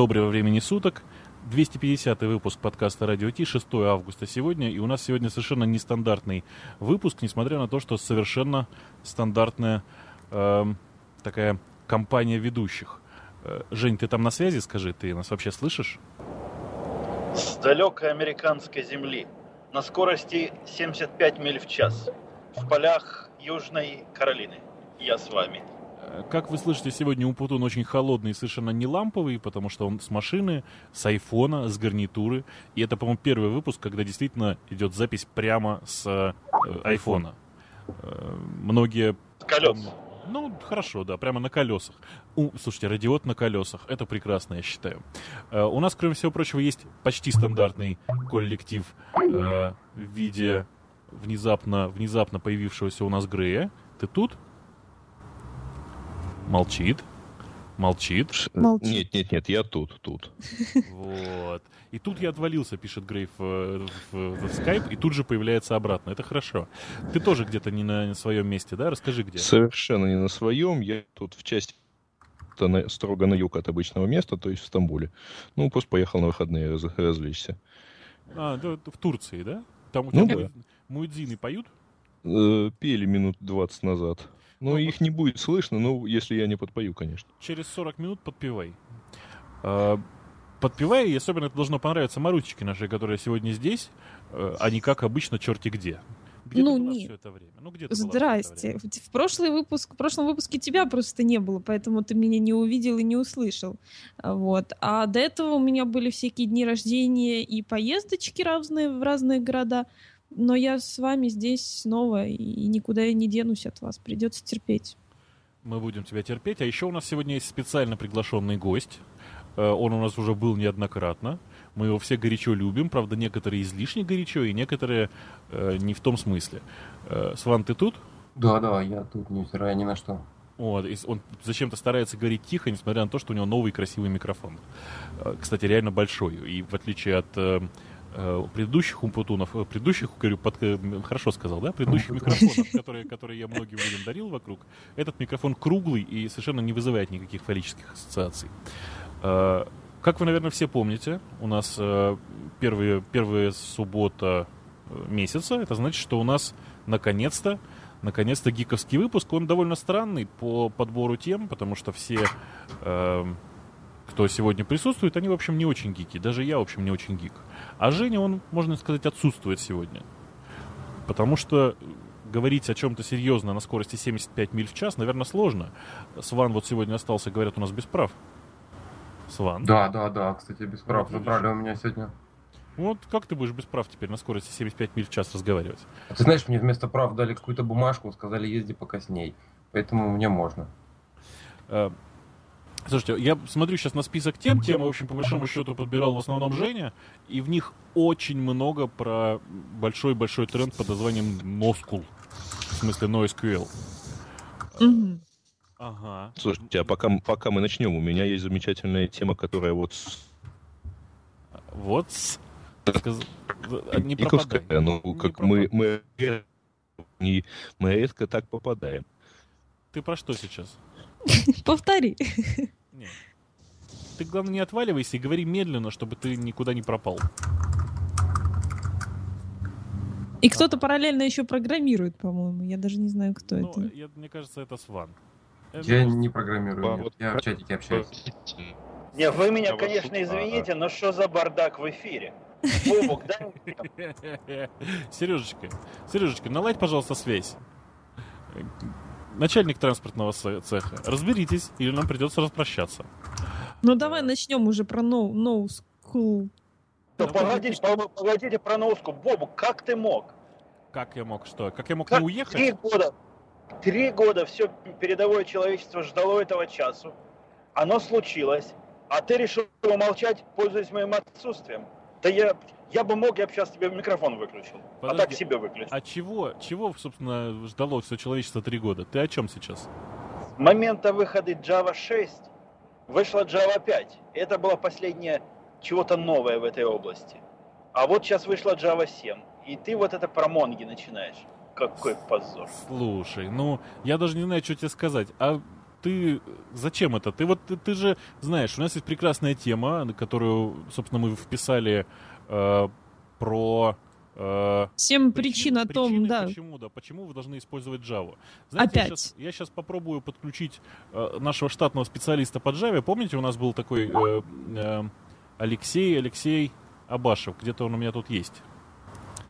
Доброго времени суток. 250 выпуск подкаста «Радио Ти», 6 августа сегодня. И у нас сегодня совершенно нестандартный выпуск, несмотря на то, что совершенно стандартная э, такая компания ведущих. Э, Жень, ты там на связи, скажи, ты нас вообще слышишь? С далекой американской земли, на скорости 75 миль в час, в полях Южной Каролины. Я с вами. Как вы слышите, сегодня Умпутун очень холодный и совершенно не ламповый, потому что он с машины, с айфона, с гарнитуры. И это, по-моему, первый выпуск, когда действительно идет запись прямо с э, айфона. Э, Многие... Колес. Ну, хорошо, да, прямо на колесах. У, слушайте, радиот на колесах, это прекрасно, я считаю. Э, у нас, кроме всего прочего, есть почти стандартный коллектив э, в виде внезапно, внезапно появившегося у нас Грея. Ты тут? Молчит. Молчит. Молчит. Нет, нет, нет, я тут, тут. Вот. И тут я отвалился, пишет Грейв э, в, в, в скайп, и тут же появляется обратно. Это хорошо. Ты тоже где-то не на своем месте, да? Расскажи, где. Совершенно не на своем. Я тут в части на- строго на юг от обычного места, то есть в Стамбуле. Ну, просто поехал на выходные раз- развлечься. А, да, в Турции, да? Там у Ну тебя да. муэд- муэдзины поют? Э, Пели минут 20 назад. Ну, Ну, их не будет слышно, ну, если я не подпою, конечно. Через 40 минут подпевай. А, Подпевай, и особенно это должно понравиться Марусечке нашей, которая сегодня здесь, э, а не как обычно черти где. Где Ну, ты была не. все это время? Ну, где ты была Здрасте. время? В в прошлый выпуск, в прошлом выпуске тебя просто не было, поэтому ты меня не увидел и не услышал. А, Вот. А до этого у меня были всякие дни рождения и поездочки разные в разные города. Но я с вами здесь снова и никуда я не денусь от вас. Придется терпеть. Мы будем тебя терпеть. А еще у нас сегодня есть специально приглашенный гость. Э, Он у нас уже был неоднократно. Мы его все горячо любим. Правда, некоторые излишне горячо, и некоторые э, не в том смысле. Э, Сван, ты тут? Да, да, я тут, невзирая ни на что. Вот, и он зачем-то старается говорить тихо, несмотря на то, что у него новый красивый микрофон. Э, Кстати, реально большой. И в отличие от э, предыдущих умпутунов, э, предыдущих, говорю, под, э, хорошо сказал, да, предыдущих микрофонов, которые, которые я многим людям дарил вокруг, этот микрофон круглый и совершенно не вызывает никаких фаллических ассоциаций. Э, Как вы, наверное, все помните, у нас э, первые, первая суббота э, месяца, это значит, что у нас наконец-то наконец-то гиковский выпуск. Он довольно странный по подбору тем, потому что все, эм, кто сегодня присутствует, они, в общем, не очень гики. Даже я, в общем, не очень гик. А Женя, он, можно сказать, отсутствует сегодня. Потому что говорить о чем-то серьезно на скорости 75 миль в час, наверное, сложно. Сван вот сегодня остался, говорят, у нас без прав. Сван. Да, да, да, кстати, без прав Вот, забрали у меня сегодня. Вот как ты будешь без прав теперь на скорости 75 миль в час разговаривать? А Ты знаешь, мне вместо прав дали какую-то бумажку, сказали, езди пока с ней. Поэтому мне можно. Слушайте, я смотрю сейчас на список тем, темы, в общем, по большому счету подбирал в основном Женя, и в них очень много про большой-большой тренд под названием NoSQL, в смысле NoSQL. Мгм. Ага. Слушайте, а пока, пока мы начнем, у меня есть замечательная тема, которая вот с- Вот. сказ- а, Не пропадай. Ну, Не как пропадай. мы, мы, не, мы редко так попадаем. Ты про что сейчас? Повтори. Нет. Ты, главное, не отваливайся и говори медленно, чтобы ты никуда не пропал. И кто-то параллельно еще программирует, по-моему. Я даже не знаю, кто Ну, это. я- мне кажется, это Сван. Это Я просто- не программирую, нет. Вот я в чатике общаюсь. Не, вы меня, конечно, извините, но что за бардак в эфире? Бобок, дай Сережечка, Сережечка, наладь, пожалуйста, связь. Начальник транспортного це- цеха, разберитесь, или нам придется распрощаться. Ну давай начнем уже про no, no school. Да погодите, по- погодите про носку. Бобок, как ты мог? Как я мог что? Как я мог Как не Три уехать? года, три года все передовое человечество ждало этого часу. Оно случилось, а ты решил умолчать, пользуясь моим отсутствием. Да я, я бы мог, я бы сейчас тебе микрофон выключил. А Подожди. так себе выключил. А чего, чего, собственно, ждало все человечество три года? Ты о чем сейчас? С момента выхода Java 6 вышла Java 5. Это было последнее чего-то новое в этой области. А вот сейчас вышла Java 7. И ты вот это про Монги начинаешь. Какой позор. Слушай, ну, я даже не знаю, что тебе сказать. А ты зачем это? Ты вот ты, ты же знаешь, у нас есть прекрасная тема, которую, собственно, мы вписали э, про э, Семь причин о том, причины, да. Почему, да, почему вы должны использовать Java. Знаете, Опять. Я сейчас, я щас попробую подключить э, нашего штатного специалиста по Java. Помните, у нас был такой э, э, Алексей, Алексей Абашев. Где-то он у меня тут есть.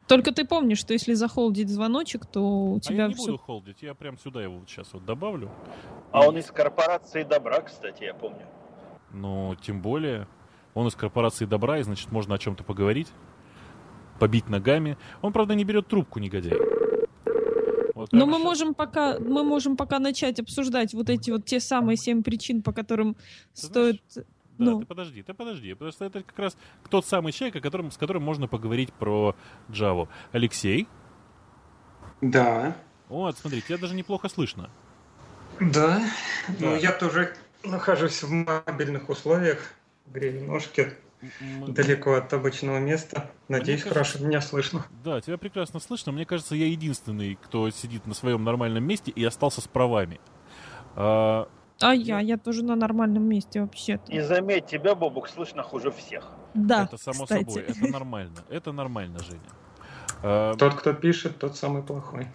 Только ты помнишь, что если захолдить звоночек, то у а тебя я не все... буду холдить, я прям сюда его вот сейчас вот добавлю. А он из корпорации добра, кстати, я помню. Ну, тем более, он из корпорации добра, и значит, можно о чем-то поговорить, побить ногами. Он, правда, не берет трубку, негодяй. Вот Но мы можем пока мы можем пока начать обсуждать вот эти вот те самые семь причин, по которым стоит. Да, ну. ты подожди, ты подожди, потому что это как раз тот самый человек, о котором, с которым можно поговорить про Java. Алексей, Да, вот, смотри, тебя даже неплохо слышно. да. Да. Ну, я тоже нахожусь в мобильных условиях, грею ножки, М, далеко от обычного места. Надеюсь, кажется- хорошо меня слышно. Да, тебя прекрасно слышно. Мне кажется, я единственный, кто сидит на своем нормальном месте и остался с правами. А, А я, я тоже на нормальном месте вообще-то. И заметь, тебя, Бобук, слышно хуже всех. Да, это само кстати. собой, это нормально. Это нормально, Женя. А, Тот, кто пишет, тот самый плохой.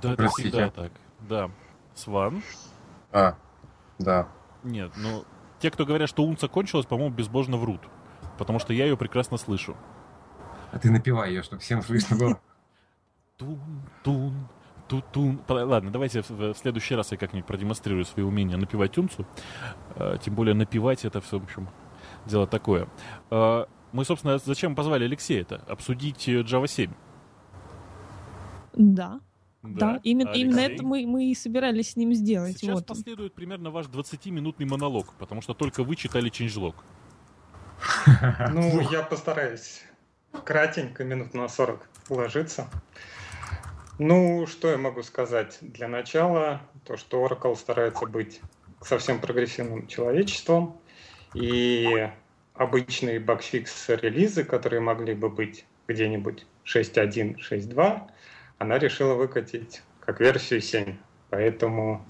да, это Простите. всегда так. Да. Сван? А, да. Нет, ну, те, кто говорят, что унца кончилась, по-моему, безбожно врут. Потому что я ее прекрасно слышу. А ты напивай ее, чтобы всем слышно было. Тун, тун, ту-тун. Ладно, давайте в, следующий раз я как-нибудь продемонстрирую свои умения напевать унцу. А, тем более напевать это все, в общем, дело такое. А, мы, собственно, зачем позвали Алексея-то? Обсудить э, Java 7. Да, да, именно, именно Алексей? это мы, мы и собирались с ним сделать. Сейчас вот. последует примерно ваш 20-минутный монолог, потому что только вы читали changelog. Ну, я постараюсь кратенько, минут на 40 уложиться. Ну, что я могу сказать? Для начала, то, что Oracle старается быть совсем прогрессивным человечеством, и обычные багфикс-релизы, которые могли бы быть где-нибудь 6.1, 6.2, она решила выкатить как версию 7. Поэтому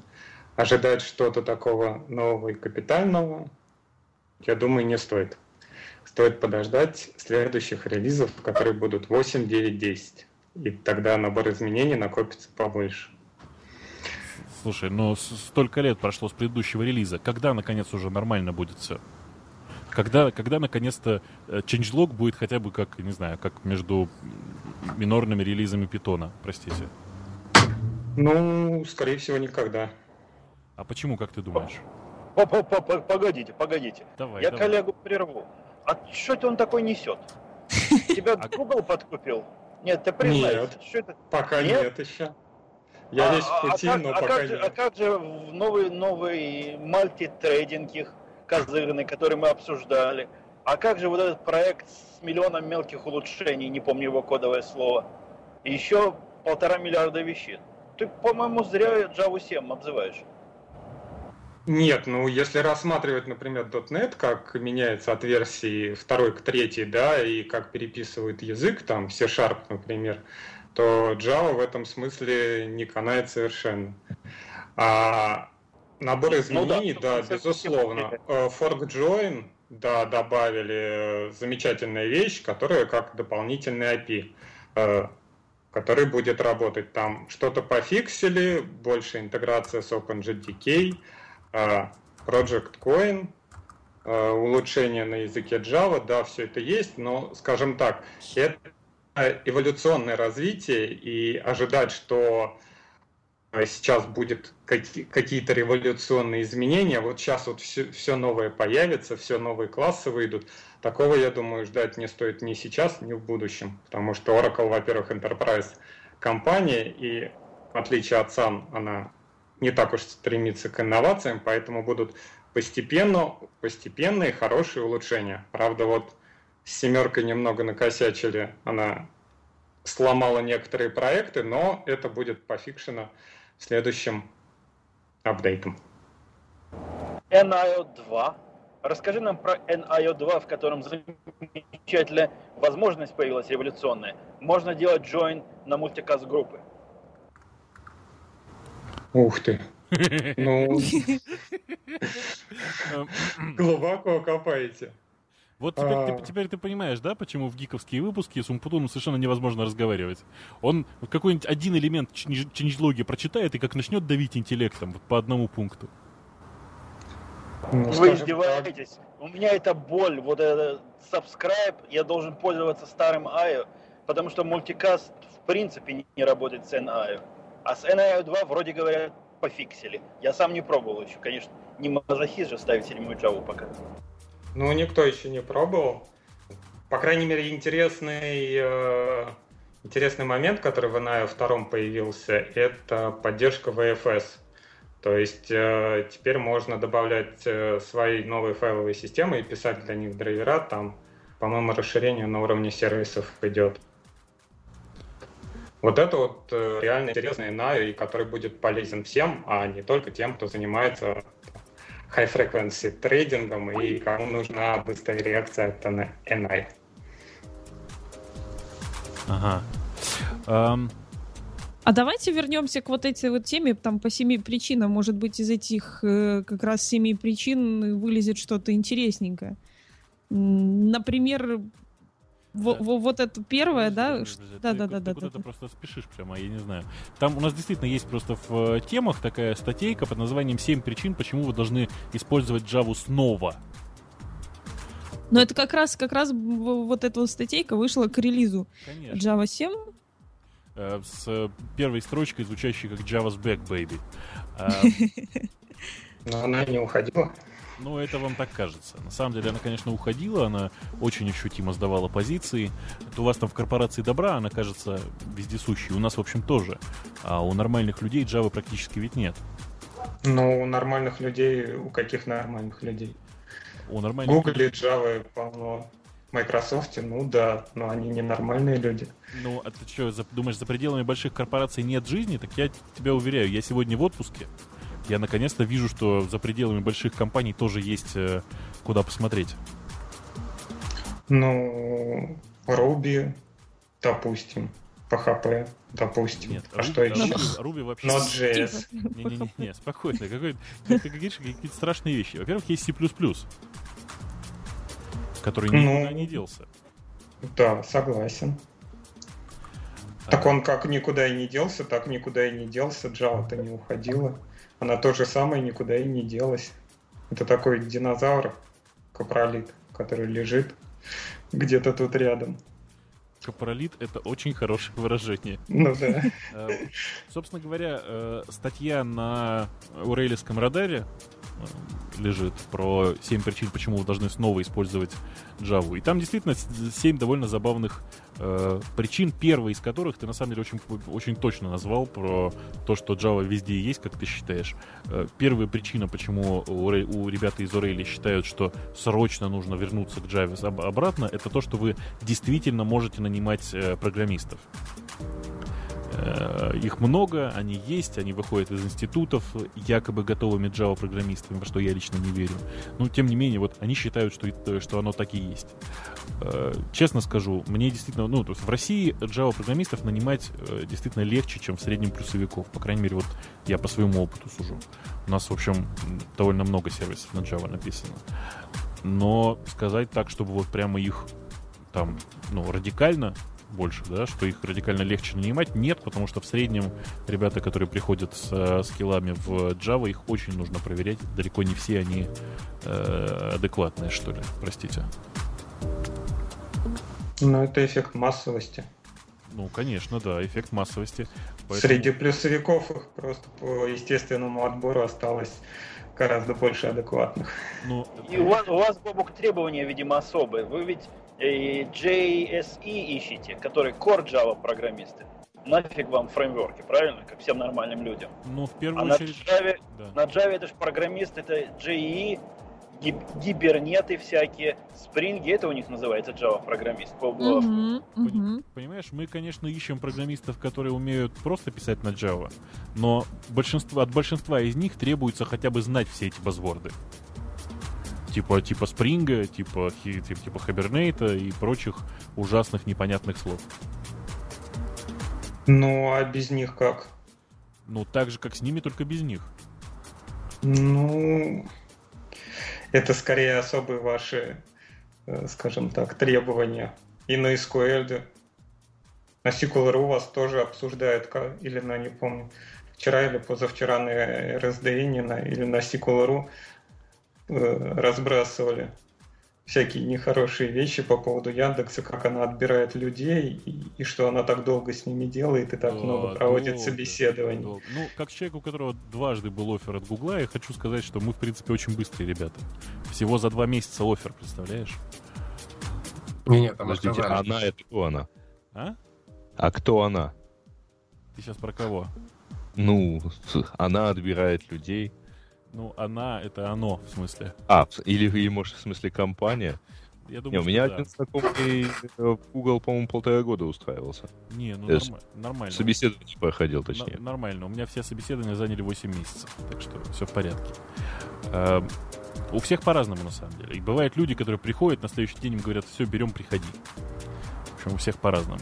ожидать что-то такого нового и капитального, я думаю, не стоит. Стоит подождать следующих релизов, которые будут 8, 9, 10. И тогда набор изменений накопится побольше. Слушай, ну с- столько лет прошло с предыдущего релиза. Когда, наконец, уже нормально будет все? Когда, когда наконец-то э, changelog будет хотя бы как, не знаю, как между минорными релизами питона, простите. Ну, скорее всего, никогда. А почему, как ты думаешь? По- по- по- по- Погодите, погодите. Давай, Я давай. коллегу прерву. А что это он такой несет? Тебя Google подкупил? Нет, ты признайся. Нет. Что это? Пока Нет? еще. Я А- весь в а- а пути, но а пока как нет. А как же в новый, новый мультитрейдинг их козырный, который мы обсуждали? А как же вот этот проект с миллионом мелких улучшений, не помню его кодовое слово, и еще полтора миллиарда вещей? Ты, по-моему, зря Java 7 обзываешь. Нет, ну если рассматривать, например, .NET, как меняется от версии второй к третьей, да, и как переписывают язык, там, C-Sharp, например, то Java в этом смысле не канает совершенно. А набор изменений, Ну да, да, безусловно. Э, Fork Join, да, добавили э, замечательная вещь, которая как дополнительный API, э, который будет работать там. Что-то пофиксили, больше интеграция с OpenJDK, э, Project Coin, улучшение на языке Java, да, все это есть, но, скажем так, это эволюционное развитие, и ожидать, что сейчас будет каки- какие-то революционные изменения, вот сейчас вот все, все новое появится, все новые классы выйдут, такого, я думаю, ждать не стоит ни сейчас, ни в будущем, потому что Oracle, во-первых, enterprise компания, и в отличие от Sun, она не так уж стремится к инновациям, поэтому будут постепенно, постепенные хорошие улучшения. Правда, вот с семеркой немного накосячили, она сломала некоторые проекты, но это будет пофикшено следующим апдейтом. NIO 2. Расскажи нам про NIO 2, в котором замечательная возможность появилась революционная. Можно делать join на мультикаст группы. Ух ты. Ну, глубоко копаете. Вот теперь, А. ты, теперь ты понимаешь, да, почему в гиковские выпуски с Умпутуном совершенно невозможно разговаривать. Он какой-нибудь один элемент ченджлоги прочитает и как начнет давить интеллектом вот по одному пункту. Ну, Вы скажем издеваетесь. У меня это боль. Вот это subscribe, я должен пользоваться старым IO, потому что мультикаст в принципе не- работает с NIO. А с NIO 2 вроде говорят пофиксили. Я сам не пробовал еще, конечно. Не мазохист же ставить седьмую Java пока. Ну, никто еще не пробовал. По крайней мере, интересный, э, интересный момент, который в NIO втором появился, это поддержка VFS. То есть э, теперь можно добавлять э, свои новые файловые системы и писать для них драйвера. Там, по-моему, расширение на уровне сервисов идет. Вот это вот э, реально интересный NIO, и который будет полезен всем, а не только тем, кто занимается high-frequency трейдингом и кому нужна быстрая реакция от NI. Ага. Ам, А давайте вернемся к вот этой вот теме, там по семи причинам. Может быть, из этих э, как раз семи причин вылезет что-то интересненькое. Например, во- Да. во- вот это первое, да? ш- подожди, ты- Да-да-да. Ты да, куда-то да. просто спешишь прямо, я не знаю. Там у нас действительно есть просто в э, темах такая статейка под названием «7 причин, почему вы должны использовать Java снова». Но это как раз, как раз вот эта вот статейка вышла к релизу Конечно. Java 7. Э, С э, первой строчкой, звучащей как Java's back, baby. А, Но она не уходила. Ну, это вам так кажется. На самом деле, она, конечно, уходила, она очень ощутимо сдавала позиции. Это у вас там в корпорации добра, она кажется вездесущей. У нас, в общем, тоже. А у нормальных людей Java практически ведь нет. Но у нормальных людей, у каких нормальных людей? У нормальных Google и Java полно. Microsoft, ну да, но они не нормальные люди. Ну, а ты что, думаешь, за пределами больших корпораций нет жизни? Так я тебя уверяю, я сегодня в отпуске. Я наконец-то вижу, что за пределами больших компаний тоже есть э, куда посмотреть. Ну, Ruby, допустим, PHP, допустим. Нет, а Ruby- что еще? Ruby, вообще... Node.js. Не-не-не, спокойно. Какой, ты, ты говоришь какие-то страшные вещи. Во-первых, есть C++, который Ну. никуда не делся. Да, согласен. Так А, он как никуда и не делся, так никуда и не делся. Java-то не уходила. Она то же самое никуда и не делась. Это такой динозавр, капролит, который лежит где-то тут рядом. Капролит — это очень хорошее выражение. Ну да. Э, Собственно говоря, э, статья на Урелевском радаре э, лежит про 7 причин, почему вы должны снова использовать Java. И там действительно 7 довольно забавных э, причин, первая из которых ты на самом деле очень, очень точно назвал про то, что Java везде есть, как ты считаешь. Э, Первая причина, почему у, у ребят из Орели считают, что срочно нужно вернуться к Java об- обратно, это то, что вы действительно можете нанимать э, программистов. Э, Их много, они есть, они выходят из институтов якобы готовыми Java-программистами, во что я лично не верю. Но, тем не менее, вот они считают, что, что оно так и есть. Э, Честно скажу, мне действительно, ну, то есть в России Java-программистов нанимать э, действительно легче, чем в среднем плюсовиков. По крайней мере, вот я по своему опыту сужу. У нас, в общем, довольно много сервисов на Java написано. Но сказать так, чтобы вот прямо их там, ну, радикально больше, да, что их радикально легче нанимать, нет, потому что в среднем ребята, которые приходят с э, скиллами в Java, их очень нужно проверять. Далеко не все они э, адекватные, что ли, простите. Ну это эффект массовости. Ну, конечно, да, эффект массовости. Поэтому- Среди плюсовиков их просто по естественному отбору осталось гораздо больше адекватных. Ну, И у вас, у вас, Бобук, требования, видимо, особые. Вы ведь э, JSE ищете, который Core Java программисты. Нафиг вам фреймворки, правильно? Как всем нормальным людям. ну, в первую А на очередь... Java, да. на Java это же программист, это JE, гиб- гибернеты всякие, спринги, это у них называется Java программист. по угловке. Мгм, мгм. Понимаешь, мы, конечно, ищем программистов, которые умеют просто писать на Java, но большинство, от большинства из них требуется хотя бы знать все эти базворды. Типа, типа Spring, типа, типа, типа Hibernate и прочих ужасных непонятных слов. Ну а без них как? Ну, так же, как с ними, только без них. Ну, это скорее особые ваши, э, скажем так, требования. И на SQL, на SQL.ru вас тоже обсуждают, или на, не помню, вчера или позавчера на RSDN или на SQL.ru разбрасывали всякие нехорошие вещи по поводу Яндекса, как она отбирает людей, и, и что она так долго с ними делает, и так Да, много проводит долго, собеседований. долго. Ну, как человек, у которого дважды был офер от Гугла, я хочу сказать, что мы, в принципе, очень быстрые ребята. Всего за два месяца офер, представляешь? Не, нет, там Подождите, отказались. она это кто она? А? А кто она? Ты сейчас про кого? Ну, она отбирает людей. Ну, она — это оно, в смысле. А, или, или может, в смысле, компания? Я Не, думаю, у меня что да. один знакомый э, в Google, по-моему, полтора года устраивался. Не, ну Э, норма- нормально. Собеседование проходил, Н- точнее. Нормально. У меня все собеседования заняли 8 месяцев, так что все в порядке. Эм, У всех по-разному, на самом деле. И бывают люди, которые приходят, на следующий день им говорят, все, берем, приходи. В общем, у всех по-разному.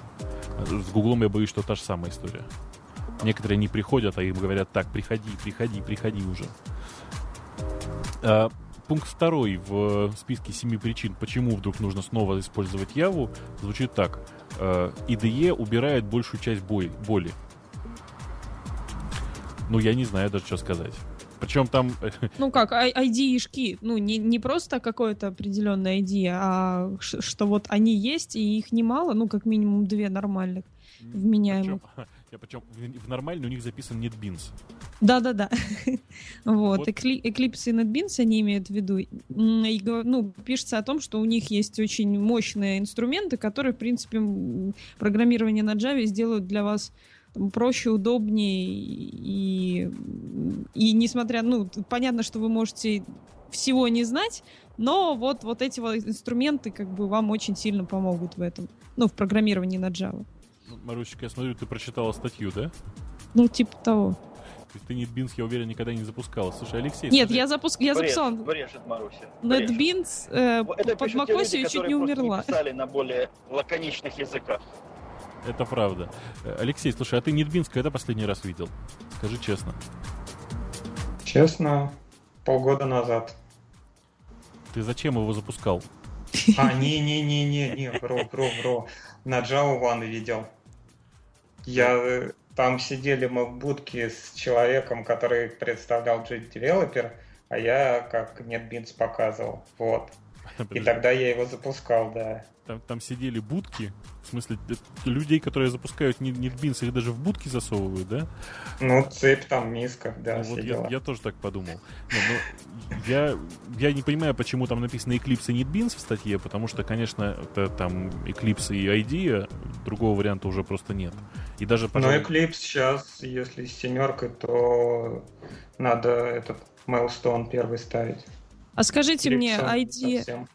С Гуглом я боюсь, что та же самая история. Некоторые не приходят, а им говорят, так, приходи, приходи, приходи уже. А, Пункт второй в списке семи причин, почему вдруг нужно снова использовать Яву, звучит так. Э, IDE убирает большую часть боли. боли. Ну, я не знаю даже, что сказать. Причем там... э, Ну как, ID-шки, ну не, не просто какое-то определенное ID, а что вот они есть, и их немало, ну как минимум две нормальных. Вменяемых. Причем, я причем в, в нормальный у них записан NetBeans. Да-да-да. Вот, Вот. Экли- Eclipse и NetBeans они имеют в виду. И, ну, пишется о том, что у них есть очень мощные инструменты, которые, в принципе, программирование на Java сделают для вас проще, удобнее. И, и несмотря, ну, понятно, что вы можете всего не знать, но вот, вот эти вот инструменты как бы вам очень сильно помогут в этом. Ну, в программировании на Java. Марусечка, я смотрю, ты прочитала статью, да? Ну, типа того. То есть ты NetBeans, я уверен, никогда не запускала. Слушай, Алексей, Нет, скажи, я, запуск... я Брежет, записала Брежет, Маруся. NetBeans э, Это под и чуть не умерла. писали на более лаконичных языках. это правда. Э, Алексей, слушай, а ты NetBeans когда последний раз видел? Скажи честно. Честно, полгода назад. Ты зачем его запускал? А, не-не-не-не-не, вру, вру, вру. На Java One видел. Я э, там сидели мы в будке с человеком, который представлял JIT Developer, а я как NetBeans показывал. Вот. И тогда я его запускал, да. Там, там сидели будки, в смысле, э, людей, которые запускают NetBeans, их даже в будки засовывают, да? Ну, цепь там, миска, да, Ну, вот я, я тоже так подумал. Не, ну, я, я не понимаю, почему там написано Eclipse и NetBeans в статье, потому что, конечно, это там Eclipse и ID, а другого варианта уже просто нет. И даже, Но пожалуй, Eclipse сейчас, если с семеркой, то надо этот Milestone первый ставить. А скажите мне, Eclipse ID, совсем.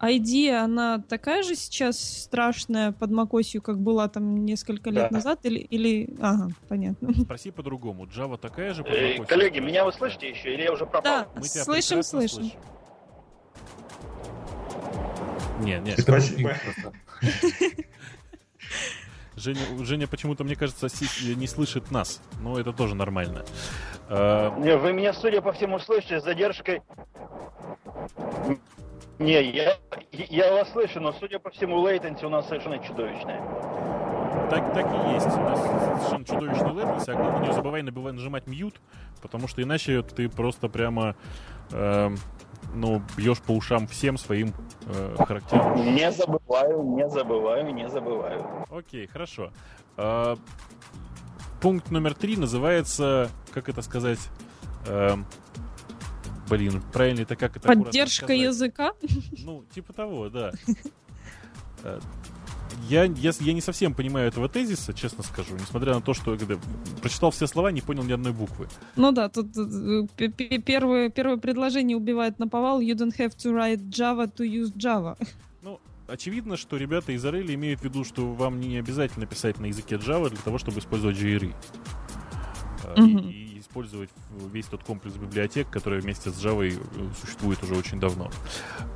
ID, она такая же сейчас страшная под макосью, как была там несколько лет Да. назад? Или, или... Ага, понятно. спроси по-другому. Java такая же? под Э, macOS? коллеги, меня вы слышите еще или я уже пропал? Да, Мы тебя слышим, слышим. слышим. Не, не, Это Спасибо. Женя, Женя почему-то, мне кажется, си- не слышит нас. Но это тоже нормально. Не, Вы меня, судя по всему, слышите с задержкой. Не, я, я вас слышу, но, судя по всему, лейтенси у нас совершенно чудовищная. так, так и есть. У нас совершенно чудовищный latency, а главное, не забывай набивай- нажимать мьют, потому что иначе ты просто прямо эм, ну, бьешь по ушам всем своим э, характерным. Не забываю, не забываю, не забываю. Окей, хорошо. А, пункт номер три называется, как это сказать, эм, блин, правильно это как это Поддержка языка? Ну, типа того, да. Я, я, я не совсем понимаю этого тезиса, честно скажу, несмотря на то, что когда прочитал все слова, не понял ни одной буквы. Ну да, тут э, первое, первое предложение убивает на повал. You don't have to write Java to use Java. Ну, очевидно, что ребята из Areli имеют в виду, что вам не обязательно писать на языке Java для того, чтобы использовать JRE. Мгм. И, и использовать весь тот комплекс библиотек, который вместе с Java э, существует уже очень давно.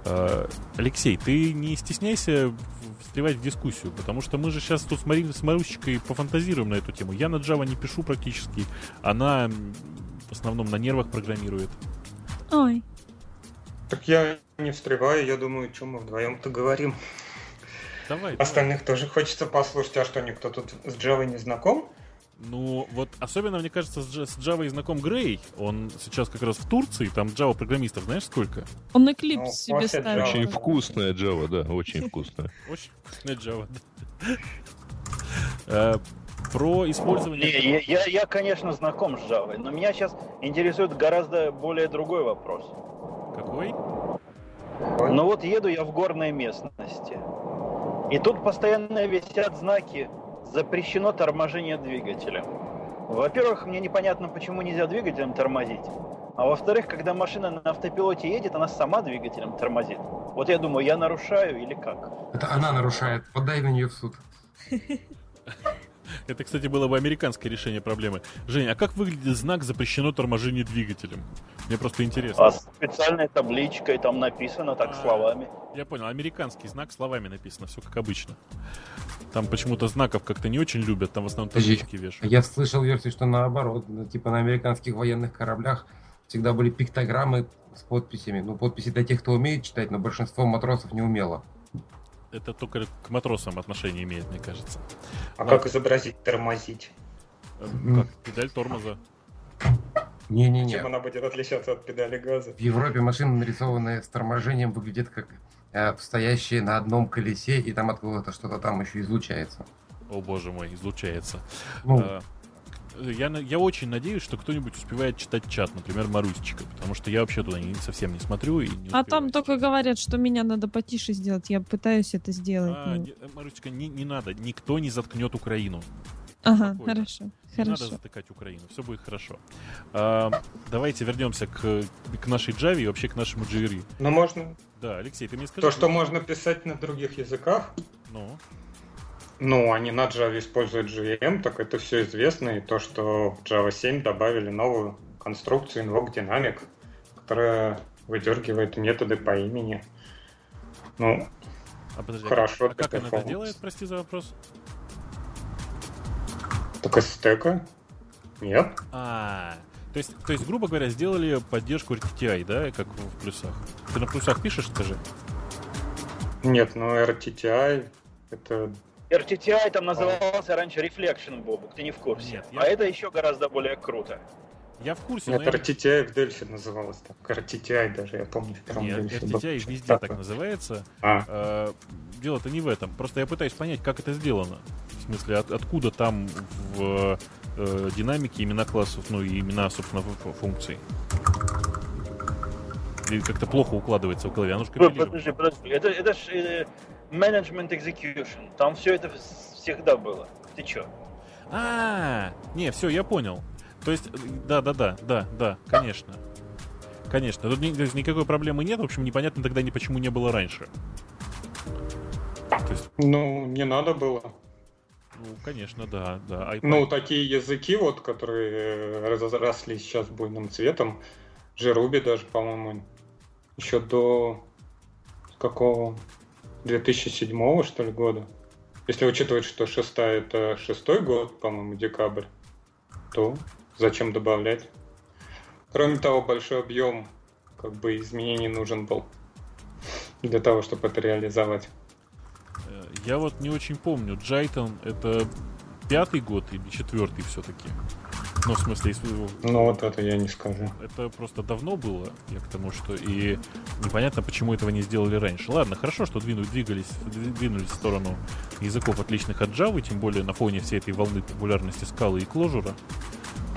Э, Алексей, ты не стесняйся встревать в дискуссию, потому что мы же сейчас тут с, Мари... с Марусечкой пофантазируем на эту тему. Я на Java не пишу практически, она в основном на нервах программирует. Ой. Так я не встреваю, я думаю, что мы вдвоем-то говорим. Давай. Остальных давай. тоже хочется послушать, а что, никто тут с Java не знаком? Ну, вот особенно, мне кажется, с Java знаком Грей. Он сейчас как раз в Турции, там Java программистов, знаешь, сколько? Он Eclipse ну, себе ставит. Очень вкусная Java, да, очень вкусная. Очень вкусная Java, э, Про использование... Не, я, я, конечно, знаком с Java, но меня сейчас интересует гораздо более другой вопрос. Какой? Ну вот еду я в горной местности. И тут постоянно висят знаки «Запрещено торможение двигателя». Во-первых, мне непонятно, почему нельзя двигателем тормозить. А во-вторых, когда машина на автопилоте едет, она сама двигателем тормозит. Вот я думаю, я нарушаю или как? Это она нарушает. Подай на нее в суд. Это, кстати, было бы американское решение проблемы. Женя, а как выглядит знак «Запрещено торможение двигателем»? Мне просто интересно. А специальной табличкой там написано так а, словами. Я понял, американский знак словами написано, все как обычно. Там почему-то знаков как-то не очень любят, там в основном таблички вешают. Я слышал версию, что наоборот, ну, типа на американских военных кораблях всегда были пиктограммы с подписями. Ну, подписи для тех, кто умеет читать, но большинство матросов не умело. Это только к матросам отношение имеет, мне кажется. А Ладно. как изобразить тормозить? Как? Педаль тормоза. Не-не-не. Чем она будет отличаться от педали газа? В Европе машина, нарисованная с торможением, выглядит как э, стоящая на одном колесе, и там откуда-то что-то там еще излучается. О боже мой, излучается. Ну, а, я, я очень надеюсь, что кто-нибудь успевает читать чат, например, Марусечка, потому что я вообще туда не, совсем не смотрю и не А там только говорят, что меня надо потише сделать. Я пытаюсь это сделать. А, ну. не, Марусечка, не, не надо. Никто не заткнет Украину. Ага, Спокойно. хорошо. Не хорошо. надо затыкать Украину, все будет хорошо. А, давайте вернемся к, к нашей Java и вообще к нашему JRE. Ну, можно. Да, Алексей, ты мне скажи. То, что можно писать на других языках. Ну. Ну, они на Java используют JVM, так это все известно. И то, что в Java 7 добавили новую конструкцию Invoke Dynamic, которая выдергивает методы по имени. Ну, а подожди, хорошо. А как она это делает, прости за вопрос? Только стека? Нет. А, то есть, то есть, грубо говоря, сделали поддержку RTTI, да, как в плюсах. Ты на плюсах пишешь, скажи? Нет, ну RTTI это RTTI там назывался а. раньше Reflection, Бобук, ты не в курсе. Нет, я... А это еще гораздо более круто. Я в курсе. Нет, RTTI в Дельфи называлось так. RTTI даже, я помню. В Нет, Дельфи RTTI был. везде так называется. А. Э, дело-то не в этом. Просто я пытаюсь понять, как это сделано. В смысле, от, откуда там в э, динамике имена классов, ну и имена, собственно, функций. Или как-то плохо укладывается в голове. Оно же подожди, подожди. Это, это ж э, management execution. Там все это всегда было. Ты чё? А, не, все, я понял. То есть, да, да, да, да, да, конечно. Конечно. Тут ни, никакой проблемы нет. В общем, непонятно тогда ни почему не было раньше. То есть... Ну, не надо было. Ну, конечно, да, да. iPad. Ну, такие языки, вот, которые э, разросли сейчас буйным цветом, Джеруби даже, по-моему, еще до какого 2007 что ли года. Если учитывать, что шестая это шестой год, по-моему, декабрь, то зачем добавлять? Кроме того, большой объем как бы изменений нужен был для того, чтобы это реализовать. Я вот не очень помню, Джайтон это пятый год или четвертый все-таки? Ну, в смысле, если... Ну, вот это я не скажу. Это просто давно было, я к тому, что и непонятно, почему этого не сделали раньше. Ладно, хорошо, что двинули, двигались, двинулись в сторону языков, отличных от Java, тем более на фоне всей этой волны популярности скалы и кложура.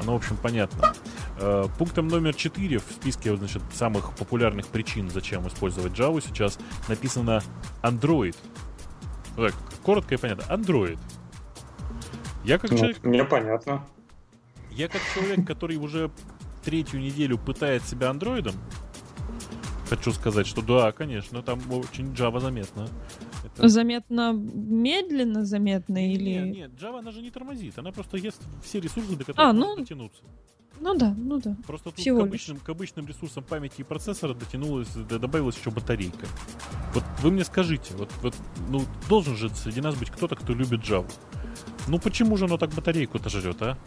Оно, в общем, понятно. Э, пунктом номер 4 в списке значит, самых популярных причин, зачем использовать Java, сейчас написано Android. Так, коротко и понятно. Android. Я как ну, человек... Мне понятно. Я как человек, который уже третью неделю пытает себя андроидом, хочу сказать, что да, конечно, там очень Java заметно. Это... Заметно медленно, заметно или... Нет, нет, Java она же не тормозит, она просто ест все ресурсы, до которых А, ну, дотянуться. Ну да, ну да. Просто тут Всего к лишь. обычным, к обычным ресурсам памяти и процессора дотянулась, добавилась еще батарейка. Вот вы мне скажите, вот, вот ну, должен же среди нас быть кто-то, кто любит Java. Ну почему же оно так батарейку-то жрет, а?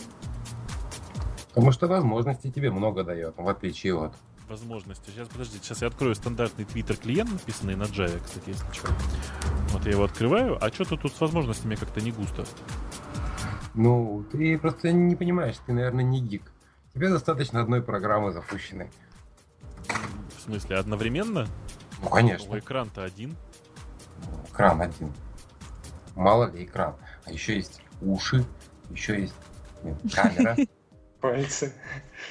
Потому что возможностей тебе много дает, в отличие от... Возможности. Сейчас, подождите, сейчас я открою стандартный Twitter клиент, написанный на Java, кстати, если что. Вот я его открываю, а что-то тут с возможностями как-то не густо. Ну, ты просто не понимаешь, ты, наверное, не гик. Тебе достаточно одной программы запущенной. В смысле, одновременно? Ну, Ну, конечно, экран-то один. экран один. Мало ли экран. А еще есть уши, еще есть нет, камера, Пальцы.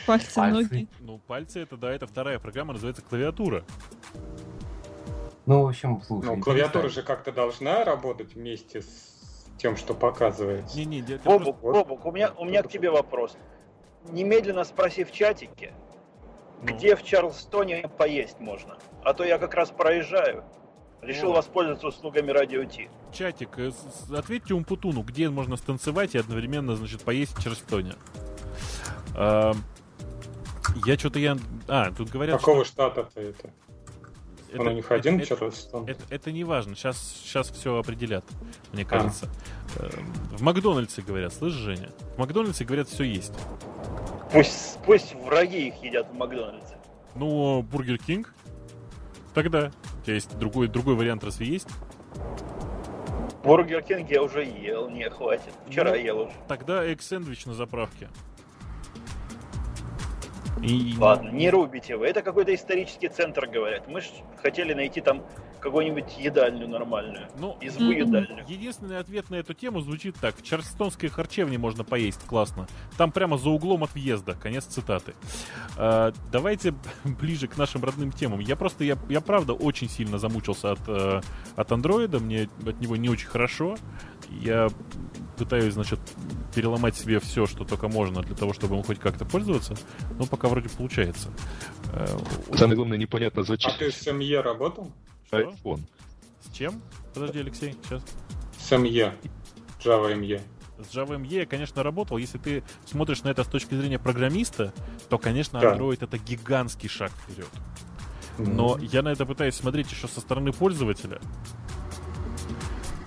Пальцы, пальцы. ноги. Ну, пальцы это, да, это вторая программа, называется клавиатура. Ну, в общем, слушай. Ну, клавиатура же как-то должна работать вместе с тем, что показывается. Не-не, я- я Бобук, просто- Бобук, у меня, у меня к тебе вопрос. Немедленно спроси в чатике, ну, где в Чарльстоне поесть можно. А то я как раз проезжаю. Решил О. воспользоваться услугами Радио Ти. Чатик, э, ответьте Умпутуну, где можно станцевать и одновременно, значит, поесть в Чарльстоне. А, я что-то я... А, тут говорят, Какого что... штата-то это? это- Он у них один это- Чарльстон? Это, это не важно, сейчас, сейчас все определят, мне кажется. Эм, В Макдональдсе говорят, слышишь, Женя? В Макдональдсе говорят, все есть. Пусть, пусть враги их едят в Макдональдсе. Ну, Бургер Кинг? Тогда. У тебя есть другой, другой вариант, разве есть? Бургер Кинг я уже ел, не хватит. Вчера Ну, ел уже. Тогда экс-сэндвич на заправке. И, Ладно, не рубите вы. Это какой-то исторический центр, говорят. Мы же хотели найти там какую-нибудь едальню нормальную. Ну, Избу едальню. Единственный ответ на эту тему звучит так. В Чарльстонской харчевне можно поесть, классно. Там прямо за углом от въезда. Конец цитаты. А, давайте ближе к нашим родным темам. Я просто, я, я правда очень сильно замучился от, э, от андроида. Мне от него не очень хорошо. Я пытаюсь, значит, переломать себе все, что только можно для того, чтобы им хоть как-то пользоваться. Но пока вроде получается. Э, Самое главное, непонятно зачем. А ты с МЕ работал? iPhone. С чем? Подожди, Алексей, сейчас. С МЕ. Java ME. С Java ME я, конечно, работал. Если ты смотришь на это с точки зрения программиста, то, конечно, Да. Android это гигантский шаг вперед. Но я на это пытаюсь смотреть еще со стороны пользователя.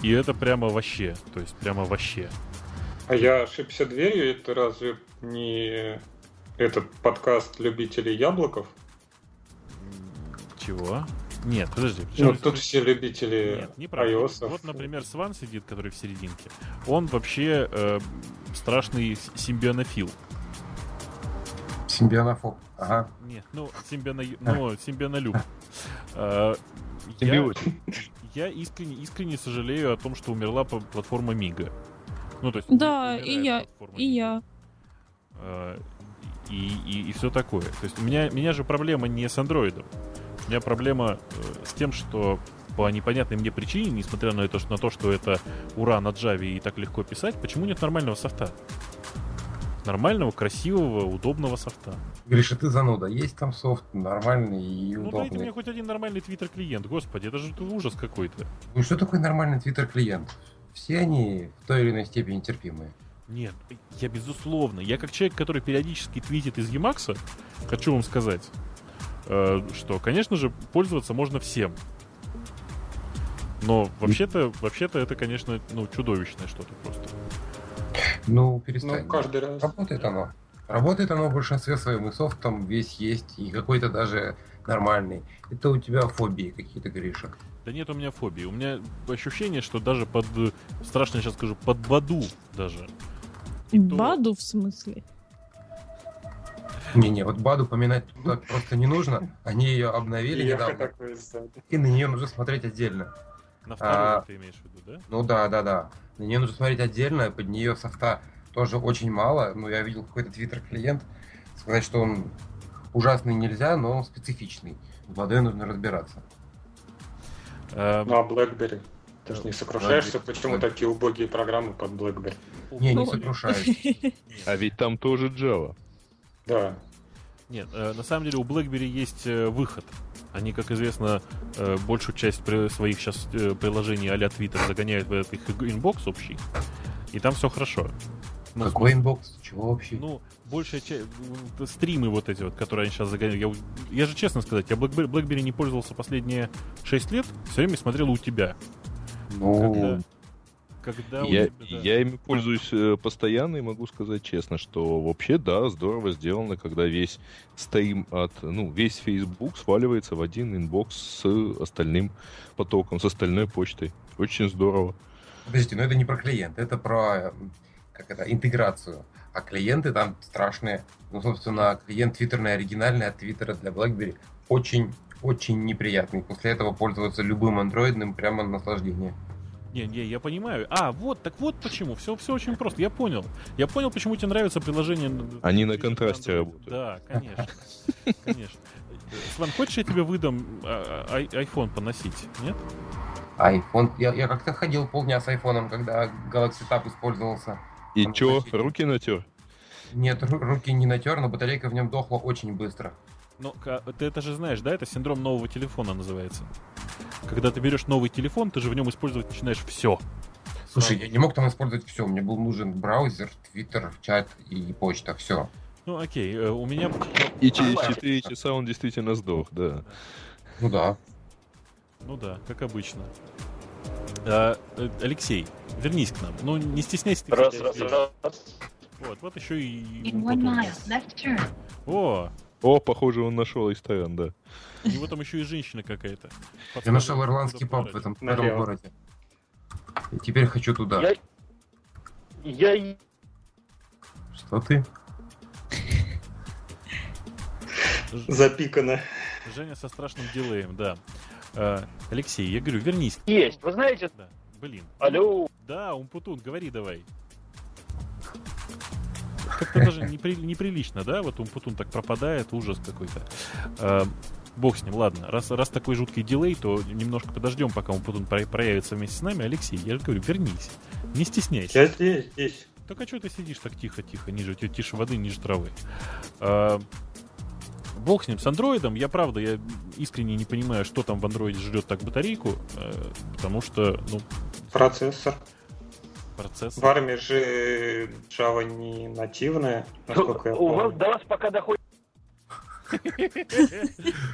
И это прямо вообще. То есть прямо вообще. А я ошибся дверью, это разве не этот подкаст любителей яблоков? Чего? Нет, подожди. Ну, причем- тут все любители Нет, неправда. iOS. Вот, например, Сван сидит, который в серединке. Он вообще э, страшный симбионофил. Симбионофоб. Ага. Нет, ну, симбиона... ну, симбионолюб. Э, я-. Я искренне, искренне сожалею о том, что умерла платформа Мига. Ну, то есть, Да, и я, И я. Э, И, и, все такое. То есть у меня, у меня же проблема не с андроидом. У меня проблема э, с тем, что по непонятной мне причине, несмотря на, это, на то, что это ура на Java и так легко писать, почему нет нормального софта? Нормального, красивого, удобного софта. Гриша, ты зануда. Есть там софт нормальный и Ну дайте удобный. мне хоть один нормальный твиттер-клиент, господи, это же ужас какой-то. Ну что такое нормальный твиттер-клиент? Все они в той или иной степени терпимые. Нет, я безусловно. Я как человек, который периодически твитит из Emacs, хочу вам сказать, э, что, конечно же, пользоваться можно всем. Но вообще-то, вообще-то это, конечно, ну, чудовищное что-то просто. Ну, перестань. Ну, каждый раз. Работает оно. Работает оно в большинстве своем, и софт там весь есть, и какой-то даже нормальный. Это у тебя фобии какие-то, Гриша. Да нет у меня фобии. У меня ощущение, что даже под, э, страшно сейчас скажу, под Баду даже. И то- Баду в смысле? Не-не, вот Баду поминать так просто не нужно. Они ее обновили недавно, и на нее нужно смотреть отдельно. На вторую А. ты имеешь в виду, да? Ну да, да, да. На нее нужно смотреть отдельно, под нее софта тоже очень мало. Ну, я видел какой-то твиттер-клиент. Сказать, что он ужасный нельзя, но он специфичный. В Баду нужно разбираться. Э, Ну, а BlackBerry? Ты же не сокрушаешься, BlackBerry. почему такие убогие программы под BlackBerry? Не, не Ну, сокрушаюсь. А ведь там тоже Java. Да. Нет, э, на самом деле у BlackBerry есть э, выход. Они, как известно, э, большую часть своих сейчас приложений а-ля Twitter загоняют в этот их inbox общий, и там все хорошо. Ну, Какой inbox? Чего вообще? Ну, большая часть... Стримы вот эти вот, которые они сейчас загоняют. Я, я же честно сказать, я BlackBerry, BlackBerry не пользовался последние 6 лет, все время смотрел у тебя. Ну, Когда, когда Я, тебя, да. я ими пользуюсь э, постоянно и могу сказать честно, что вообще, да, здорово сделано, когда весь стрим от, ну, весь Facebook сваливается в один inbox с остальным потоком, с остальной почтой. Очень здорово. подождите, но это не про клиент, это про как это, интеграцию. А клиенты там страшные. Ну, собственно, клиент твиттерный оригинальный от твиттера для BlackBerry очень очень неприятный. После этого пользоваться любым андроидным прямо наслаждение. Не, не, я понимаю. А, вот, так вот почему. Все, все очень просто. Я понял. Я понял, почему тебе нравится приложение. Они на контрасте Android. работают. Да, конечно. Конечно. Сван, хочешь, я тебе выдам а, а, ай- iPhone поносить? Нет? iPhone. Я, я как-то ходил полдня с айфоном, когда Galaxy Tab использовался. И чё, руки натер? Нет, ру- руки не натер, но батарейка в нем дохла очень быстро. Ну, ты это же знаешь, да? Это синдром нового телефона называется. Когда ты берешь новый телефон, ты же в нем использовать начинаешь все. Слушай, я не мог там использовать все. Мне был нужен браузер, твиттер, чат и почта. Все. Ну, окей, э, у меня... И через Нормально. 4 часа он действительно сдох, да. Ну да. Ну да, как обычно. А, э, Алексей, вернись к нам. Ну, не стесняйся. ты, Раз, раз, раз. Вот, вот еще и... In вот one он. mile, left turn. О, О, похоже, он нашел ресторан, да. у него там еще и женщина какая-то. Я нашел ирландский паб в этом Налево. городе. И теперь хочу туда. Я, я Что ты? Запикано. Женя со страшным дилеем, да. А, Алексей, я говорю, вернись. есть. Вы знаете, Да, блин. алло, Да, Умпутун, говори давай. Как-то даже непри- неприлично, да? Вот Умпутун так пропадает, ужас какой-то. А, бог с ним, ладно. Раз, раз такой жуткий дилей, то немножко подождем, пока Умпутун про- проявится вместе с нами. Алексей, я же говорю, вернись. Не стесняйся. Я здесь, здесь. Так а что ты сидишь так тихо-тихо, ниже, ти- тише воды, ниже травы? А, бог с ним, с андроидом. Я правда, я искренне не понимаю, что там в андроиде жрет так батарейку, э, потому что, ну, Процессор. Процесс... В армии же Java не нативная, насколько я у вас, помню. до вас пока доходит.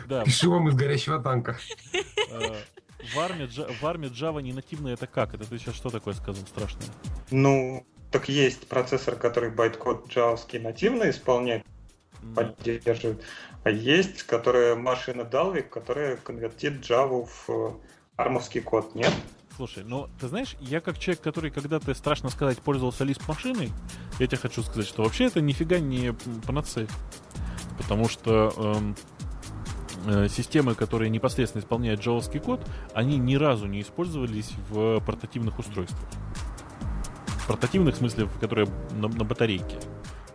Да, Пишу вам из горящего танка. э, в армии, в армии Java не нативная, это как? Это ты сейчас что такое сказал страшное? Ну, так есть процессор, который байткод джавовский нативно исполняет, поддерживает, а есть, которая машина Dalvik, которая конвертит Java в э, армовский код, нет? Слушай, ну, ты знаешь, я как человек, который когда-то, страшно сказать, пользовался Lisp машиной, я тебе хочу сказать, что вообще это нифига не панацея. Потому что эм, э, системы, которые непосредственно исполняют джавовский код, они ни разу не использовались в портативных устройствах. В портативных, в смысле, которые на, на батарейке.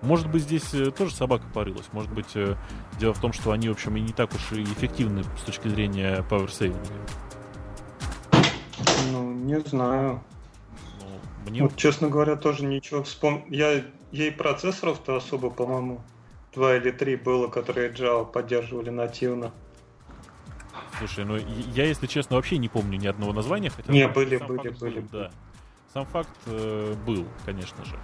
Может быть, здесь э, тоже собака порылась. Может быть, э, дело в том, что они, в общем, и не так уж и эффективны с точки зрения. Ну, не знаю. Ну, мне Вот, честно говоря, тоже ничего вспом... Я ей процессоров-то особо, по-моему, два или три было, которые Java поддерживали нативно. Слушай, ну я, если честно, вообще не помню ни одного названия, хотя Не, сам были, факт были, был, были, Да. Сам факт э, был, конечно же.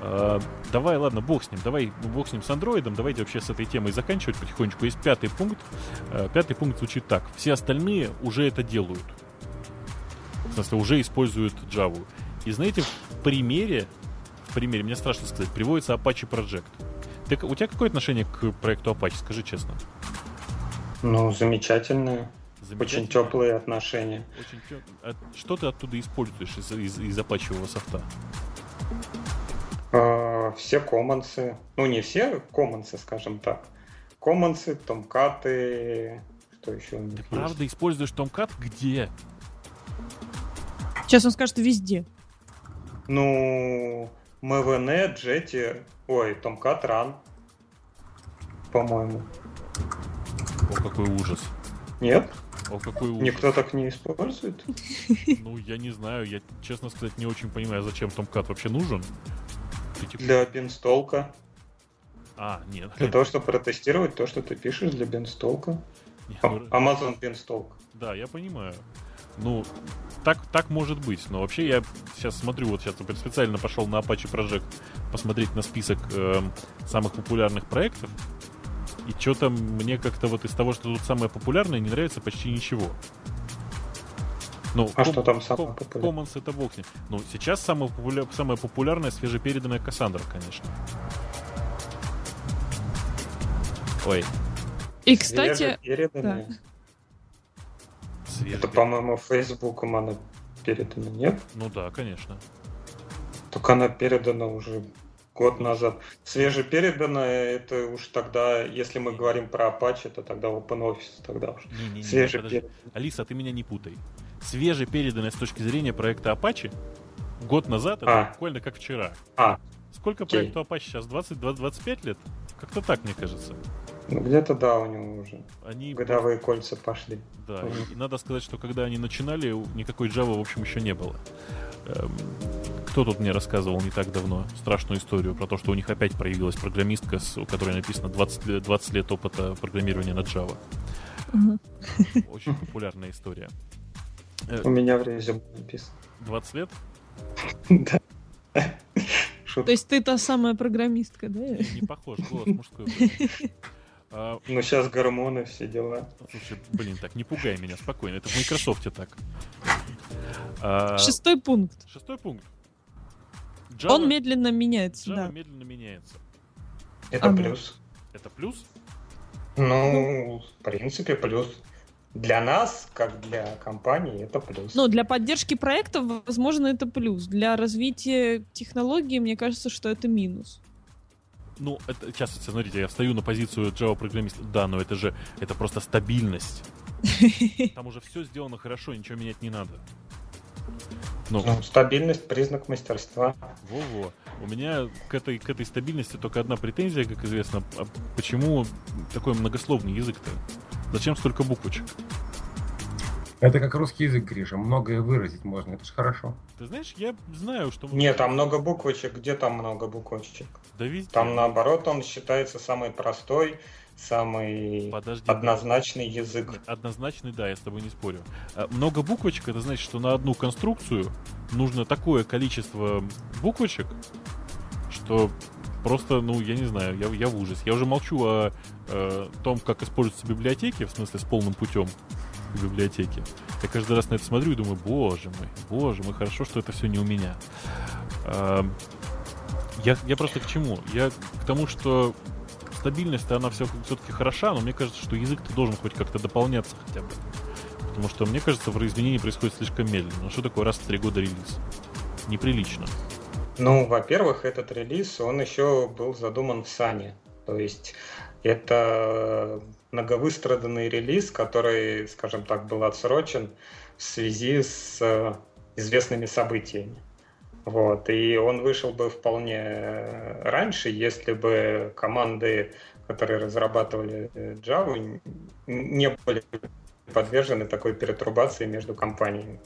Э, давай, ладно, бог с ним, давай бог с ним с андроидом, давайте вообще с этой темой заканчивать потихонечку. Есть пятый пункт. Э, пятый пункт звучит так. Все остальные уже это делают. В смысле, уже используют Java. И знаете, в примере, в примере, мне страшно сказать, приводится Apache Project. Ты, у тебя какое отношение к проекту Apache, скажи честно? Ну, замечательные, очень теплые отношения. Очень тё- а Что ты оттуда используешь из, из, из апачевого софта? А, все коммонсы, ну не все коммонсы, скажем так. Коммонсы, томкаты, что еще у них Ты есть? правда используешь Tomcat где? Сейчас он скажет везде. Ну, MVN, Jetty, ой, Tomcat Run, по-моему. О, какой ужас. Нет? О, какой ужас. Никто так не использует? Ну, я не знаю, я, честно сказать, не очень понимаю, зачем Tomcat вообще нужен. Ты типа- Для бенстолка. А, нет. Для того, чтобы протестировать то, что ты пишешь для бенстолка. Не, ну, Beanstalk. Да, я понимаю. Ну, так, так может быть. Но вообще я сейчас смотрю, вот сейчас специально пошел на Apache Project посмотреть на список э, самых популярных проектов. И что-то мне как-то вот из того, что тут самое популярное, не нравится почти ничего. Ну, А ком- что там самое ком- популярное? Commons это бог. Ну, сейчас самое, популя- самое популярное свежепереданная Кассандра, конечно. Ой, И, кстати, Свежепереданное. Свежепер- Это, по-моему, Фейсбуком она передана, нет? Ну да, конечно. Только она передана уже год назад. Свежепереданная, это уж тогда, если мы говорим про Apache, то тогда OpenOffice тогда уж. Не-не-не, подожди. Свежепереданная. Алиса, ты меня не путай. Свежепереданная с точки зрения проекта Apache год назад это А. буквально как вчера. А, Сколько Окей. проекту Apache сейчас? 20-25 лет? Как-то так, мне кажется. Ну где-то да, у него уже Они... годовые кольца пошли. Да, и, и надо сказать, что когда они начинали, никакой Java, в общем, еще не было. Эм, кто тут мне рассказывал не так давно страшную историю про то, что у них опять проявилась программистка, с- у которой написано 20 лет, 20 лет опыта программирования на Java. Мгм. Очень популярная история. Э, У меня в резюме написано. 20 лет? Да. то есть ты та самая программистка, да? Не похож, голос мужской. А, Ну сейчас гормоны, все дела. слушай, блин, так не пугай меня, спокойно. Это в Microsoft так. А, Шестой пункт. Шестой пункт. Он Java- медленно меняется, Java да. медленно меняется. Это Ага. плюс. Это плюс? Ну, в принципе, плюс. Для нас, как для компании, это плюс. Ну, для поддержки проектов, возможно, это плюс. Для развития технологий, мне кажется, что это минус. Ну, это, сейчас, смотрите, я встаю на позицию Java программиста. Да, но это же, это просто стабильность. Там уже все сделано хорошо, ничего менять не надо. Ну, Ну, стабильность признак мастерства. во-во. У меня к этой, к этой стабильности только одна претензия, как известно. А почему такой многословный язык-то? Зачем столько буквочек? Это как русский язык, Гриша. Многое выразить можно. Это же хорошо. Ты знаешь, я знаю, что... Нет, там много буквочек. Где там много буквочек? Да везде. Там, наоборот, он считается самый простой, самый Подожди. однозначный язык. Нет, Однозначный, да, я с тобой не спорю. А, Много буквочек, это значит, что на одну конструкцию нужно такое количество буквочек, что просто, ну, я не знаю, я, я в ужасе. Я уже молчу о э, том, как используются библиотеки, в смысле, с полным путем библиотеки. Я каждый раз на это смотрю и думаю, боже мой, боже мой, хорошо, что это все не у меня. Я, я просто к чему? Я к тому, что стабильность она все, все-таки хороша, но мне кажется, что язык-то должен хоть как-то дополняться хотя бы. Потому что, мне кажется, в изменении происходит слишком медленно. Ну что такое раз в три года релиз? Неприлично. Ну, во-первых, этот релиз, он еще был задуман в Сане. То есть это многовыстраданный релиз, который, скажем так, был отсрочен в связи с э, известными событиями. Вот. И он вышел бы вполне э, раньше, если бы команды, которые разрабатывали э, Java, не были подвержены такой перетрубации между компаниями.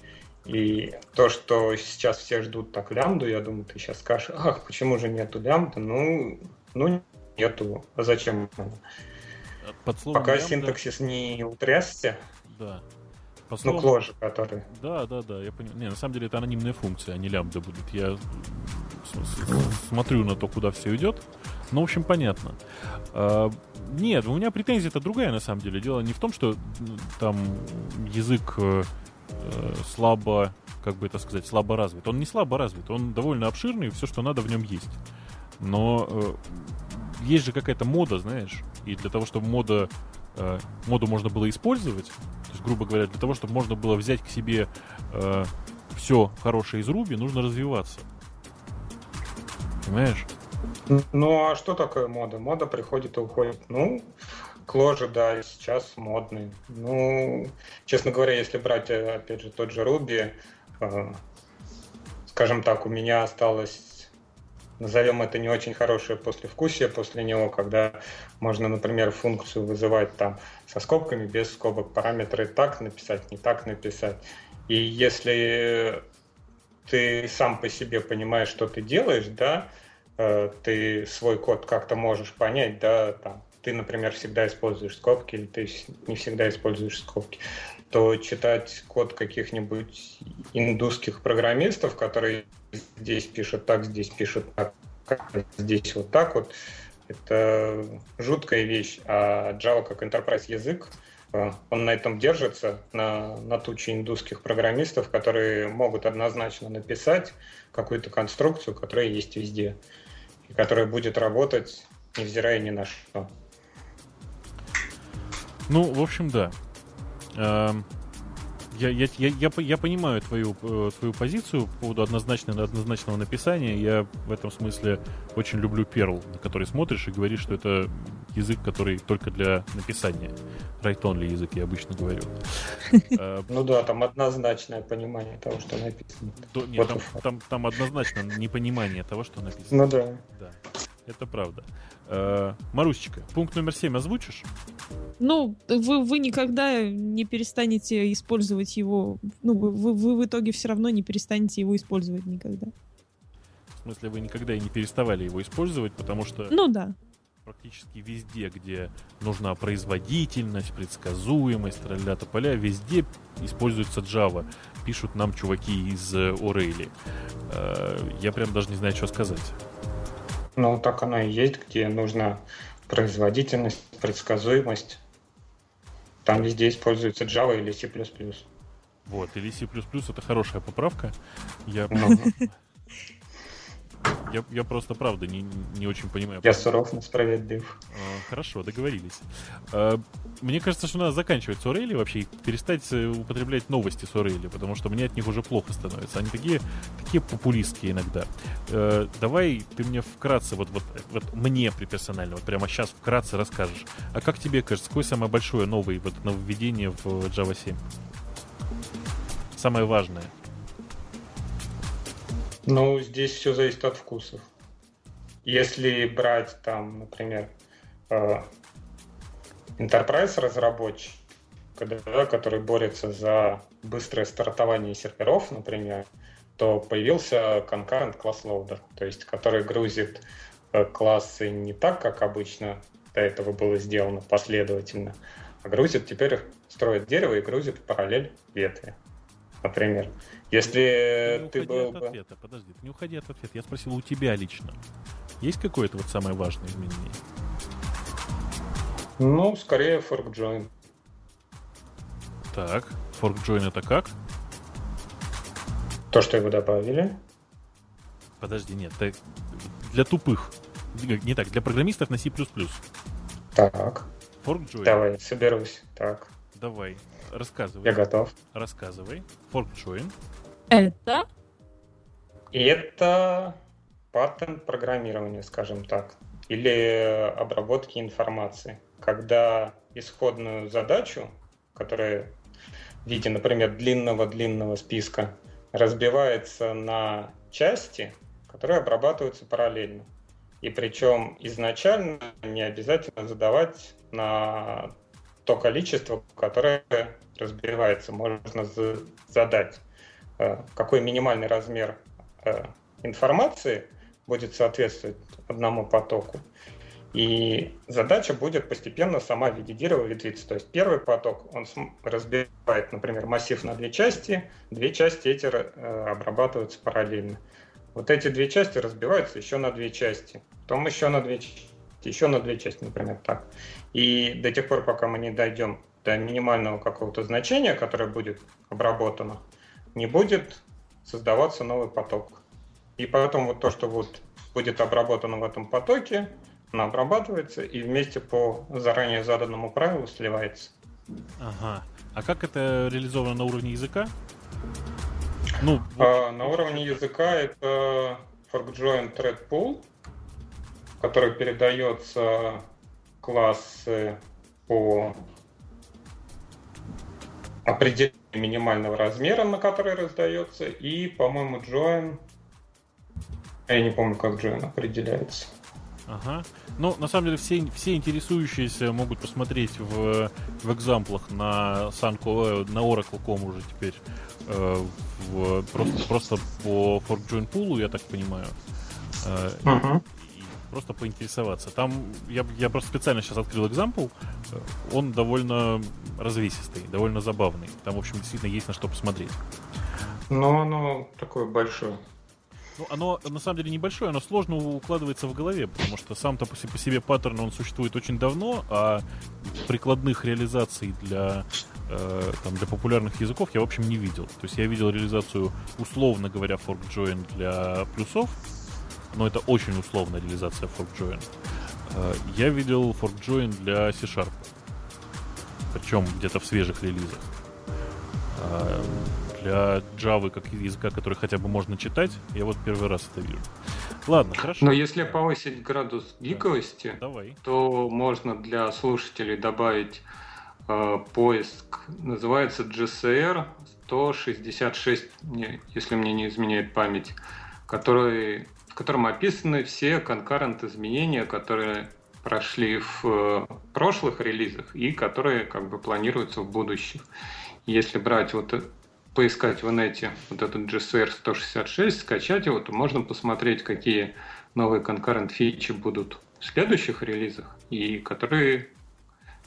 И то, что сейчас все ждут так лямбду, я думаю, ты сейчас скажешь, ах, почему же нету лямбды? Ну, ну нету. А зачем? Под Пока лямбда- синтаксис не утрясся, Да. Ну, словам- кложи, который. Да, да, да, я понимаю. Не, на самом деле это анонимная функция, а не лямбда будет. Я смотрю на то, куда все идет. Ну, в общем, понятно. А, нет, у меня претензия-то другая, на самом деле. Дело не в том, что там язык э, э, слабо, как бы это сказать, слабо развит. Он не слабо развит, он довольно обширный, все, что надо в нем есть. Но э, есть же какая-то мода, знаешь, и для того, чтобы мода, э, моду можно было использовать, то есть, грубо говоря, для того, чтобы можно было взять к себе все хорошее из Руби, нужно развиваться. Понимаешь? Ну, а что такое мода? Мода приходит и уходит. Ну, кложи, да, сейчас модные. Ну, честно говоря, если брать, э, опять же, тот же Руби, э, скажем так, у меня осталось, назовем это не очень хорошее послевкусие после него, когда можно, например, функцию вызывать там со скобками, без скобок, параметры так написать, не так написать. И если ты сам по себе понимаешь, что ты делаешь, да, э, ты свой код как-то можешь понять, да, там, ты, например, всегда используешь скобки, или ты не всегда используешь скобки, то читать код каких-нибудь индусских программистов, которые здесь пишут так, здесь пишут так, здесь вот так вот, это жуткая вещь. А Java как enterprise язык, э, он на этом держится, на, на туче индусских программистов, которые могут однозначно написать какую-то конструкцию, которая есть везде, и которая будет работать, невзирая ни на что. Ну, в общем, да. Эм, я, я, я, я, я понимаю твою, э, твою позицию по поводу однозначного, однозначного написания. Я в этом смысле очень люблю Perl, на который смотришь и говоришь, что это язык, который только для написания. Right-only язык, я обычно говорю. Э, ну да, там однозначное понимание того, что написано. Нет, там, там однозначно непонимание того, что написано. Ну да. Да, это правда. Э, Марусечка, пункт номер семь озвучишь? Ну, вы, вы никогда не перестанете использовать его. Ну, вы, вы в итоге все равно не перестанете его использовать никогда. В смысле, вы никогда и не переставали его использовать, потому что... Ну да. Практически везде, где нужна производительность, предсказуемость, тролля поля, везде используется Java. Пишут нам чуваки из Орейли. Э, я прям даже не знаю, что сказать. Ну, так оно и есть, где нужна производительность, предсказуемость. Там везде используется Java или C++. Вот, или C++ это хорошая поправка. Я, ну. Я, я просто, правда, не, не очень понимаю. Я суров, но справедлив. А, хорошо, договорились. А, мне кажется, что надо заканчивать с Орели вообще и перестать э, употреблять новости с Орели, потому что мне от них уже плохо становится. Они такие, такие популистские иногда. А, давай ты мне вкратце, вот, вот, вот мне персонально, вот прямо сейчас вкратце расскажешь. А как тебе кажется, какое самое большое новое вот, нововведение в Java 7? Самое важное. Ну, здесь все зависит от вкусов. Если брать там, например, э, enterprise разработчик, который борется за быстрое стартование серверов, например, то появился concurrent class loader, то есть который грузит э, классы не так, как обычно до этого было сделано последовательно, а грузит теперь строит дерево и грузит в параллель ветви например. Если ты, ты был от ответа, подожди, не уходи от ответа. Я спросил у тебя лично. Есть какое-то вот самое важное изменение? Ну, скорее fork join. Так, fork join это как? То, что его добавили. Подожди, нет, ты для тупых. Не так, для программистов на C++. Так. Fork join. Давай, соберусь. Так. Давай. Рассказывай. Я готов. Рассказывай. Fork join. Это? Это паттерн программирования, скажем так, или обработки информации. Когда исходную задачу, которая в виде, например, длинного-длинного списка, разбивается на части, которые обрабатываются параллельно. И причем изначально не обязательно задавать на то количество, которое разбивается. Можно задать, какой минимальный размер э, информации будет соответствовать одному потоку. И задача будет постепенно сама в виде дерева ветвиться. То есть первый поток, он разбивает, например, массив на две части, две части эти э, обрабатываются параллельно. Вот эти две части разбиваются еще на две части, потом еще на две части, еще на две части, например, так. И до тех пор, пока мы не дойдем до минимального какого-то значения, которое будет обработано, не будет создаваться новый поток. И потом вот то, что вот будет обработано в этом потоке, оно обрабатывается и вместе по заранее заданному правилу сливается. Ага. А как это реализовано на уровне языка? Ну, вот. а, на уровне языка это forkjoin thread pool, который передается классы по определению минимального размера, на который раздается, и, по-моему, join... Я не помню, как join определяется. Ага. Ну, на самом деле, все, все интересующиеся могут посмотреть в, в экзамплах на Sunco, на Oracle.com уже теперь. Э, в, просто, просто по ForkJoin Pool, я так понимаю. Э, uh-huh. просто поинтересоваться. Там я, я просто специально сейчас открыл экзампл. Он довольно развесистый, довольно забавный. Там, в общем, действительно есть на что посмотреть. Но оно такое большое. Ну, оно на самом деле небольшое, оно сложно укладывается в голове, потому что сам-то по, по себе паттерн он существует очень давно, а прикладных реализаций для, э, там, для популярных языков я, в общем, не видел. То есть я видел реализацию, условно говоря, fork join для плюсов, но это очень условная реализация fork join. Э, я видел fork join для C-Sharp, причем где-то в свежих релизах. Э, для Java как языка, который хотя бы можно читать, я вот первый раз это вижу. Ладно, хорошо. Но если повысить градус гиковости, Давай. то можно для слушателей добавить э, поиск, называется GCR 166, не, если мне не изменяет память, который, в котором описаны все конкурент изменения, которые прошли в э, прошлых релизах и которые как бы планируются в будущих. Если брать вот поискать в инете вот этот GCR 166, скачать его, то можно посмотреть, какие новые конкурент фичи будут в следующих релизах и которые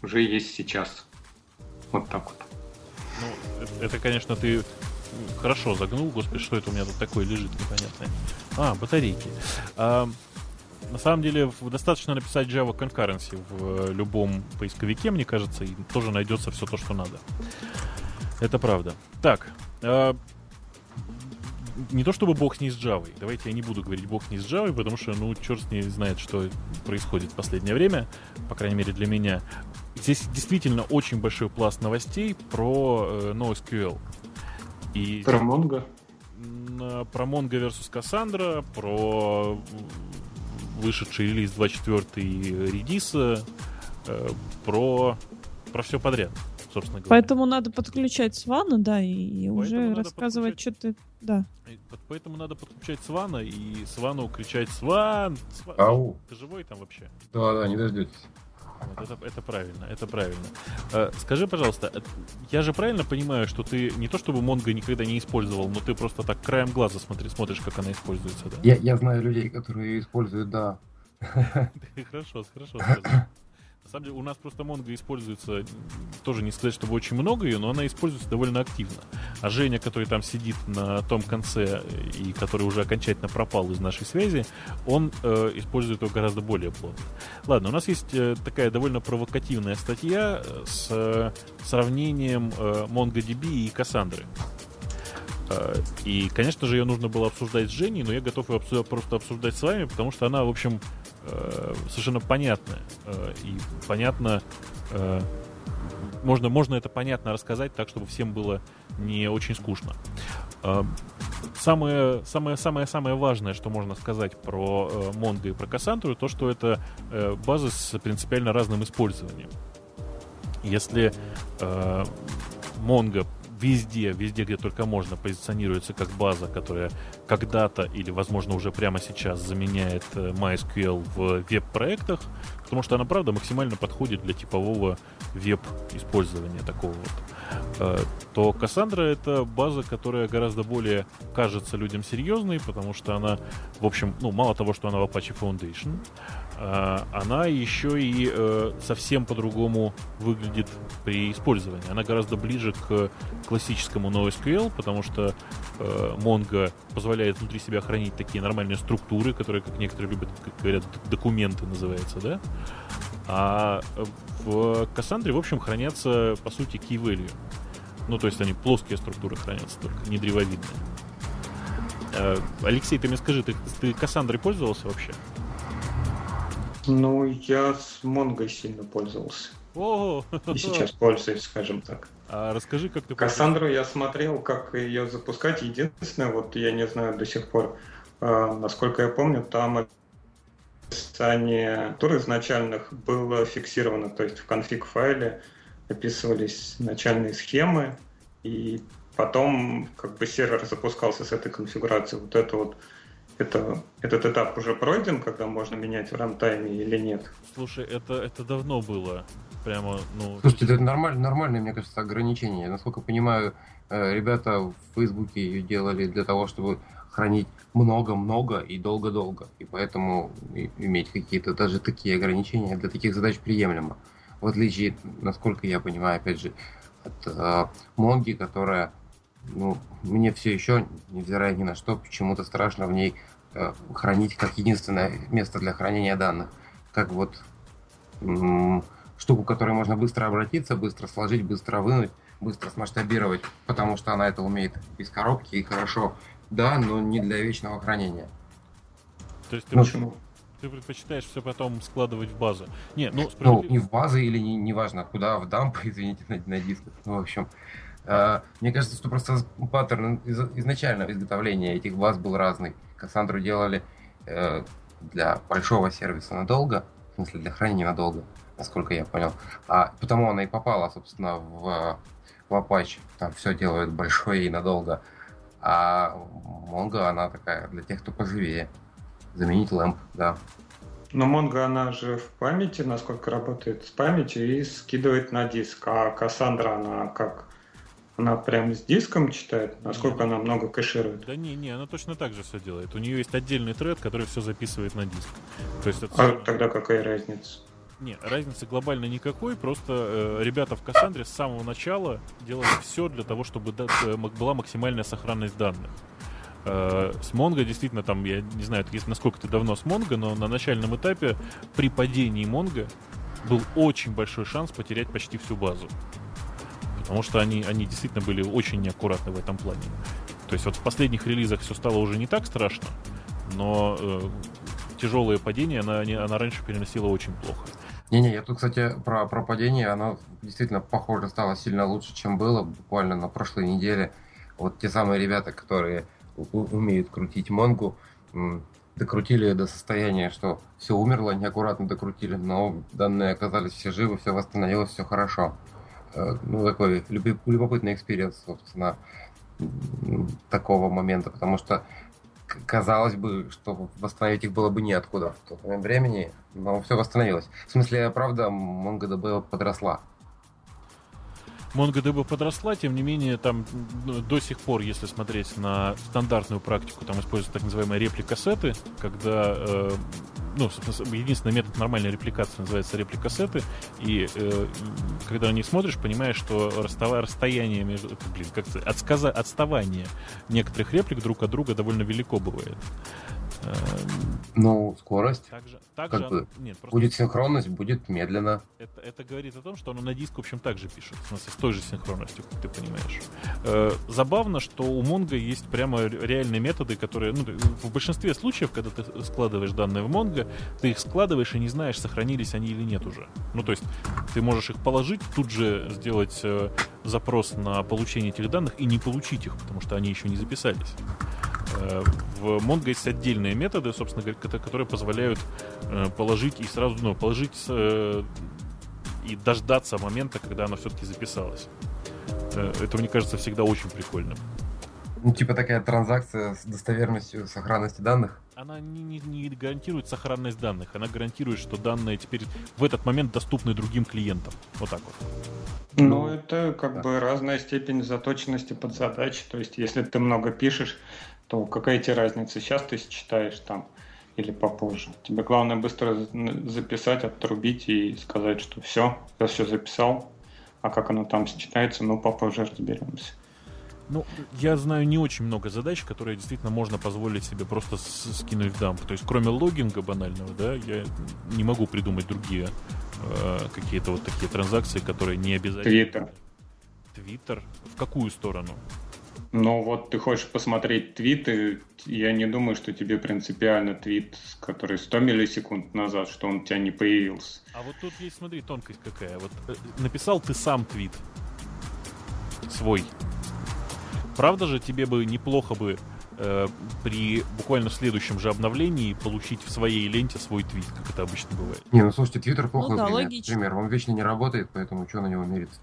уже есть сейчас. Вот так вот. Ну, это, это, конечно, ты хорошо загнул. Господи, что это у меня тут такое лежит непонятное? А, батарейки. А, на самом деле, достаточно написать Java Concurrency в э, любом поисковике, мне кажется, и тоже найдется все то, что надо. Это правда. Так, э, не то чтобы бог не с Java. Давайте я не буду говорить бог не с Java, потому что, ну, черт с ней знает, что происходит в последнее время, по крайней мере для меня. Здесь действительно очень большой пласт новостей про э, NoSQL. И про Mongo? Про Mongo versus Cassandra, про вышедший релиз 24 редиса, э, про, про все подряд собственно говоря. Поэтому надо подключать Свана, да, и Поэтому уже рассказывать, что ты... Да. Поэтому надо подключать Свана и Свану кричать «Сван! Сван! Ау! Ты живой там вообще?» Да-да, не дождетесь. Вот это, это правильно, это правильно. Э, скажи, пожалуйста, э, я же правильно понимаю, что ты не то чтобы Монго никогда не использовал, но ты просто так краем глаза смотри, смотришь, как она используется, да? Я, я знаю людей, которые используют, да. Хорошо, хорошо самом деле у нас просто Mongo используется, тоже не сказать, чтобы очень много ее, но она используется довольно активно. А Женя, который там сидит на том конце и который уже окончательно пропал из нашей связи, он э, использует его гораздо более плотно. Ладно, у нас есть э, такая довольно провокативная статья э, с э, сравнением э, MongoDB и Cassandra. Э, и, конечно же, ее нужно было обсуждать с Женей, но я готов ее просто обсуждать с вами, потому что она, в общем, э, совершенно понятно. Э, и понятно, э, можно, можно это понятно рассказать так, чтобы всем было не очень скучно. Самое, самое, самое, самое важное, что можно сказать про э, Mongo и про Cassandra, то, что это базы с принципиально разным использованием. Если э, Mongo везде, везде, где только можно, позиционируется как база, которая когда-то или, возможно, уже прямо сейчас заменяет э, MySQL в веб-проектах, потому что она, правда, максимально подходит для типового веб-использования такого вот. Э, то Cassandra — это база, которая гораздо более кажется людям серьезной, потому что она, в общем, ну, мало того, что она в Apache Foundation, она еще и э, совсем по-другому выглядит при использовании. Она гораздо ближе к классическому NoSQL, потому что э, Mongo позволяет внутри себя хранить такие нормальные структуры, которые, как некоторые любят, как говорят, документы называется, да? А в Cassandra, в общем, хранятся, по сути, key value. Ну, то есть они плоские структуры хранятся, только не древовидные. Э, Алексей, ты мне скажи, ты, ты Кассандрой пользовался вообще? Ну, я с Монгой сильно пользовался. О, И сейчас пользуюсь, скажем так. А расскажи, как ты Кассандру я смотрел, как ее запускать. Единственное, вот я не знаю до сих пор, э, насколько я помню, там описание тур изначальных было фиксировано, то есть в конфиг-файле описывались начальные схемы, и потом как бы сервер запускался с этой конфигурацией. Вот это вот это, этот этап уже пройден, когда можно менять в рантайме или нет? Слушай, это, это давно было. прямо, ну... Слушайте, это нормаль, нормальное, мне кажется, ограничение. Насколько понимаю, э, ребята в Фейсбуке ее делали для того, чтобы хранить много-много и долго-долго. И поэтому иметь какие-то даже такие ограничения для таких задач приемлемо. В отличие, насколько я понимаю, опять же, от э, Монги, которая, ну, мне все еще, невзирая ни на что, почему-то страшно в ней э, хранить как единственное место для хранения данных. Как вот м- штуку, к которой можно быстро обратиться, быстро сложить, быстро вынуть, быстро смасштабировать, потому что она это умеет из коробки и хорошо, да, но не для вечного хранения. То есть ты, ну, ты предпочитаешь все потом складывать в базу. Не, ну, справедлив... ну не в базы или не, неважно, куда, в дамп, извините, на, на дисках. Ну, в общем, мне кажется, что просто паттерн из, изначально изготовления этих баз был разный. Кассандру делали э, для большого сервиса надолго, в смысле для хранения надолго, насколько я понял. А потому она и попала, собственно, в, в Apache. Там все делают большое и надолго. А Mongo, она такая для тех, кто поживее. Заменить ламп, да. Но Mongo, она же в памяти, насколько работает с памятью, и скидывает на диск. А Cassandra, она как? Она прям с диском читает? Насколько Нет. она много кэширует? Да не, не, она точно так же все делает. У нее есть отдельный тред, который все записывает на диск. То есть это... А тогда какая разница? Не, разницы глобально никакой, просто э, ребята в Кассандре с самого начала делали все для того, чтобы да, э, была максимальная сохранность данных. Э, с Mongo действительно там, я не знаю, насколько ты давно с Mongo, но на начальном этапе при падении Mongo был очень большой шанс потерять почти всю базу. Потому что они, они действительно были очень неаккуратны в этом плане. То есть вот в последних релизах все стало уже не так страшно, но э, тяжелое падение она, она раньше переносила очень плохо. Не-не, я тут, кстати, про, про падение, оно действительно, похоже, стало сильно лучше, чем было буквально на прошлой неделе. Вот те самые ребята, которые умеют крутить Монгу, докрутили до состояния, что все умерло, неаккуратно докрутили, но данные оказались все живы, все восстановилось, все хорошо. Ну, такой любопытный experience, собственно, такого момента, потому что казалось бы, что восстановить их было бы неоткуда в тот момент времени, но все восстановилось. В смысле, правда, MongoDB подросла. MongoDB подросла, тем не менее, там ну, до сих пор, если смотреть на стандартную практику, там используют так называемые репликассеты, когда э, ну, единственный метод нормальной репликации называется репликассеты, и э, когда на них смотришь, понимаешь, что расстояние между, блин, как отсказа, отставание некоторых реплик друг от друга довольно велико бывает. Эм, ну, скорость. Также, также как бы, нет, просто... Будет синхронность, будет медленно. Это, это говорит о том, что оно на диск, в общем, также пишет. В смысле, с той же синхронностью, как ты понимаешь. Э, забавно, что у Mongo есть прямо реальные методы, которые... Ну, в большинстве случаев, когда ты складываешь данные в Mongo, ты их складываешь и не знаешь, сохранились они или нет уже. Ну, то есть, ты можешь их положить, тут же сделать э, запрос на получение этих данных и не получить их, потому что они еще не записались. Э, в Mongo есть отдельные методы, собственно говоря, которые позволяют э, положить и сразу, ну, положить э, и дождаться момента, когда оно все-таки записалось. Это, мне кажется, всегда очень прикольным. Ну, типа такая транзакция с достоверностью сохранности данных? Она не, не, не гарантирует сохранность данных, она гарантирует, что данные теперь в этот момент доступны другим клиентам. Вот так вот. Ну, ну это как да. бы разная степень заточенности под задачи. То есть, если ты много пишешь, то какая тебе разница, сейчас ты считаешь там или попозже. Тебе главное быстро записать, отрубить и сказать, что все, я все записал, а как оно там считается, ну, попозже разберемся. Ну, я знаю не очень много задач, которые действительно можно позволить себе просто скинуть в дамп. То есть, кроме логинга банального, да, я не могу придумать другие э, какие-то вот такие транзакции, которые не обязательно. Твиттер. Твиттер? В какую сторону? Ну вот ты хочешь посмотреть твиты, я не думаю, что тебе принципиально твит, который 100 миллисекунд назад, что он у тебя не появился. А вот тут есть, смотри, тонкость какая. Вот э, написал ты сам твит свой. Правда же тебе бы неплохо бы э, при буквально следующем же обновлении получить в своей ленте свой твит, как это обычно бывает. Не, ну слушайте, Твиттер плохо ну, да, логично. Например, он вечно не работает, поэтому что на него мериться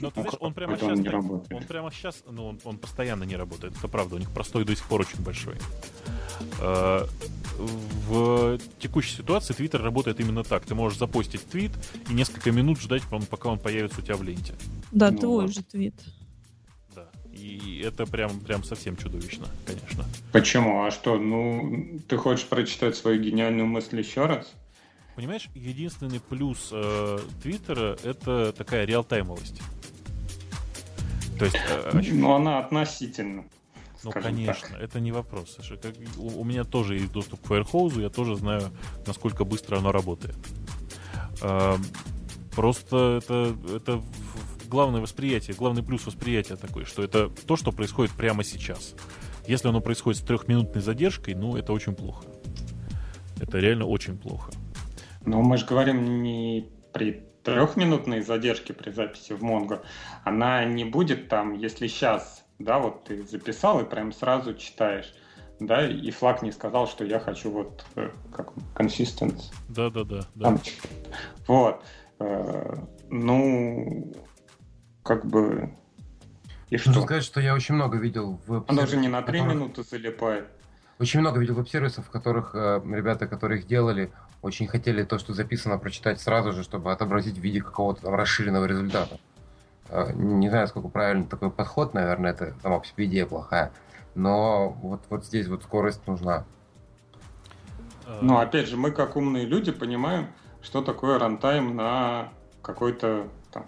Но ты знаешь, он прямо сейчас, он прямо сейчас, ну он, постоянно не работает, это правда, у них простой до сих пор очень большой. Э, в текущей ситуации Twitter работает именно так. Ты можешь запостить твит и несколько минут ждать, пока он появится у тебя в ленте. Да, Ну твой же твит. И это прям, прям совсем чудовищно, конечно. Почему? А что, ну, ты хочешь прочитать свою гениальную мысль еще раз? Понимаешь, единственный плюс э, Твиттера это такая реалтаймовость. То есть, э, ощущ- Ну, она относительно. ну, конечно, так. это не вопрос. Саша. Как- у, у меня тоже есть доступ к Firehose, я тоже знаю, насколько быстро оно работает. Э, просто это, это главное восприятие, главный плюс восприятия такой, что это то, что происходит прямо сейчас. Если оно происходит с трехминутной задержкой, ну, это очень плохо. Это реально очень плохо. Но мы же говорим не при трехминутной задержке при записи в Mongo. Она не будет там, если сейчас, да, вот ты записал и прям сразу читаешь, да, и флаг не сказал, что я хочу вот э, как consistency. Да-да-да. да. Там чё-то. Вот. Э, Ну, как бы... И Нужно что? сказать, что я очень много видел в Оно же не на три которых- минуты залипает. Очень много видел веб-сервисов, в которых э, ребята, которые их делали, очень хотели то, что записано, прочитать сразу же, чтобы отобразить в виде какого-то там расширенного результата. Э, не знаю, сколько правильно такой подход, наверное, это сама по себе идея плохая. Но вот, вот здесь вот скорость нужна. Но опять же, мы как умные люди понимаем, что такое рантайм на какой-то там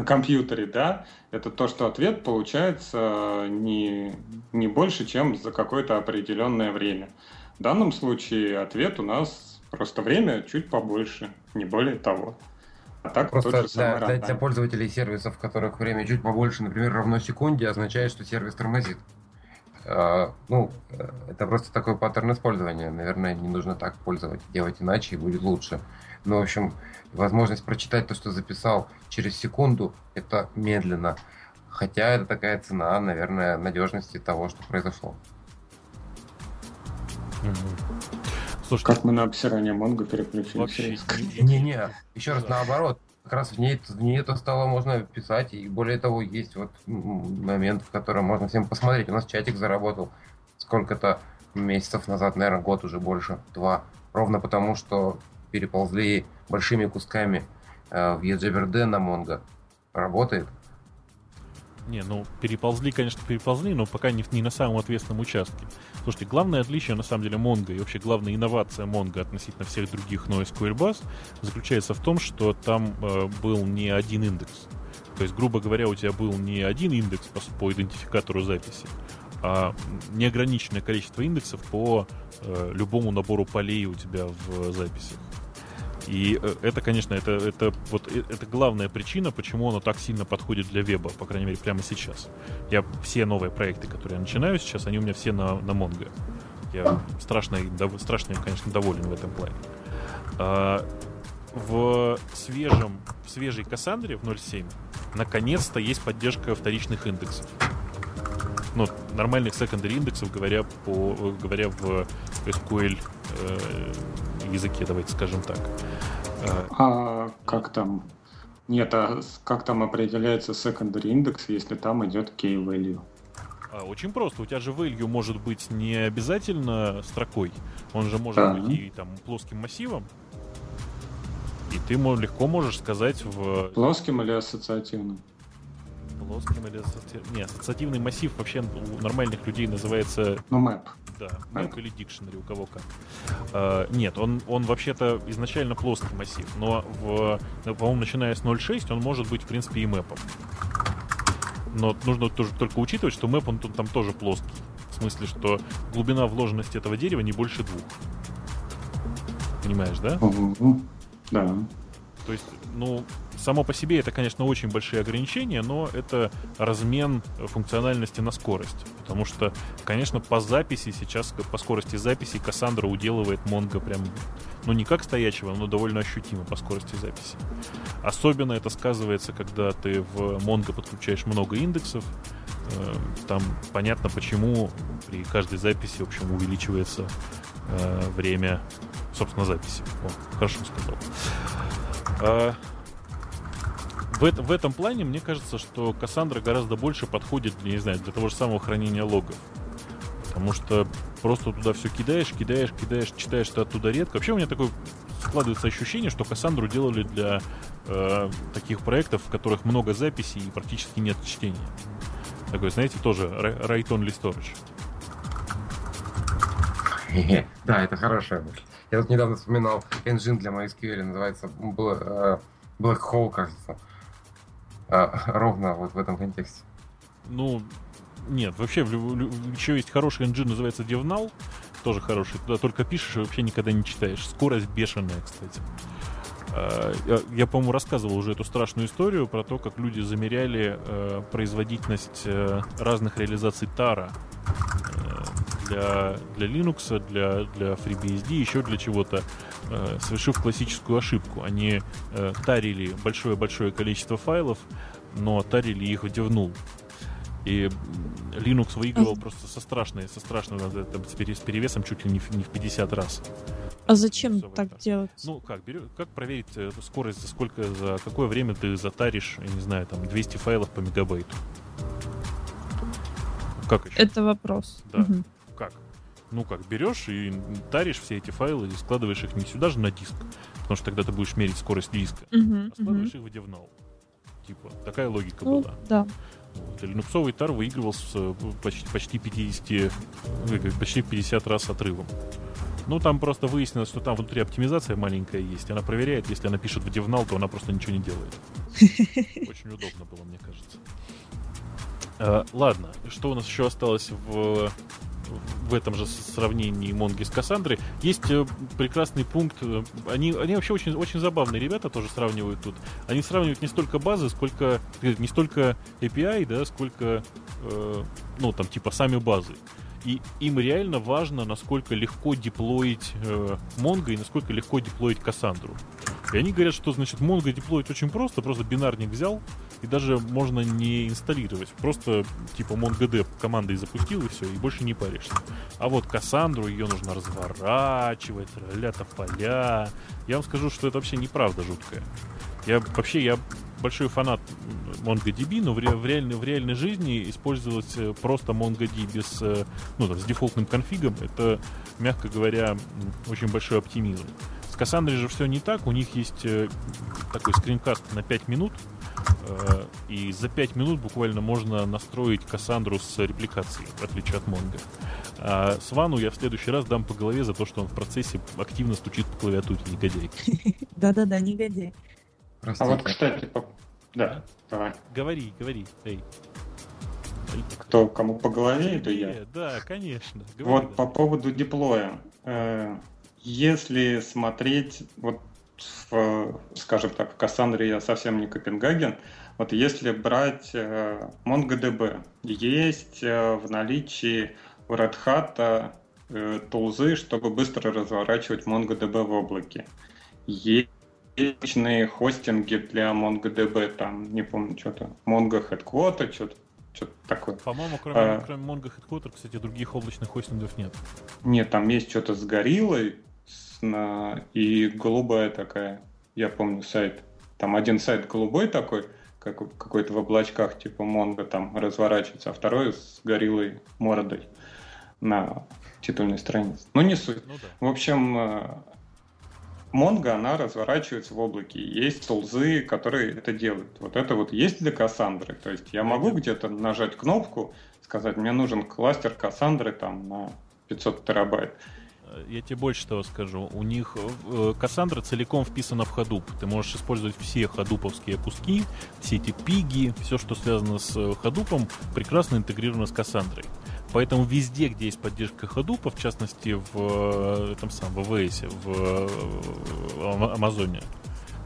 на компьютере, да, это то, что ответ получается не, не больше, чем за какое-то определенное время. В данном случае ответ у нас просто время чуть побольше, не более того. А так тот Просто же самый для, для- для пользователей сервисов, в которых время чуть побольше, например, равно секунде, означает, что сервис тормозит. Э, ну, э, это просто такой паттерн использования. Наверное, не нужно так пользоваться, делать иначе и будет лучше. Но, в общем, возможность прочитать то, что записал через секунду, это медленно. Хотя это такая цена, наверное, надежности того, что произошло. Мгм. Слушай, Как мы на обсирание Монго переключились. вообще резко. не- Не-не, еще раз наоборот. Как раз в ней, в ней это стало можно писать, и более того, есть вот момент, в котором можно всем посмотреть. У нас чатик заработал сколько-то месяцев назад, наверное, год уже больше, два. Ровно потому, что переползли большими кусками э, в EGBRD на Mongo. Работает. Не, ну переползли, конечно, переползли, но пока не, не на самом ответственном участке. Слушайте, главное отличие на самом деле Mongo и вообще главная инновация Mongo относительно всех других NoSQL баз заключается в том, что там э, был не один индекс. То есть, грубо говоря, у тебя был не один индекс по, по идентификатору записи, а неограниченное количество индексов по э, любому набору полей у тебя в записях. И э, это, конечно, это, это, вот, э, это главная причина, почему оно так сильно подходит для веба, по крайней мере, прямо сейчас. Я все новые проекты, которые я начинаю сейчас, они у меня все на, на Mongo. Я страшно, дов- страшно конечно, доволен в этом плане. А, в свежем, в свежей Кассандре в 0.7 наконец-то есть поддержка вторичных индексов. Ну, нормальных secondary индексов, говоря, по, говоря в SQL э, языке, давайте скажем так. Э, А как там? Нет, а как там определяется secondary индекс, если там идет key value? А, Очень просто. У тебя же value может быть не обязательно строкой. Он же может Да. быть и там плоским массивом. И ты легко можешь сказать в Плоским или ассоциативным? Плоским или ассоци- Не, ассоциативный массив вообще у нормальных людей называется Ну, map. да, map или dictionary, у кого как. А, нет, он, он вообще-то изначально плоский массив, но, в, ну, по-моему, начиная с 0.6 он может быть, в принципе, и мэпом. Но нужно тоже только учитывать, что мэп, он тут там тоже плоский. В смысле, что глубина вложенности этого дерева не больше двух. Понимаешь, да? Да. То есть, ну, само по себе это, конечно, очень большие ограничения, но это размен функциональности на скорость. Потому что, конечно, по записи сейчас, по скорости записи, Кассандра уделывает Монго прям, ну, не как стоячего, но довольно ощутимо по скорости записи. Особенно это сказывается, когда ты в Монго подключаешь много индексов. Э, Там понятно, почему при каждой записи, в общем, увеличивается э, время, собственно, записи. О, хорошо сказал. А, в, это- в этом плане мне кажется, что Кассандра гораздо больше подходит, не знаю, для того же самого хранения логов. Потому что просто туда все кидаешь, кидаешь, кидаешь, читаешь ты оттуда редко. Вообще у меня такое складывается ощущение, что Кассандру делали для э, таких проектов, в которых много записей и практически нет чтения. Такой, знаете, тоже write-only storage. Да, это хорошая мысль. Я тут недавно вспоминал engine для MySQL, называется э, Black Hole, кажется. А, ровно вот в этом контексте. Ну, нет, вообще еще есть хороший engine, называется DevNull, тоже хороший. Туда только пишешь и вообще никогда не читаешь. Скорость бешеная, кстати. А, я, я по-моему, рассказывал уже эту страшную историю про то, как люди замеряли э, производительность э, разных реализаций Тара э, для, для Linux, для, для FreeBSD, еще для чего-то, э, совершив классическую ошибку. Они э, тарили большое-большое количество файлов, но тарили их в DevNull. И Linux выигрывал просто со страшной, со страшным там, с перевесом чуть ли не в, не в 50 раз. А зачем так раз. делать? Ну, как, берё, как проверить э, скорость, за сколько, за какое время ты затаришь, я не знаю, там, 200 файлов по мегабайту? Как еще? Это вопрос. Да. Угу. Как? Ну как, берешь и таришь все эти файлы и складываешь их не сюда же на диск, потому что тогда ты будешь мерить скорость диска, угу, а складываешь угу. их в DevNull. Типа, такая логика ну, была. Да. Линуксовый тар выигрывал с э, почти, почти 50, почти 50 раз отрывом. Ну, там просто выяснилось, что там внутри оптимизация маленькая есть. Она проверяет, если она пишет в DevNull, то она просто ничего не делает. Очень удобно было, мне кажется. А, ладно, что у нас еще осталось в в этом же сравнении Монги с Кассандрой. Есть э, прекрасный пункт. Э, они, они вообще очень, очень забавные ребята тоже сравнивают тут. Они сравнивают не столько базы, сколько не столько API, да, сколько э, ну там типа сами базы. И им реально важно, насколько легко деплоить э, и насколько легко деплоить Кассандру. И они говорят, что значит Mongo деплоить очень просто, просто бинарник взял, и даже можно не инсталлировать. Просто типа MongoDB командой запустил и все, и больше не паришься. А вот Кассандру ее нужно разворачивать, ля-то поля. Я вам скажу, что это вообще неправда жуткая. Я вообще я большой фанат MongoDB, но в, ре, в, реальной, в реальной жизни использовать э, просто MongoDB без, э, ну, там, с дефолтным конфигом, это, мягко говоря, очень большой оптимизм. С Cassandra же все не так, у них есть э, такой скринкаст на 5 минут, и за 5 минут буквально можно настроить Кассандру с репликацией, в отличие от Mongo. А Свану я в следующий раз дам по голове за то, что он в процессе активно стучит по клавиатуре, негодяй. Да-да-да, негодяй. А вот, кстати, да, давай. Говори, говори, эй. Кто, кому по голове, это я? Да, конечно. Говори, вот да. по поводу диплоя. Э, если смотреть, вот, в, скажем так, в Кассандре я совсем не Копенгаген, вот если брать э, MongoDB, есть э, в наличии у Red Hat тулзы, чтобы быстро разворачивать MongoDB в облаке. Есть различные хостинги для MongoDB, там, не помню, что-то, Mongo Headquarter, что-то что-то такое. По-моему, кроме, а, кроме Mongo Headquarter, кстати, других облачных хостингов нет. Нет, там есть что-то с гориллой с, на, и голубая такая, я помню, сайт. Там один сайт голубой такой, как какой-то в облачках, типа Mongo там разворачивается, а второй с гориллой мордой на титульной странице. Ну, не суть. Ну, да. В общем, э, Монго, она разворачивается в облаке. Есть тулзы, которые это делают. Вот это вот есть для Кассандры. То есть я могу где-то нажать кнопку, сказать, мне нужен кластер Кассандры там на 500 терабайт. Я тебе больше того скажу. У них э, Кассандра целиком вписана в Hadoop. Ты можешь использовать все хадуповские куски, все эти пиги, все, что связано с Hadoop, прекрасно интегрировано с Кассандрой. Поэтому везде, где есть поддержка Hadoop, в частности в этом самом в AWS, в Амазоне,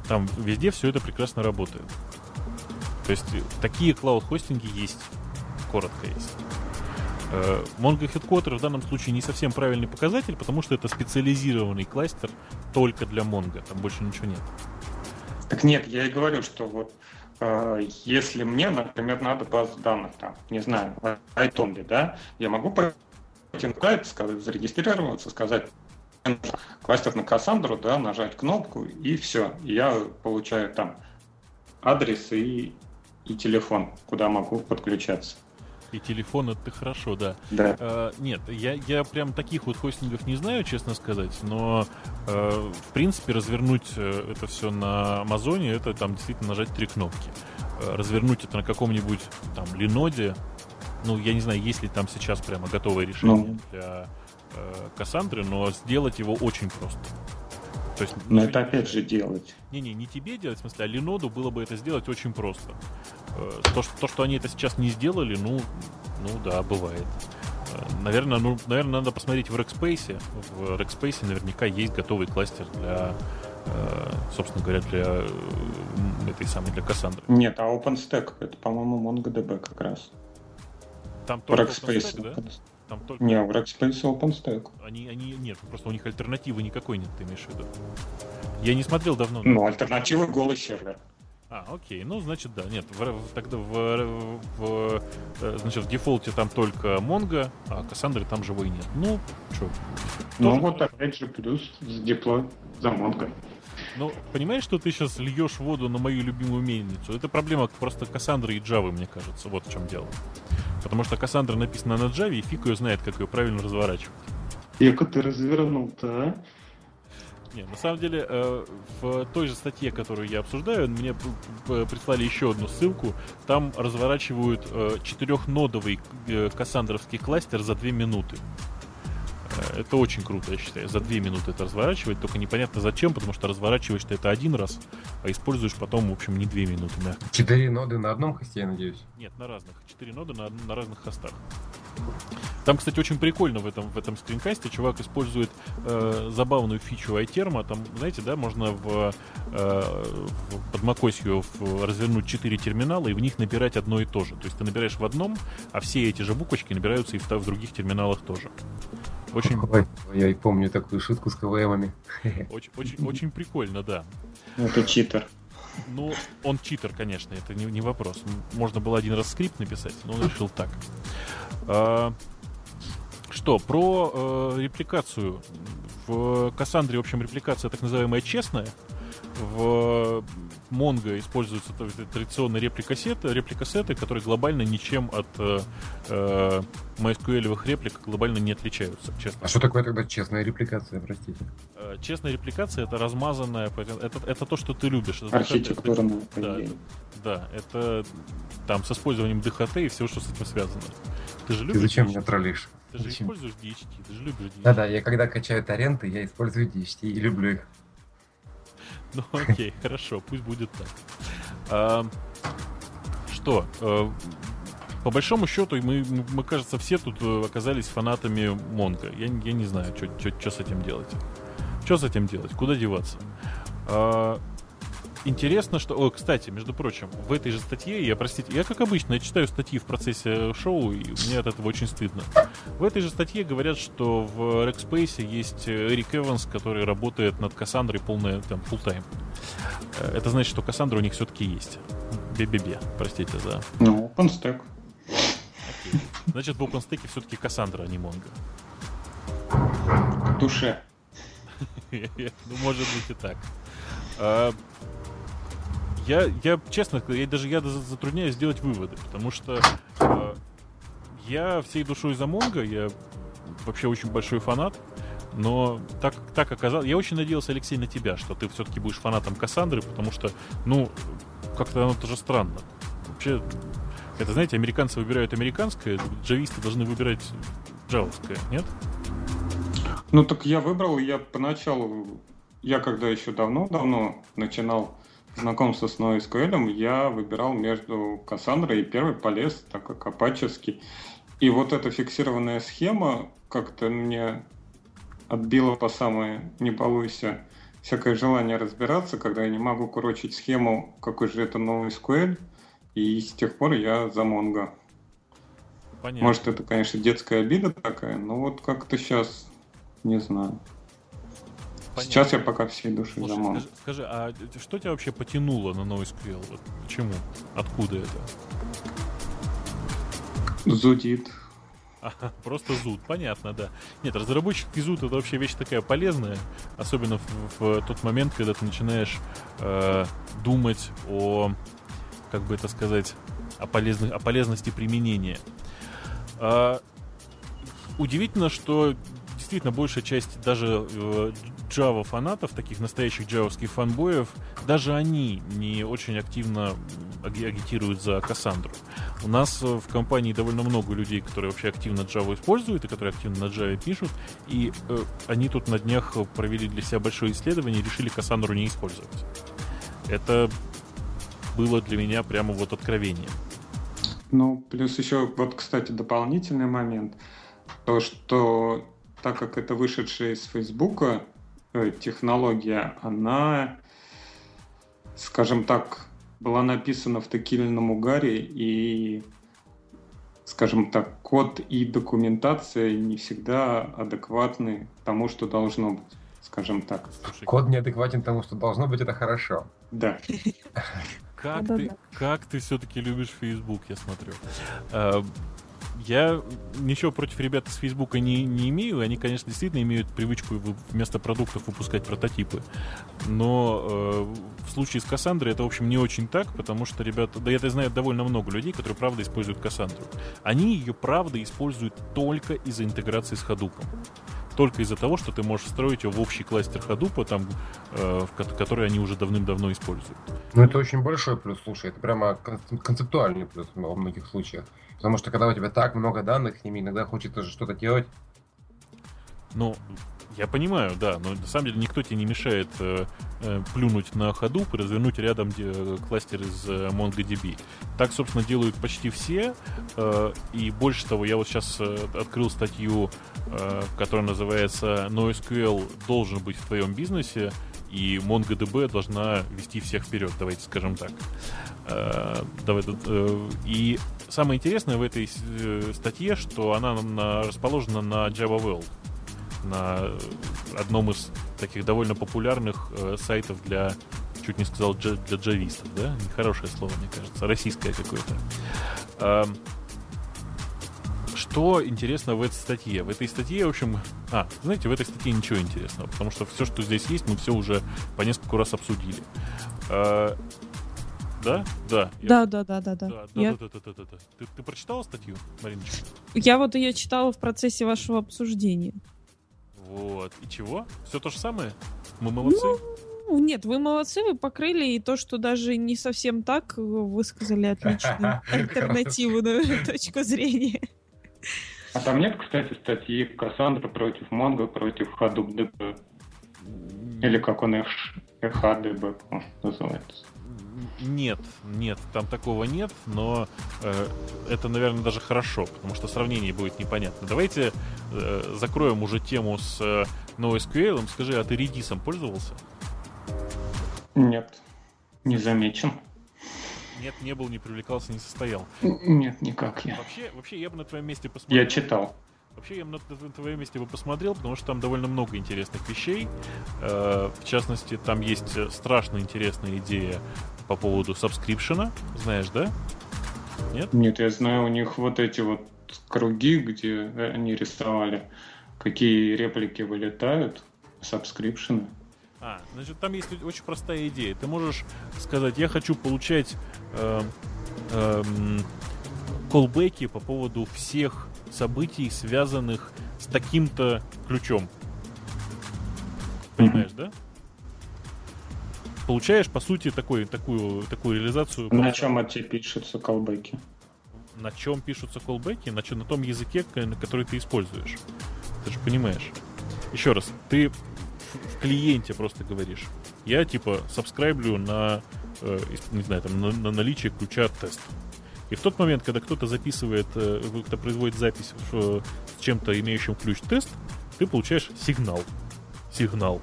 там везде все это прекрасно работает. То есть такие клауд-хостинги есть, коротко есть. Э, Mongo Headquarter в данном случае не совсем правильный показатель, потому что это специализированный кластер только для Mongo, там больше ничего нет. Так нет, я и говорю, что вот Э, если мне, например, надо базу данных, там, не знаю, iTonly, да, я могу пойти на сайт, сказать, зарегистрироваться, сказать кластер на Кассандру, да, нажать кнопку, и все. Я получаю там адрес и, и телефон, куда могу подключаться. И телефон это хорошо, да. Да. Э, нет, я, я прям таких вот хостингов не знаю, честно сказать, но э, в принципе развернуть э, это все на Амазоне, это там действительно нажать три кнопки. Э, развернуть это на каком-нибудь там Леноде, ну, я не знаю, есть ли там сейчас прямо готовое решение Ну. для э, Кассандры, но сделать его очень просто. То есть, Но это не опять же делать. Не-не, не тебе делать, в смысле, а Леноду было бы это сделать очень просто. Э, То, что, то, что они это сейчас не сделали, ну, ну да, бывает. Э, Наверное, ну, наверное, надо посмотреть в Rackspace. В Rackspace наверняка есть готовый кластер для, э, собственно говоря, для этой самой, для Кассандры. Нет, а OpenStack, это, по-моему, MongoDB как раз. Там только Rackspace. OpenStack, да? Open- Там только... Не, в Rackspace OpenStack. Они, они, нет, просто у них альтернативы никакой нет, ты имеешь в виду. Я не смотрел давно. Ну, альтернатива голый сервер. А, окей, ну значит да, нет, в- в- тогда в, в, э, значит в дефолте там только Mongo, а Кассандры там живой нет. Ну, что? Ну вот опять же плюс с дипло за Mongo. Ну, понимаешь, что ты сейчас льешь воду на мою любимую мельницу? Это проблема просто Кассандры и Java, мне кажется. Вот в чем дело. Потому что Кассандра написана на Java, и фиг ее знает, как ее правильно разворачивать. Яко ты развернул-то, а? Не, на самом деле, э, в той же статье, которую я обсуждаю, мне прислали еще одну ссылку. Там разворачивают э, четырехнодовый э, кассандровский кластер за две минуты. Э, Это очень круто, я считаю. За две минуты это разворачивать, только непонятно зачем, потому что разворачиваешь ты это один раз, а используешь потом, в общем, не две минуты мягко. Четыре ноды на одном хосте, я надеюсь. Нет, на разных. Четыре ноды на, на разных хостах. Там, кстати, очень прикольно в этом, в этом скринкасте. Чувак использует э, забавную фичу iTerm. Там, знаете, да, можно в, э, в, под в- развернуть четыре терминала и в них набирать одно и то же. То есть ты набираешь в одном, а все эти же буквочки набираются и в, в других терминалах тоже. Очень, Ой, я и помню такую шутку с КВМами. очень, очень, очень прикольно, да. Это читер. Ну, он читер, конечно, это не, не вопрос. Можно было один раз скрипт написать, но он решил так. А, что, про э, репликацию. В Кассандре, в общем, репликация так называемая честная. В Mongo используются т- т- традиционные репликасеты, репликасеты, которые глобально ничем от э, э, MySQL реплик глобально не отличаются, честно. А что такое тогда честная репликация, простите? Э, Честная репликация это размазанная, это, это то, что ты любишь. Это Архитектурное Да, поведение. Да, это там с использованием DHT и все, что с этим связано. Ты же Ты любишь зачем DHT? меня троллишь? Ты же Зачем? используешь DHT, ты же любишь DHT. Да-да, я когда качаю торренты, я использую DHT и люблю их. Ну окей, хорошо, пусть будет так. А, что? э, по большому счету, мы, мы, кажется, все тут э, оказались фанатами Монго. Я, я не знаю, что с этим делать. Что с этим делать? Куда деваться? А, Интересно, что... О, кстати, между прочим, в этой же статье, я, простите, я, как обычно, я читаю статьи в процессе шоу, и мне от этого очень стыдно. В этой же статье говорят, что в Rackspace есть э, Эрик Эванс, который работает над Кассандрой полное, там, full time. Э, Это значит, что Кассандра у них все-таки есть. Бе-бе-бе, простите за... Ну, OpenStack. Окей. Значит, в OpenStack все-таки Кассандра, а не Монго. В душе. Ну, может быть и так. Я, я, честно, я даже я затрудняюсь сделать выводы, потому что э, я всей душой за Монго, я вообще очень большой фанат, но так, так оказалось... Я очень надеялся, Алексей, на тебя, что ты все-таки будешь фанатом Кассандры, потому что, ну, как-то оно тоже странно. Вообще, это, знаете, американцы выбирают американское, джависты должны выбирать джавовское, нет? Ну так я выбрал, я поначалу, я когда еще давно-давно начинал знакомство с NoSQL, я выбирал между Кассандрой и первый полез, так как апачевский. И вот эта фиксированная схема как-то мне отбила по самое не балуйся всякое желание разбираться, когда я не могу курочить схему, какой же это новый SQL, и с тех пор я за Mongo. Понятно. Может, это, конечно, детская обида такая, но вот как-то сейчас не знаю. Понятно. Сейчас я пока всей души Слушай, скажи, скажи, а что тебя вообще потянуло на NoSQL? Вот почему? Откуда это? Зудит. Ага, просто зуд, понятно, да. Нет, разработчик зуд это вообще вещь такая полезная, особенно в, в тот момент, когда ты начинаешь э, думать о, как бы это сказать, о, полезных, о полезности применения. А, удивительно, что действительно большая часть даже э, Java фанатов, таких настоящих джавовских фанбоев, даже они не очень активно агитируют за Кассандру. У нас э, в компании довольно много людей, которые вообще активно Java используют и которые активно на Java пишут, и э, они тут на днях провели для себя большое исследование и решили Кассандру не использовать. Это было для меня прямо вот откровение. Ну, плюс еще, вот, кстати, дополнительный момент. То, что так как это вышедшая из Фейсбука э, технология, она, скажем так, была написана в такильном угаре и скажем так, код и документация не всегда адекватны тому, что должно быть, скажем так. Слушай, код неадекватен тому, что должно быть, это хорошо. Да. Как ты, как ты все-таки любишь Facebook, я смотрю. Я ничего против ребят из Фейсбука не, не имею. Они, конечно, действительно имеют привычку вместо продуктов выпускать прототипы. Но э, в случае с Кассандрой это, в общем, не очень так, потому что ребята... Да я знаю довольно много людей, которые, правда, используют Кассандру. Они ее, правда, используют только из-за интеграции с Hadoop только из-за того, что ты можешь встроить его в общий кластер Hadoop, там, э, который они уже давным-давно используют. Ну, это очень большой плюс, слушай, это прямо концептуальный плюс во многих случаях. Потому что когда у тебя так много данных, с ними иногда хочется же что-то делать. Ну, я понимаю, да, но на самом деле никто тебе не мешает э, э, плюнуть на ходу развернуть рядом э, кластер из э, MongoDB. Так, собственно, делают почти все. Э, и больше того, я вот сейчас э, открыл статью, э, которая называется NoSQL должен быть в твоем бизнесе, и MongoDB должна вести всех вперед, давайте скажем так. Э, и самое интересное в этой э, статье, что она на, расположена на Java World на одном из таких довольно популярных э, сайтов для, чуть не сказал, для джавистов, да? Нехорошее слово, мне кажется, российское какое-то. Э, что интересно в этой статье? В этой статье, в общем... А, знаете, в этой статье ничего интересного, потому что все, что здесь есть, мы все уже по несколько раз обсудили. Э, да? Да. Да, да, да, да, да. Да, да, я... да, да, да, да, да. Ты, ты прочитала статью, Мариночка? Я вот ее читала в процессе вашего обсуждения. Вот. И чего? Все то же самое? Мы молодцы? Ну, нет, вы молодцы, вы покрыли, и то, что даже не совсем так, высказали отличную альтернативную точку зрения. А там нет, кстати, статьи Кассандра против Монго, против Hadoop DB? Или как он HDB называется? Нет, нет, там такого нет, но э, это, наверное, даже хорошо, потому что сравнение будет непонятно. Давайте э, закроем уже тему с э, NoSQL. Скажи, а ты Redis пользовался? Нет, не замечен. Нет, не был, не привлекался, не состоял. Нет, никак я. Вообще, вообще я бы на твоем месте посмотрел. Я читал. Вообще я на твоем месте бы посмотрел, потому что там довольно много интересных вещей. Э, в частности, там есть страшно интересная идея по поводу subscription а, знаешь, да? Нет? Нет, я знаю, у них вот эти вот круги, где они рисовали, какие реплики вылетают, subscription ы. А, значит, там есть очень простая идея. Ты можешь сказать, я хочу получать э, э, колбеки по поводу всех событий, связанных с таким-то ключом. Понимаешь, да? получаешь, по сути, такой, такую, такую реализацию. На чем эти пишутся колбеки? На чем пишутся колбеки? На, на том языке, который ты используешь. Ты же понимаешь. Еще раз, ты в, клиенте просто говоришь. Я типа сабскрайблю на, э, не знаю, там, на, на наличие ключа тест. И в тот момент, когда кто-то записывает, э, кто производит запись в, с чем-то имеющим ключ тест, ты получаешь сигнал. Сигнал.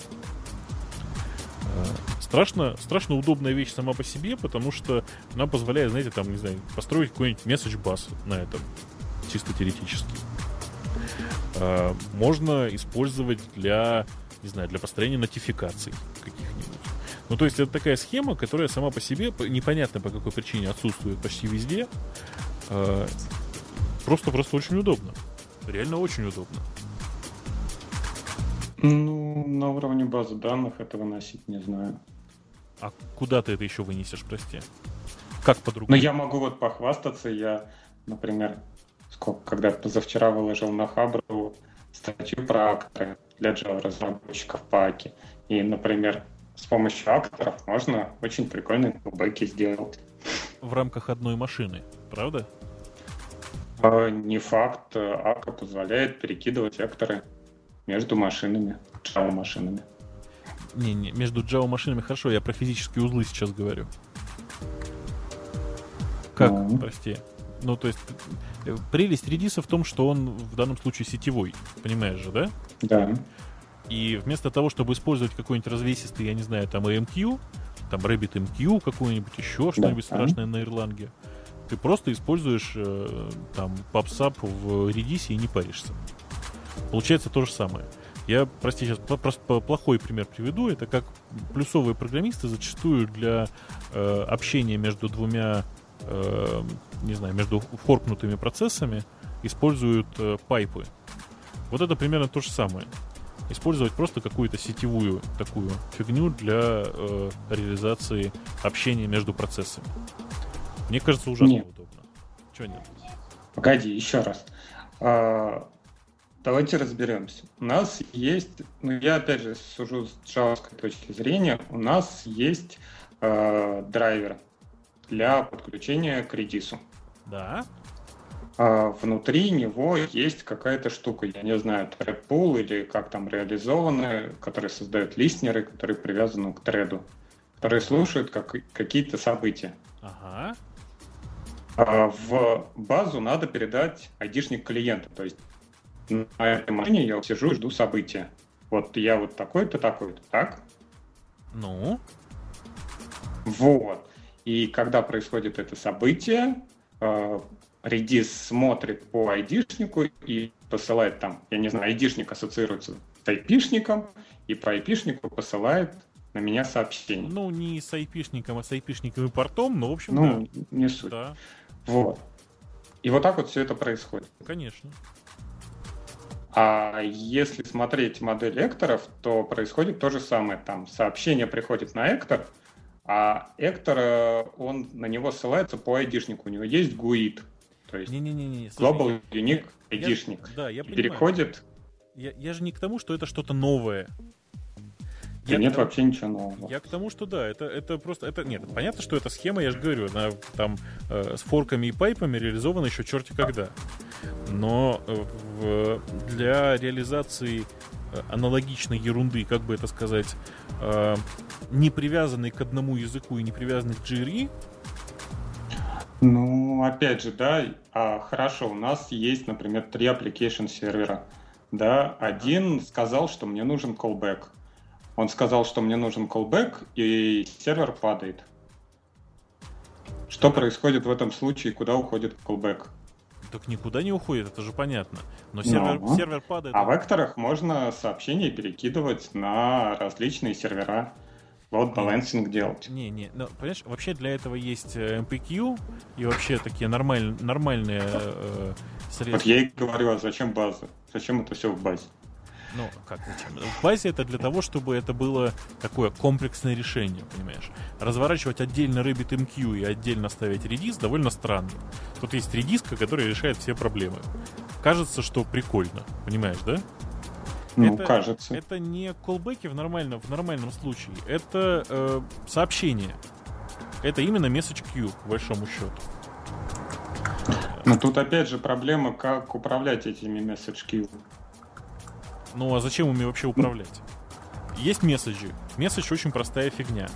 Э, страшно, страшно удобная вещь сама по себе, потому что она позволяет, знаете, там, не знаю, построить какой-нибудь message бас на этом, чисто теоретически. Можно использовать для, не знаю, для построения нотификаций каких-нибудь. Ну, то есть это такая схема, которая сама по себе, непонятно по какой причине отсутствует почти везде. Просто-просто очень удобно. Реально очень удобно. Ну, на уровне базы данных это выносить не знаю. А куда ты это еще вынесешь, прости? Как по-другому? Ну, я могу вот похвастаться. Я, например, сколько, когда позавчера выложил на Хабру статью про акторы для Java разработчиков по AKI. И, например, с помощью акторов можно очень прикольные кубеки сделать. В рамках одной машины, правда? А, не факт. АКА позволяет перекидывать векторы между машинами, Java машинами. Не-не, между Java машинами хорошо, я про физические узлы сейчас говорю. Как, Ну. прости? Ну, то есть, э, прелесть редиса в том, что он в данном случае сетевой, понимаешь же, да? Да. И вместо того, чтобы использовать какой-нибудь развесистый, я не знаю, там AMQ, там Rabbit MQ какой-нибудь еще, что-нибудь Да. страшное на Ирланге, ты просто используешь э, там PubSub в редисе и не паришься. Получается то же самое. Я, прости, сейчас просто плохой пример приведу. Это как плюсовые программисты зачастую для э, общения между двумя, э, не знаю, между форкнутыми процессами используют э, пайпы. Вот это примерно то же самое. Использовать просто какую-то сетевую такую фигню для э, реализации общения между процессами. Мне кажется, ужасно Нет. удобно. Чего нет? Погоди, еще раз. А, давайте разберемся. У нас есть, ну я опять же сужу с джавовской точки зрения, у нас есть а, драйвер для подключения к редису. Да. А внутри него есть какая-то штука, я не знаю, pool или как там реализованы, которые создают листнеры, которые привязаны к треду, которые слушают как, какие-то события. Ага. А в базу надо передать айдишник клиента. То есть на этой машине я сижу и жду события. Вот я вот такой-то, такой-то, так? Ну, Вот. И когда происходит это событие, Redis смотрит по айдишнику и посылает там, я не знаю, айдишник ассоциируется с айпишником, и по айпишнику посылает на меня сообщение. ну не с айпишником, а с айпишником и портом, но в общем, Ну, не суть. да. Вот. И вот так вот все это происходит. Да, конечно. А если смотреть модель экторов, то происходит то же самое. Там сообщение приходит на эктор, а эктор, он на него ссылается по айдишнику. У него есть GUID, то есть Не-не-не. Global Unique айдишник. Да, я понимаю. переходит, Я, я же не к тому, что это что-то новое. да Я нет к вообще ничего нового. Я к тому, что да, это, это просто... Это, нет, понятно, что эта схема, я же говорю, она там э, с форками и пайпами реализована еще черти когда. Но э, в- для реализации э, аналогичной ерунды, как бы это сказать, э, не привязанной к одному языку и не привязанной к JRE, Ну, опять же, да, а, хорошо, у нас есть, например, три application сервера. Да, один сказал, что мне нужен callback. Он сказал, что мне нужен callback, и сервер падает. Что происходит в этом случае, куда уходит callback? так никуда не уходит, это же понятно. Но сервер, Ну. сервер падает. А векторах можно сообщения перекидывать на различные сервера. Вот балансинг делать. Не, не, ну, понимаешь, вообще для этого есть э, MPQ и вообще такие нормаль, нормальные э, средства. Вот я и говорю, а зачем база? Зачем это все в базе? Ну, как зачем? В базе это для того, чтобы это было такое комплексное решение, понимаешь? Разворачивать отдельно Rabbit MQ и отдельно ставить редис довольно странно. Тут есть редиска, которая решает все проблемы. Кажется, что прикольно, понимаешь, да? Ну, Это- кажется. Это не колбеки в нормальном, в нормальном случае. Это э, сообщение. Это именно message queue, по большому счету. Но тут опять же проблема, как управлять этими message queue. Ну а зачем ими вообще управлять? Есть месседжи. Месседж очень простая фигня.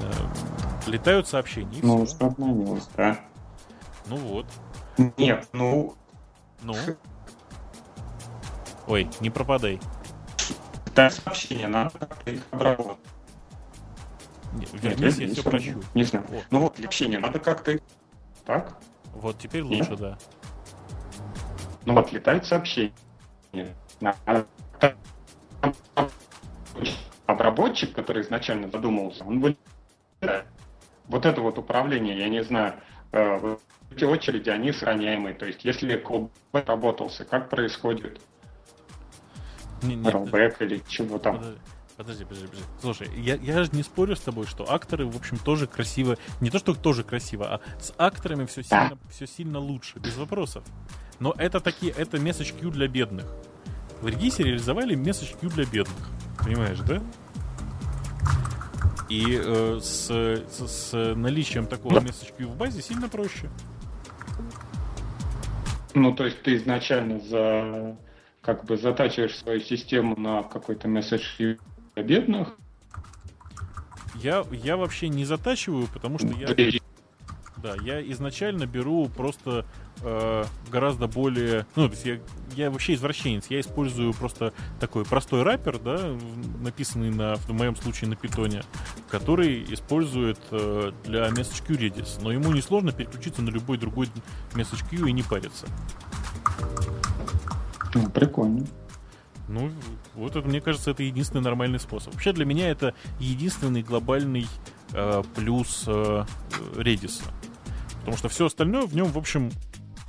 Эм, Летают сообщения, Ну, что обновилось, да. Ну вот. Нет, ну, Ну. Ой, не пропадай. да, сообщения надо как-то их обработать. Не, Нет, вернись, я не все прощу. Не знаю. Вот. Ну вот, общение надо как-то... их- Так? Вот теперь Нет. лучше, да. Ну вот, летает сообщение. Надо- Обработчик, который изначально задумывался, он вылетает. Вот это вот управление, я не знаю, э, вот эти очереди, они сохраняемые. То есть, если callback работался, как происходит Не- нет, rollback или чего там? подожди. Подожди, подожди, подожди. Слушай, я, я же не спорю с тобой, что акторы, в общем, тоже красиво. Не то, что тоже красиво, а с акторами все сильно, все сильно лучше, без вопросов. Но это такие, это месседж Q для бедных. В Редисе реализовали месседж Q для бедных. Понимаешь, да? И э, с, с, с наличием такого месседж Q в базе сильно проще. Ну, то есть ты изначально за как бы затачиваешь свою систему на какой-то месседж бедных. Я, я вообще не затачиваю, потому что я... Да, я изначально беру просто э, гораздо более... Ну, то есть я, я вообще извращенец. Я использую просто такой простой раппер, да, написанный на, в моем случае на питоне, который использует э, для message queue Redis. Но ему несложно переключиться на любой другой message queue и не париться. Ну, прикольно. Ну, вот это, мне кажется, это единственный нормальный способ. Вообще для меня это единственный глобальный э, плюс э. Потому что все остальное в нем, в общем,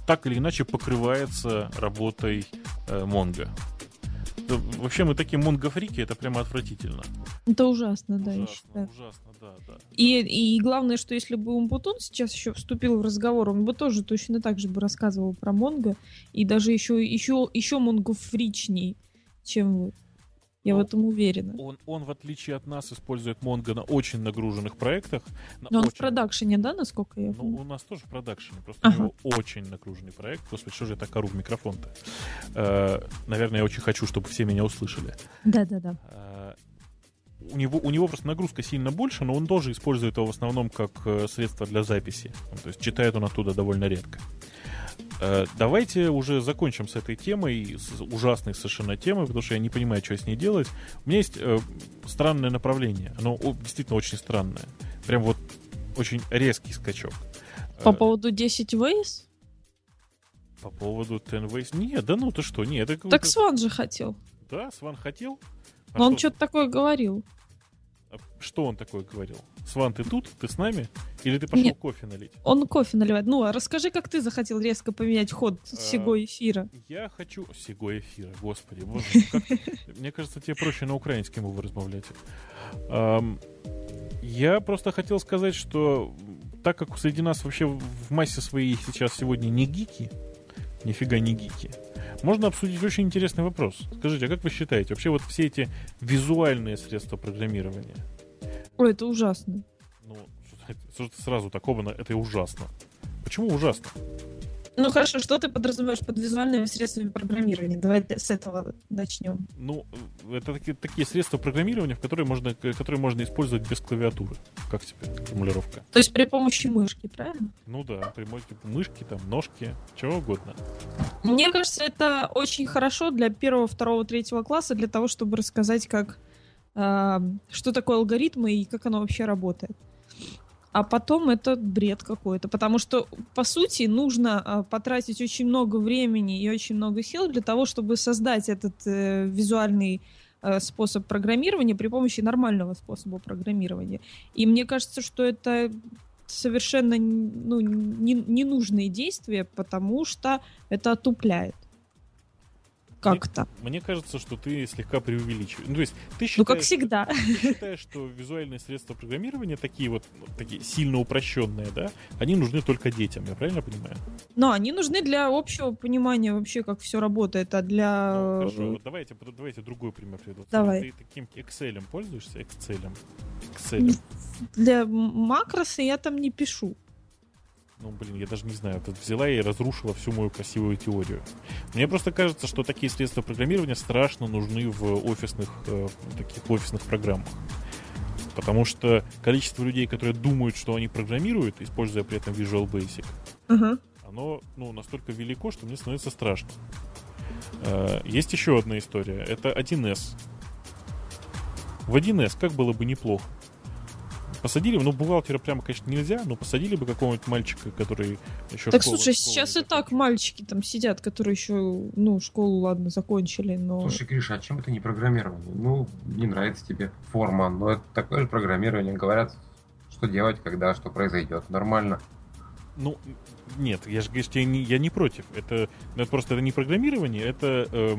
так или иначе покрывается работой э, Mongo. Вообще мы такие монго-фрики, это прямо отвратительно. Это ужасно, да, ужасно, я считаю. Ужасно, да, да. И, и главное, что если бы Умпутун сейчас еще вступил в разговор, он бы тоже точно так же бы рассказывал про Монго, и даже еще, еще, еще монго-фричней, чем вы. Я Ну, в этом уверена. Он, он, в отличие от нас, использует Mongo на очень нагруженных проектах. на Но он в очень- продакшене, да, насколько я Ну, помню? у нас тоже в продакшене, просто Ага. у него очень нагруженный проект. Господи, что же я так ору в микрофон-то? Э, наверное, я очень хочу, чтобы все меня услышали. Да-да-да. Э, у него, у него просто нагрузка сильно больше, но он тоже использует его в основном как э, средство для записи. Ну, То есть читает он оттуда довольно редко. Э, Давайте уже закончим с этой темой, с ужасной совершенно темой, потому что я не понимаю, что с ней делать. У меня есть э, странное направление. Оно действительно очень странное. Прям вот очень резкий скачок. По Э, поводу 10 Ways? по поводу Ten Ways. Нет, да ну ты что, нет. Это Так Сван же хотел. Да, Сван хотел. А Но он что- что-то такое говорил. А Что он такое говорил? Сван, ты тут? Ты с нами? Или ты пошел Нет. кофе налить? Он кофе наливает. Ну, а расскажи, как ты захотел резко поменять ход А, сего эфира. Я хочу... Сего эфира, господи, боже как- Мне кажется, тебе проще на украинском его размовлять. Ам, Я просто хотел сказать, что так как среди нас вообще в массе своей сейчас сегодня не гики, нифига не гики, можно обсудить очень интересный вопрос. Скажите, а как вы считаете, вообще вот все эти визуальные средства программирования, Ой, это ужасно. ну, что ты сразу такого, на- это ужасно. Почему ужасно? Ну хорошо, что ты подразумеваешь под визуальными средствами программирования? Давай с этого начнем. Ну, э, это такие, такие средства программирования, в которые можно, которые можно использовать без клавиатуры. Как тебе формулировка? То есть при помощи мышки, правильно? Ну да, при мо- типа мышки, там, ножки, чего угодно. Мне кажется, это очень хорошо для первого, второго, третьего класса для того, чтобы рассказать, как а, что такое алгоритмы и как оно вообще работает. А потом это бред какой-то, потому что по сути нужно а, потратить очень много времени и очень много сил для того, чтобы создать этот э, визуальный э, способ программирования при помощи нормального способа программирования. И мне кажется, что это совершенно ну, не- ненужные действия, потому что это отупляет. Как-то. Мне кажется, что ты слегка преувеличиваешь. Ну, то есть ты считаешь, Ну, как всегда. Ты считаешь, что визуальные средства программирования такие вот, ну, такие сильно упрощенные, да, они нужны только детям, я правильно понимаю? Но они нужны для общего понимания вообще, как все работает, а для... Ну, хорошо, вот давайте, давайте другой пример приведу. Давай. Ты таким Excel пользуешься? Excel. Excel. Для макроса я там не пишу. Ну, блин, я даже не знаю. Тут взяла и разрушила всю мою красивую теорию. Мне просто кажется, что такие средства программирования страшно нужны в офисных, э, таких офисных программах. Потому что количество людей, которые думают, что они программируют, используя при этом Visual Basic, Ага. оно ну, настолько велико, что мне становится страшно. Э, Есть еще одна история. Это 1С. В 1С как было бы неплохо. Посадили, ну, бухгалтера прямо, конечно, нельзя, но посадили бы какого-нибудь мальчика, который еще Так школу- слушай, школу сейчас не и так закончил. мальчики там сидят, которые еще, ну, школу, ладно, закончили, но... Слушай, Гриша, а чем это не программирование? Ну, не нравится тебе форма, но это такое же программирование. Говорят, что делать, когда что произойдет. Нормально. Ну, нет, я же говорю, что я не, я не против. Это, ну, это просто это не программирование, это э,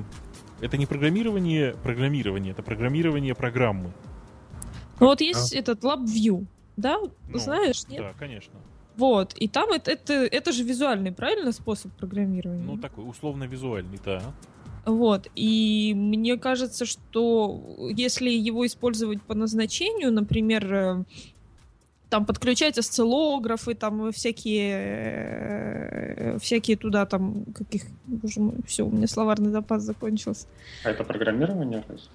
это не программирование программирование, это программирование программы. Ну вот есть этот LabVIEW, да? Ну, Знаешь, нет? Да, конечно. Вот, и там это, это, это же визуальный, правильно, способ программирования? Ну, такой условно-визуальный, да. Вот, и мне кажется, что если его использовать по назначению, например, э, там подключать осциллографы, там всякие, э, всякие туда там, каких, боже мой, все, у меня словарный запас закончился. А это программирование раз?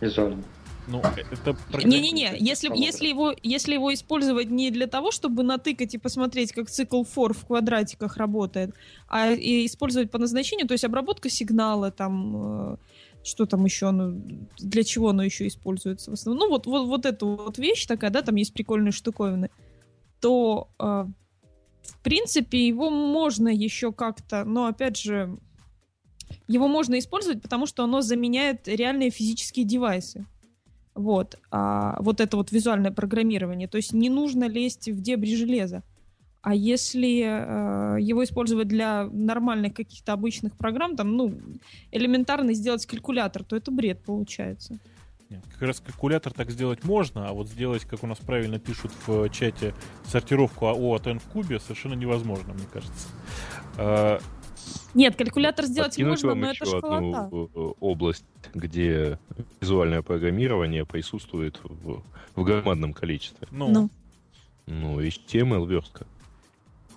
Визуально. Ну, э, это Не-не-не, если, если, его, если его использовать не для того, чтобы натыкать и посмотреть, как цикл for в квадратиках работает, а и использовать по назначению, то есть обработка сигнала, там, э, что там еще, ну, для чего оно еще используется в основном, ну, вот, вот, вот эту вот вещь такая, да, там есть прикольные штуковины, то, э, в принципе, его можно еще как-то, но, опять же, его можно использовать, потому что оно заменяет реальные физические девайсы. Вот. А вот это вот визуальное программирование. То есть не нужно лезть в дебри железа. А если э, его использовать для нормальных каких-то обычных программ, там, ну, элементарно сделать калькулятор, то это бред получается. Нет, как раз калькулятор так сделать можно, а вот сделать, как у нас правильно пишут в чате, сортировку АО от N в кубе совершенно невозможно, мне кажется. Нет, калькулятор сделать Подкинуть можно, вам но еще это одну школота. э, область, где визуальное программирование присутствует в, в громадном количестве. ну, Ну. Ну, HTML верстка.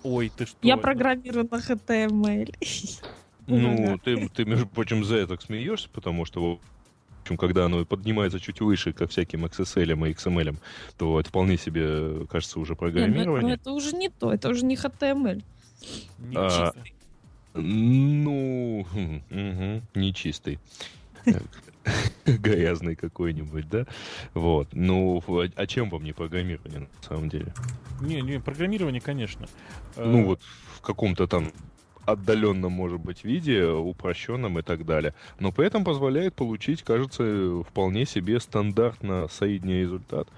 ой, ты что? Я ну, программирую на HTML. Ну, ты, ты, между прочим, за это смеешься, потому что, в общем, когда оно поднимается чуть выше ко всяким XSL и XML, то это вполне себе кажется уже ну, это- программирование. ну, это уже не то, это уже не HTML. не А. Ну, мгм, нечистый. Грязный какой-нибудь, да? Вот. Ну, а чем вам не программирование, на самом деле? Не, не, программирование, конечно. Ну, Э, вот в каком-то там отдаленном, может быть, виде, упрощенном и так далее. Но при этом позволяет получить, кажется, вполне себе стандартно средний результат.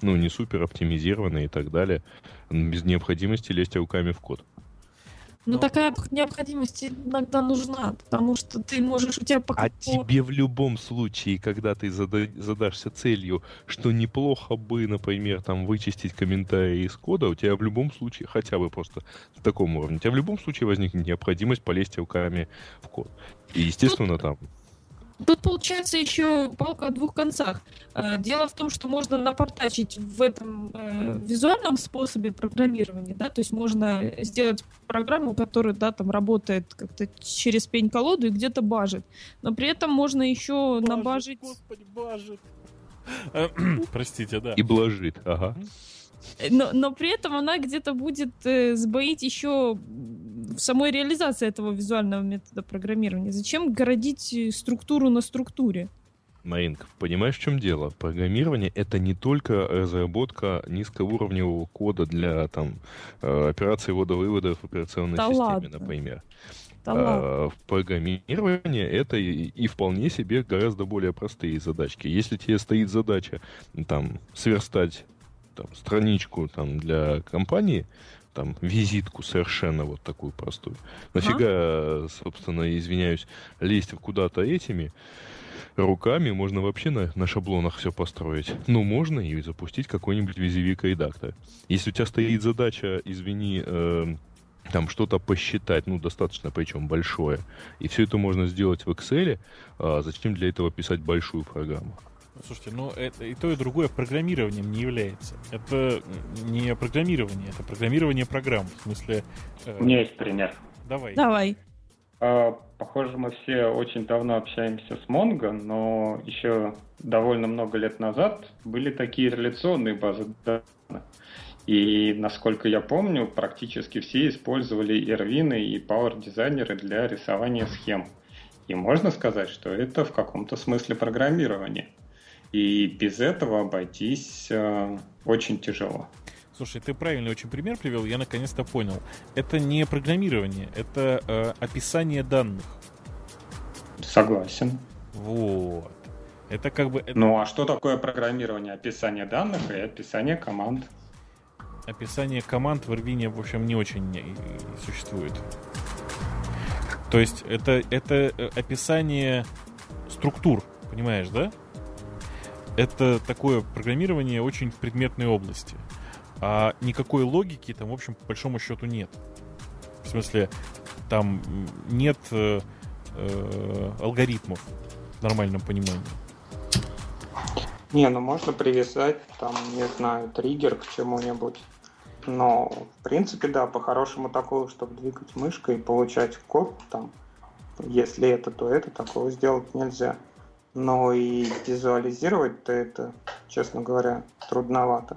Ну, не супер оптимизированный и так далее. Без необходимости лезть руками в код. Ну, Ну. такая необходимость иногда нужна, потому что ты можешь, у тебя пока... А тебе в любом случае, когда ты зада- задашься целью, что неплохо бы, например, там вычистить комментарии из кода, у тебя в любом случае, хотя бы просто в таком уровне, у тебя в любом случае возникнет необходимость полезть руками в код. И, естественно, там Тут получается еще палка о двух концах. Э, Дело в том, что можно напортачить в этом э, визуальном способе программирования, да, то есть можно сделать программу, которая, да, там работает как-то через пень-колоду и где-то бажит. Но при этом можно еще бажит, набажить... Господи, бажит. Э, Простите, да. и блажит, ага. Но, но при этом она где-то будет э, сбоить еще в самой реализации этого визуального метода программирования. Зачем городить э, структуру на структуре? Маринка, понимаешь, в чем дело? Программирование это не только разработка низкоуровневого кода для там э, операций ввода-вывода в операционной Да системе, ладно. например. Да. А, в программировании это и, и вполне себе гораздо более простые задачки. Если тебе стоит задача там сверстать там, страничку там, для компании, там визитку совершенно вот такую простую. Нафига, собственно, извиняюсь, лезть куда-то этими руками можно вообще на, на шаблонах все построить. Ну, можно и запустить какой-нибудь визивик редактор. Если у тебя стоит задача, извини, э, там что-то посчитать, ну, достаточно, причем большое, и все это можно сделать в Excel, а зачем для этого писать большую программу? Слушайте, ну это и то, и другое программированием не является. Это не программирование, это программирование программ. В смысле... э, У меня есть пример. Давай. Давай. А, Похоже, мы все очень давно общаемся с Mongo, но еще довольно много лет назад были такие реляционные базы данных. И, насколько я помню, практически все использовали Ирвины и Power дизайнеры для рисования схем. И можно сказать, что это в каком-то смысле программирование. И без этого обойтись э, очень тяжело. Слушай, ты правильный очень пример привел, я наконец-то понял. Это не программирование, это э, описание данных. Согласен. Вот. Это как бы это Ну а что такое программирование? Описание данных и описание команд. описание команд в Irvine, в общем, не очень э, существует. То есть это, это э, описание структур, понимаешь, да? Это такое программирование очень в предметной области. А никакой логики там, в общем, по большому счету нет. В смысле, там нет э, э, алгоритмов в нормальном понимании. Не, ну можно привязать, там, не знаю, триггер к чему-нибудь. Но, в принципе, да, по-хорошему такого, чтобы двигать мышкой и получать код, там, если это, то это, такого сделать нельзя. Но и визуализировать-то это, честно говоря, трудновато.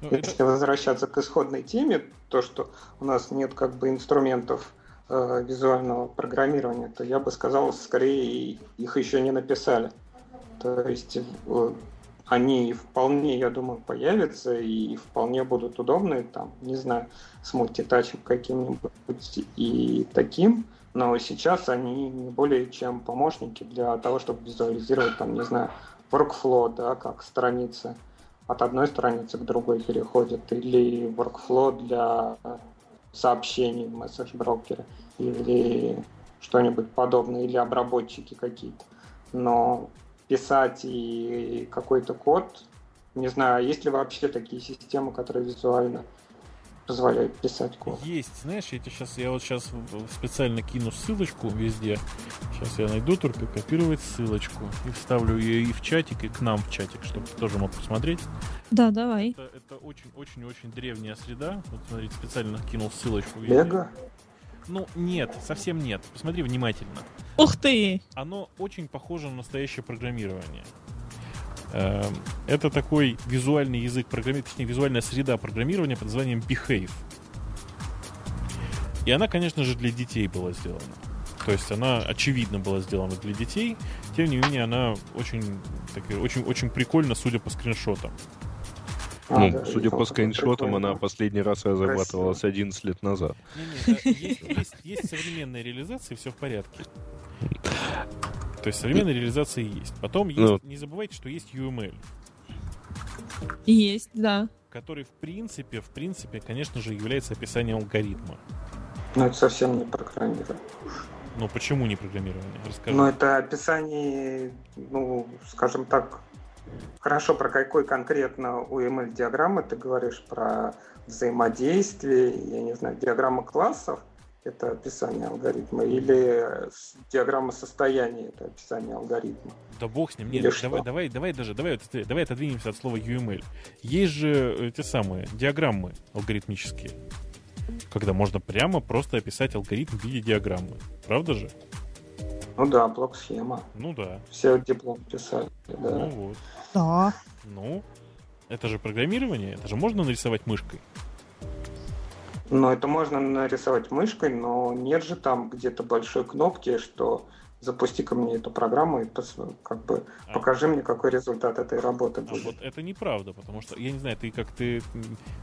Ну, Если это... возвращаться к исходной теме, то, что у нас нет как бы инструментов э, визуального программирования, то я бы сказал, скорее их еще не написали. То есть э, они вполне, я думаю, появятся и вполне будут удобны, там, не знаю, с мультитачем каким-нибудь и таким, но сейчас они не более чем помощники для того, чтобы визуализировать, там, не знаю, workflow, да, как страницы от одной страницы к другой переходят, или workflow для сообщений в месседж-брокере, или что-нибудь подобное, или обработчики какие-то. Но писать и какой-то код. Не знаю, есть ли вообще такие системы, которые визуально позволяют писать код? Есть, знаешь, я сейчас, я вот сейчас специально кину ссылочку везде. Сейчас я найду только копировать ссылочку и вставлю ее и в чатик, и к нам в чатик, чтобы ты тоже мог посмотреть. Да, давай. Это очень-очень-очень древняя среда. Вот смотрите, специально кинул ссылочку. Везде. Лего? Ну, нет, совсем нет. Посмотри внимательно. Ух ты! Оно очень похоже на настоящее программирование. Эм, это такой визуальный язык программирования, точнее, визуальная среда программирования под названием Behave. И она, конечно же, для детей была сделана. То есть она, очевидно, была сделана для детей. Тем не менее, она очень, так, очень, очень прикольно, судя по скриншотам. А, ну, да, судя по скриншотам, она последний раз разрабатывалась 11 лет назад. Не, не, есть, есть, есть современная реализация, все в порядке. То есть современная реализация есть. Потом есть, ну. не забывайте, что есть UML. Есть, да. Который в принципе, в принципе, конечно же, является описанием алгоритма. Но это совсем не программирование. Ну почему не программирование? Расскажи. Ну это описание, ну, скажем так, Хорошо, про какой конкретно UML-диаграммы ты говоришь? Про взаимодействие, я не знаю, диаграмма классов? Это описание алгоритма, или диаграмма состояния это описание алгоритма. Да бог с ним. Нет, давай, давай, давай даже, давай, давай отодвинемся от слова UML. Есть же эти самые диаграммы алгоритмические, когда можно прямо просто описать алгоритм в виде диаграммы. Правда же? Ну да, блок-схема. Ну да. Все диплом писали, да. Ну вот. Да. Ну, это же программирование, это же можно нарисовать мышкой. Ну, это можно нарисовать мышкой, но нет же там где-то большой кнопки, что запусти ко мне эту программу и пос, как бы а. покажи мне, какой результат этой работы а будет. вот это неправда, потому что я не знаю, ты как ты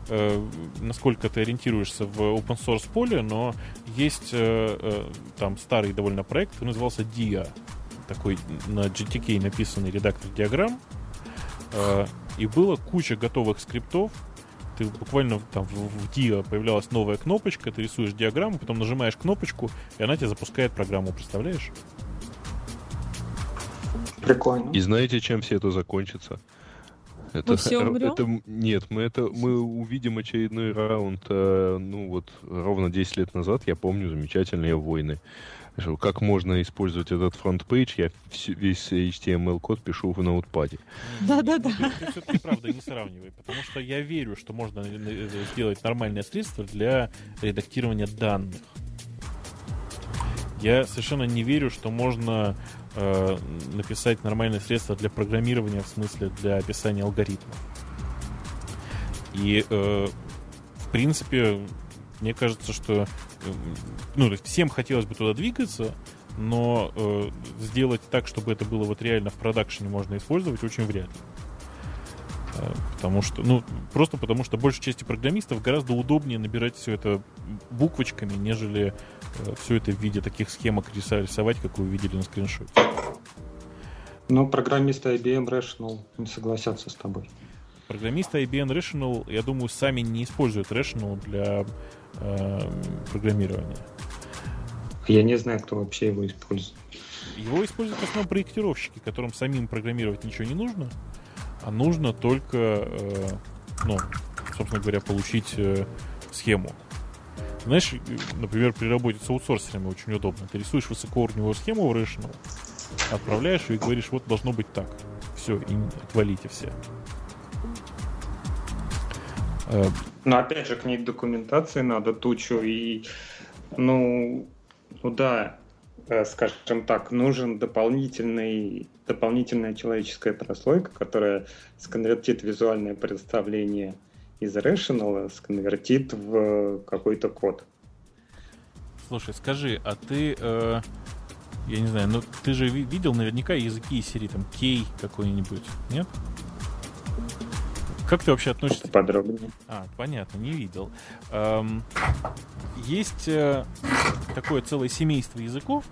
э, насколько ты ориентируешься в open source поле, но есть э, э, там старый довольно проект, который назывался DIA, такой на GTK написанный редактор диаграмм, э, и было куча готовых скриптов, ты буквально там в, в DIA появлялась новая кнопочка, ты рисуешь диаграмму, потом нажимаешь кнопочку, и она тебе запускает программу, представляешь? Прикольно. И знаете, чем все это закончится? Это, мы все умрем? это нет, мы это мы увидим очередной раунд, э, ну вот ровно 10 лет назад, я помню замечательные войны. Как можно использовать этот FrontPage, я весь HTML-код пишу в ноутпаде. Да-да-да. Ты, все-таки, правда, не сравнивай, потому что я верю, что можно э, сделать нормальное средство для редактирования данных. Я совершенно не верю, что можно э, написать нормальное средство для программирования, в смысле для описания алгоритмов. И, э, в принципе, мне кажется, что э, ну, всем хотелось бы туда двигаться, но э, сделать так, чтобы это было вот реально в продакшене можно использовать, очень вряд ли. Э, потому что, ну, просто потому что большей части программистов гораздо удобнее набирать все это буквочками, нежели э, все это в виде таких схемок рисовать, как вы увидели на скриншоте. Ну, программисты IBM Rational не согласятся с тобой. Программисты IBM Rational, я думаю, сами не используют Rational для э, программирования. Я не знаю, кто вообще его использует. его используют в основном проектировщики, которым самим программировать ничего не нужно, а нужно только, э, ну, собственно говоря, получить э, схему. Знаешь, э, например, при работе с аутсорсерами очень удобно. Ты рисуешь высокоуровневую схему в Rational, отправляешь ее и говоришь, вот должно быть так. Все, и отвалите все. Э, Но опять же, к ней документации надо тучу и, ну, ну да, э, скажем так, нужен дополнительный, дополнительная человеческая прослойка, которая сконвертит визуальное представление из Rational, сконвертит в какой-то код. Слушай, скажи, а ты, э, я не знаю, ну ты же видел наверняка языки из серии там Кей какой-нибудь, нет? Как ты вообще относишься? Подробнее. А, понятно, не видел. Эм, есть э, такое целое семейство языков,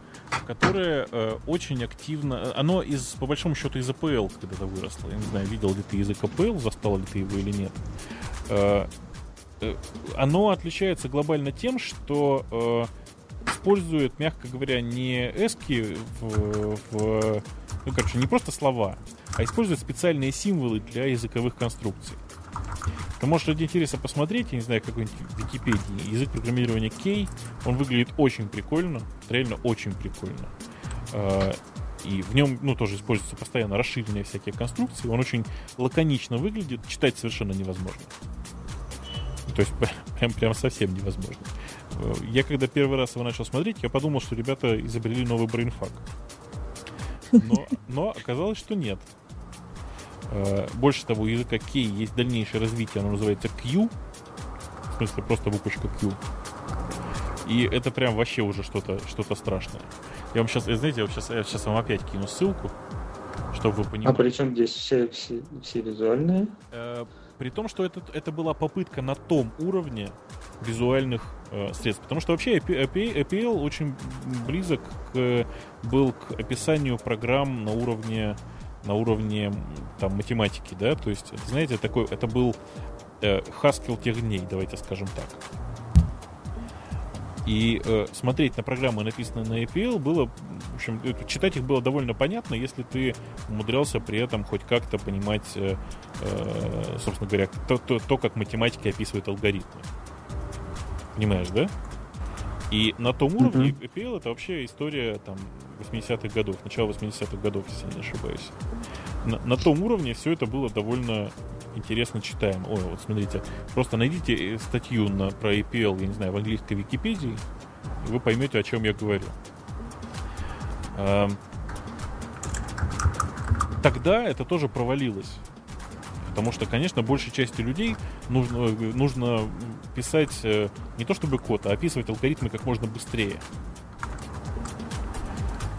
которое э, очень активно... Оно из, по большому счету из APL когда-то выросло. Я не знаю, видел ли ты язык APL, застал ли ты его или нет. Э, э, оно отличается глобально тем, что э, использует, мягко говоря, не эски в, в... Ну, короче, не просто слова, а использует специальные символы для языковых конструкций. Ты можешь ради интереса посмотреть, я не знаю, какой-нибудь Википедии, язык программирования K, он выглядит очень прикольно, реально очень прикольно. А, и в нем, ну, тоже используются постоянно расширенные всякие конструкции, он очень лаконично выглядит, читать совершенно невозможно. То есть прям, прям совсем невозможно. Я когда первый раз его начал смотреть, я подумал, что ребята изобрели новый Brainfuck. Но, но оказалось, что нет. Э, больше того, у языка K есть дальнейшее развитие, оно называется Q. В смысле, просто буквочка Q. И это прям вообще уже что-то что страшное. Я вам сейчас, знаете, я сейчас, я сейчас вам опять кину ссылку, чтобы вы понимали. А при чем здесь все, все, все визуальные? При том, что это, это была попытка на том уровне визуальных э, средств. Потому что вообще APL очень близок к, был к описанию программ на уровне на уровне там, математики, да, то есть, знаете, такой, это был э, Haskell тех дней, давайте скажем так. И э, смотреть на программы, написанные на APL, было, в общем, читать их было довольно понятно, если ты умудрялся при этом хоть как-то понимать, э, э, собственно говоря, то, то, то, как математики описывают алгоритмы. Понимаешь, да? И на том уровне mm-hmm. APL это вообще история там 80-х годов, начала 80-х годов, если не ошибаюсь. На, на том уровне все это было довольно интересно читаемо. Ой, вот смотрите, просто найдите э, статью на, про APL, я не знаю, в английской Википедии, и вы поймете, о чем я говорю. А, тогда это тоже провалилось. Потому что, конечно, большей части людей нужно, нужно писать э, не то чтобы код, а описывать алгоритмы как можно быстрее.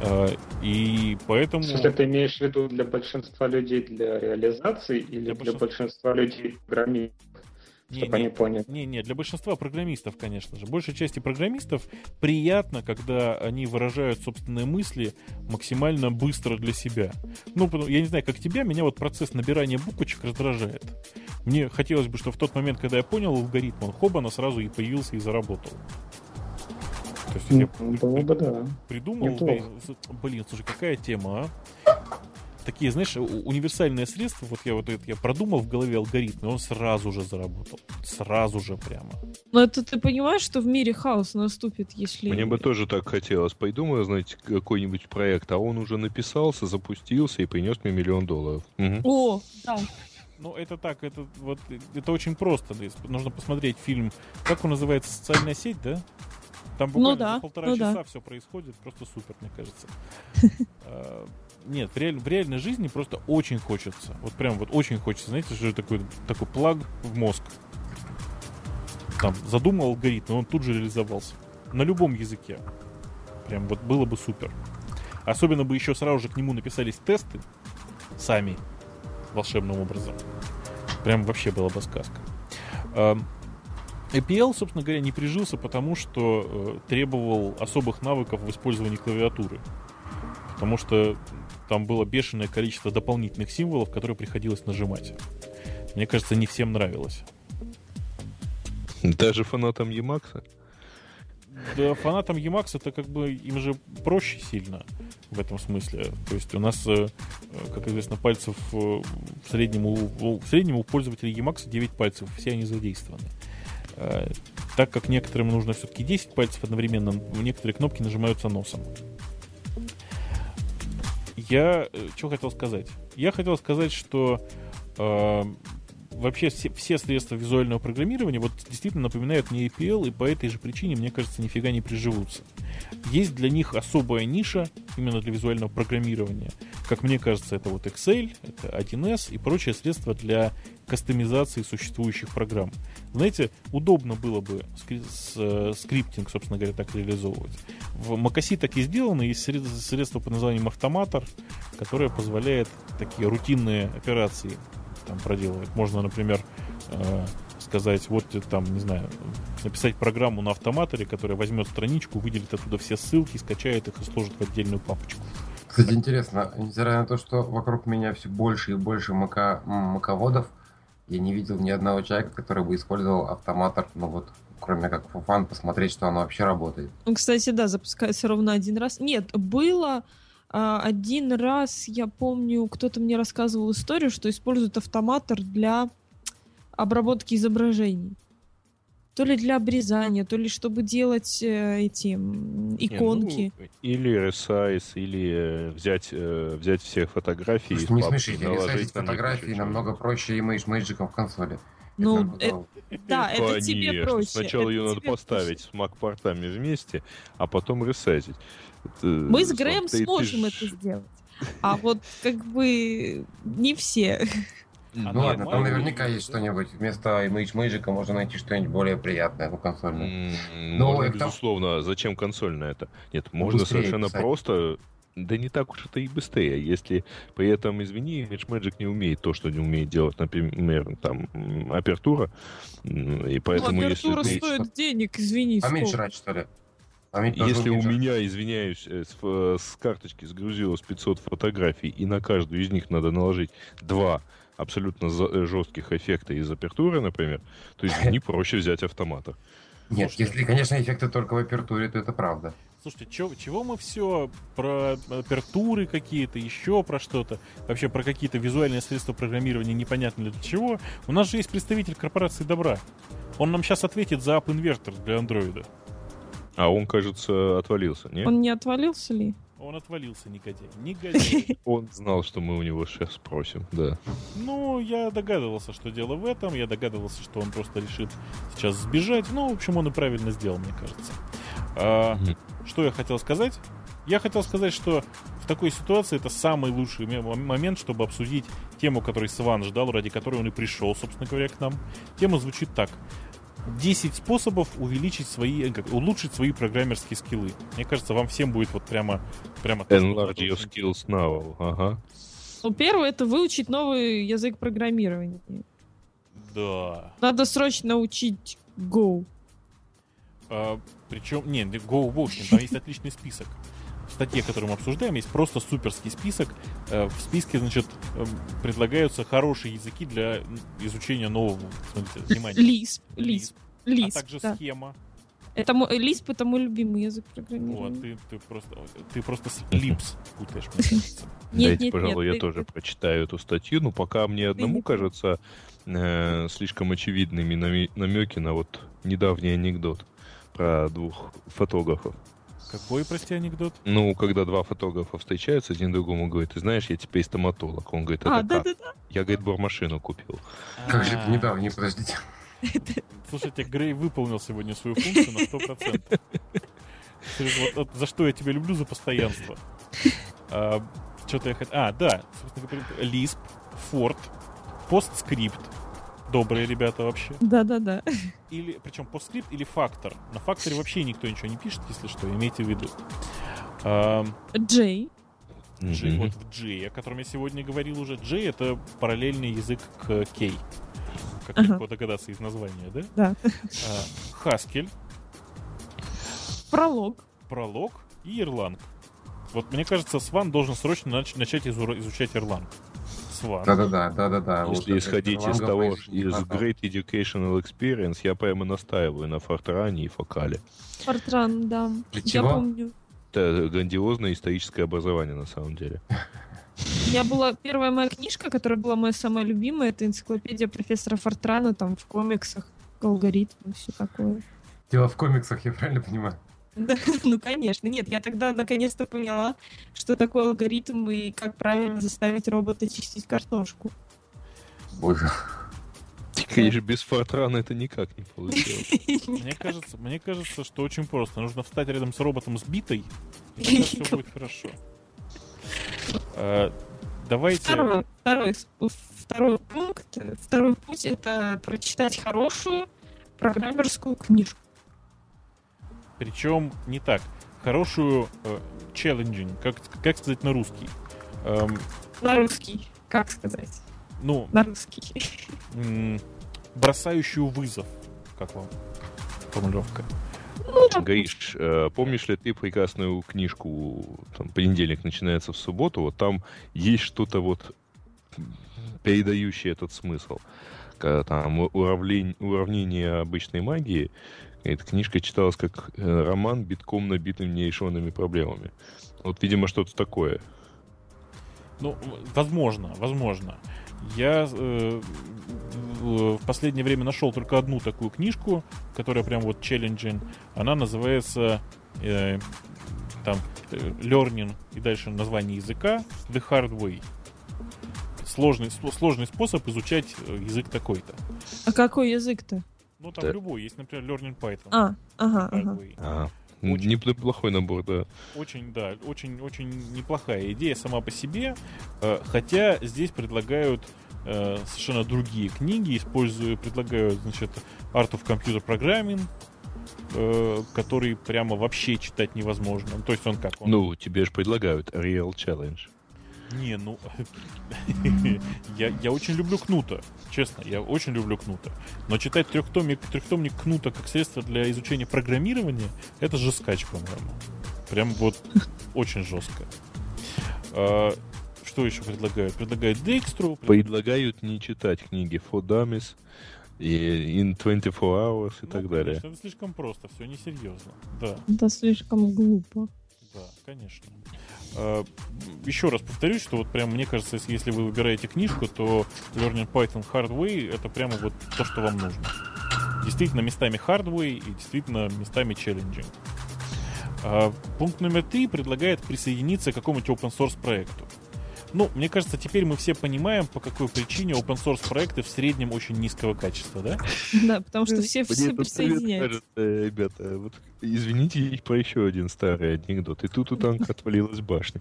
Э, и поэтому... Что ты имеешь в виду для большинства людей для реализации или для, для большинства людей программистов? Не, чтобы не, они поняли. Не, не, для большинства программистов, конечно же. Большей части программистов приятно, когда они выражают собственные мысли максимально быстро для себя. Ну, я не знаю, как тебя, меня вот процесс набирания буквочек раздражает. Мне хотелось бы, чтобы в тот момент, когда я понял алгоритм, он хобана сразу и появился и заработал. То есть я Было бы, да. придумал, Неплохо. блин, слушай, какая тема, а? такие, знаешь, универсальные средства, вот я вот это я продумал в голове алгоритм, и он сразу же заработал. Сразу же прямо. Но это ты понимаешь, что в мире хаос наступит, если... Мне бы тоже так хотелось. Пойду, мы, знаете, какой-нибудь проект, а он уже написался, запустился и принес мне миллион долларов. Угу. О, да. Ну, это так, это вот это очень просто. Нужно посмотреть фильм. Как он называется? Социальная сеть, да? Там ну буквально ну, да, за полтора ну, часа да. все происходит, просто супер, мне кажется. А, нет, в, реаль, в реальной жизни просто очень хочется. Вот прям вот очень хочется, знаете, что такой, такой плаг в мозг. Там задумал алгоритм, он тут же реализовался. На любом языке. Прям вот было бы супер. Особенно бы еще сразу же к нему написались тесты сами волшебным образом. Прям вообще была бы сказка. APL, собственно говоря, не прижился, потому что э, требовал особых навыков в использовании клавиатуры. Потому что там было бешеное количество дополнительных символов, которые приходилось нажимать. Мне кажется, не всем нравилось. Даже фанатам Emacs? Да, фанатам Emacs это как бы им же проще сильно. в этом смысле. То есть у нас, э, как известно, пальцев э, в среднем у, в среднем у пользователей Emacs 9 пальцев, все они задействованы. Так как некоторым нужно все-таки 10 пальцев одновременно, некоторые кнопки нажимаются носом. Я что хотел сказать? Я хотел сказать, что э, вообще все, все средства визуального программирования вот действительно напоминают мне EPL, и по этой же причине, мне кажется, нифига не приживутся. Есть для них особая ниша именно для визуального программирования. Как мне кажется, это вот Excel, это 1С и прочие средства для кастомизации существующих программ. Знаете, удобно было бы э, скриптинг, собственно говоря, так реализовывать. В macOS так и сделано. Есть средство под названием автоматор, которое позволяет такие рутинные операции там проделывать. Можно, например, э, сказать, вот там, не знаю, написать программу на автоматоре, которая возьмет страничку, выделит оттуда все ссылки, скачает их и сложит в отдельную папочку. Кстати, интересно, несмотря на то, что вокруг меня все больше и больше мака, маководов, я не видел ни одного человека, который бы использовал автоматор, ну вот, кроме как фан, посмотреть, что оно вообще работает. Кстати, да, запускается ровно один раз. Нет, было а, один раз, я помню, кто-то мне рассказывал историю, что используют автоматор для обработки изображений. То ли для обрезания, то ли чтобы делать э, эти иконки. Не, ну, или resize, или э, взять, э, взять все фотографии. Слушай, не смешите, ресайзить фотографии намного проще имейдж мэйджиком в консоли. Ну, это, да, Конечно. это тебе проще. Сначала это ее надо поставить проще. с Mac-портами вместе, а потом ресайзить. Мы с Грэем ты, сможем это сделать. А вот как бы не все. Ну а ладно, там наверняка есть что-нибудь. Вместо Image Magic можно найти что-нибудь более приятное, ну, консольное. Mm, Но можно, там... безусловно. Зачем консольное это? Нет, можно Быстрее совершенно писать. просто да не так уж это и быстрее. Если при этом, извини, Image Magic не умеет то, что не умеет делать, например, там, апертура. И поэтому, ну, апертура если... стоит денег, извини. Поменьше рать, что ли? Если у меня, извиняюсь, э, с, э, с карточки сгрузилось 500 фотографий, и на каждую из них надо наложить два абсолютно э, жестких эффекта из апертуры, например, то есть не проще взять автомата. Нет, Слушайте, если, конечно, эффекты только в апертуре, то это правда. Слушайте, чё, чего мы все про апертуры какие-то, еще про что-то, вообще про какие-то визуальные средства программирования непонятно для чего? У нас же есть представитель корпорации добра. Он нам сейчас ответит за App Inverter для андроида. А он, кажется, отвалился, не? Он не отвалился ли? Он отвалился, негодяй. Негодяй. Он знал, что мы у него сейчас спросим, да. Ну, я догадывался, что дело в этом. Я догадывался, что он просто решит сейчас сбежать. Ну, в общем, он и правильно сделал, мне кажется. А, Что я хотел сказать? Я хотел сказать, что в такой ситуации это самый лучший момент, чтобы обсудить тему, которую Сван ждал, ради которой он и пришел, собственно говоря, к нам. Тема звучит так. 10 способов увеличить свои, как, улучшить свои программерские скиллы. Мне кажется, вам всем будет вот прямо... прямо Enlarge your skills now. Ага. Ну, первое это выучить новый язык программирования. Да. Надо срочно учить Go. А, причем, нет, Go, в общем, там есть отличный список. В статье, которую мы обсуждаем, есть просто суперский список. Э, в списке, значит, эм, предлагаются хорошие языки для изучения нового. Смотрите, внимание. Lisp. Lisp. Lisp. А также да. схема. Это мой, Lisp это мой любимый язык программирования. Вот, ты, ты просто, ты просто с Lips путаешь, мне кажется. Нет, Дайте, нет, пожалуй, нет, я тоже прочитаю эту статью. Ну, пока мне одному кажется э, слишком очевидными намеки на вот недавний анекдот про двух фотографов. Какой, прости, анекдот? Ну, когда два фотографа встречаются, один другому говорит, ты знаешь, я теперь стоматолог. Он говорит, это а, как? Да, да, да. Я, говорит, бормашину купил. Как же это недавно, подождите. Слушайте, Грей выполнил сегодня свою функцию на 100%. Вот, вот, за что я тебя люблю, за постоянство. А, Что-то я хотел... А, да, собственно говоря, Lisp, Ford, PostScript, добрые ребята вообще. Да-да-да. Или, причем постскрипт или фактор. На факторе вообще никто ничего не пишет, если что, имейте в виду. Джей. Джей, вот в Джей, о котором я сегодня говорил уже. Джей — это параллельный язык к Кей. Как ага. легко догадаться из названия, да? Да. Хаскель. Пролог. Пролог и Ирланг. Вот мне кажется, Сван должен срочно начать изучать Ирланг. Сван. Да-да-да, да-да-да. Если вот исходить из того, из Great Educational Experience, я прямо настаиваю на Фортране и Фокале. Фортран, да. Для чего? Я помню. Это грандиозное историческое образование, на самом деле. Я была первая моя книжка, которая была моя самая любимая, это энциклопедия профессора Фортрана, там в комиксах, алгоритмы, все такое. Дело в комиксах, я правильно понимаю? Да, ну, конечно. Нет, я тогда наконец-то поняла, что такое алгоритм и как правильно заставить робота чистить картошку. Боже. Конечно, без фортрана это никак не получилось. Мне кажется, мне кажется, что очень просто. Нужно встать рядом с роботом с битой, и все будет хорошо. А, Давайте... Второй, второй, с- второй пункт, второй путь — это прочитать хорошую программерскую книжку. Причем не так. Хорошую э, challenging, как, как сказать на русский? Эм, На русский, как сказать? ну, На русский. м, бросающую вызов. Как вам формулировка? Гаиш, э, помнишь ли ты прекрасную книжку там, «Понедельник начинается в субботу»? Вот там есть что-то вот передающее этот смысл. Когда там у- уравнень- уравнение обычной магии, эта книжка читалась как э, роман, битком набитым нерешенными проблемами. Вот, видимо, что-то такое. Ну, возможно, возможно. Я э, в последнее время нашел только одну такую книжку, которая прям вот challenging. Она называется э, там э, Learning и дальше название языка The Hard Way. Сложный, сложный способ изучать э, язык такой-то. А какой язык-то? Ну, там Да. любой. Есть, например, Learning Python. А, ага, ага. Way. А, Очень. неплохой набор, да. Очень, да, очень, очень неплохая идея сама по себе, э, хотя здесь предлагают э, совершенно другие книги, используя, предлагают, значит, Art of Computer Programming, э, который прямо вообще читать невозможно. То есть он как? Он... Ну, тебе же предлагают Real Challenge. Не, ну... я, я очень люблю Кнута, честно, я очень люблю Кнута. Но читать трехтомник, трехтомник Кнута как средство для изучения программирования, это же скач, по-моему. Прям вот очень жестко. А, что еще предлагают? Предлагают Декстру. Предлагают не читать книги For Dummies и In 24 Hours и Ну, так далее. конечно, это слишком просто, все несерьезно. Да, Это слишком глупо. да, конечно. А, еще раз повторюсь, что вот прям мне кажется, если, вы выбираете книжку, то Learning Python Hard Way это прямо вот то, что вам нужно. Действительно местами Hard Way и действительно местами Challenging. А, пункт номер три предлагает присоединиться к какому-нибудь open source проекту. Ну, мне кажется, теперь мы все понимаем, по какой причине open source проекты в среднем очень низкого качества, да? Да, потому что все, Мне все совет присоединяются. э, ребята, вот извините про еще один старый анекдот. И тут у танка отвалилась башня.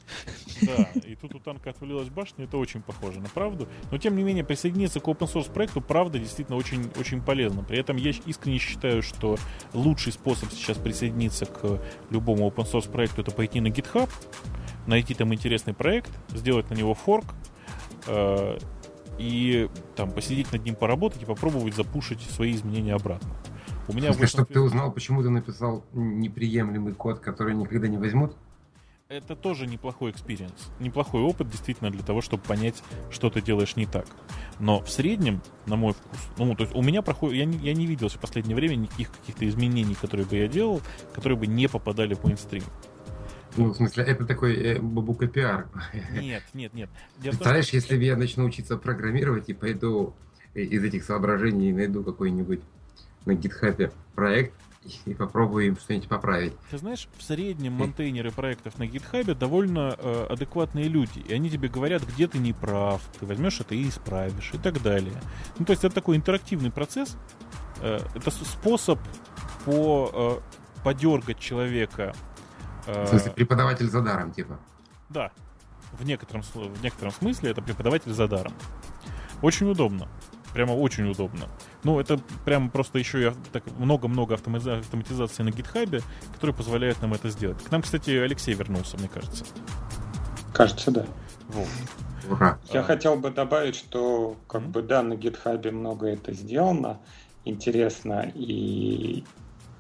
Да, и тут у танка отвалилась башня, это очень похоже на правду. Но тем не менее, присоединиться к open source проекту, правда, действительно очень, очень полезно. При этом я искренне считаю, что лучший способ сейчас присоединиться к любому open source проекту это пойти на GitHub, найти там интересный проект, сделать на него форк, э, и там посидеть над ним, поработать и попробовать запушить свои изменения обратно. У меня этом Чтобы ты узнал, почему ты написал неприемлемый код, который никогда не возьмут. это тоже неплохой experience. Неплохой опыт, действительно, для того, чтобы понять, что ты делаешь не так. Но в среднем, на мой вкус, ну, то есть у меня проходит, я не, я не видел в последнее время никаких каких-то изменений, которые бы я делал, которые бы не попадали в мейнстрим. Ну, в смысле, это такой э, бабука пиар. Нет, нет, нет. Том, Представляешь, что- если бы я начну учиться программировать и пойду э, из этих соображений найду какой-нибудь на гитхабе проект и попробую им что-нибудь поправить. Ты знаешь, в среднем монтейнеры проектов на GitHub довольно э, адекватные люди, и они тебе говорят, где ты не прав, ты возьмешь это и исправишь, и так далее. Ну, то есть это такой интерактивный процесс, э, это способ по, э, подергать человека. э, В смысле, преподаватель за даром, типа. да, в некотором, в некотором смысле это преподаватель за даром. Очень удобно. Прямо очень удобно. Ну, это прямо просто еще и так много-много автоматиза- автоматизации на гитхабе, которые позволяют нам это сделать. К нам, кстати, Алексей вернулся, мне кажется. Кажется, да. Вот. Ура. Я А. хотел бы добавить, что как Мгм. бы да, на GitHub много это сделано, интересно, и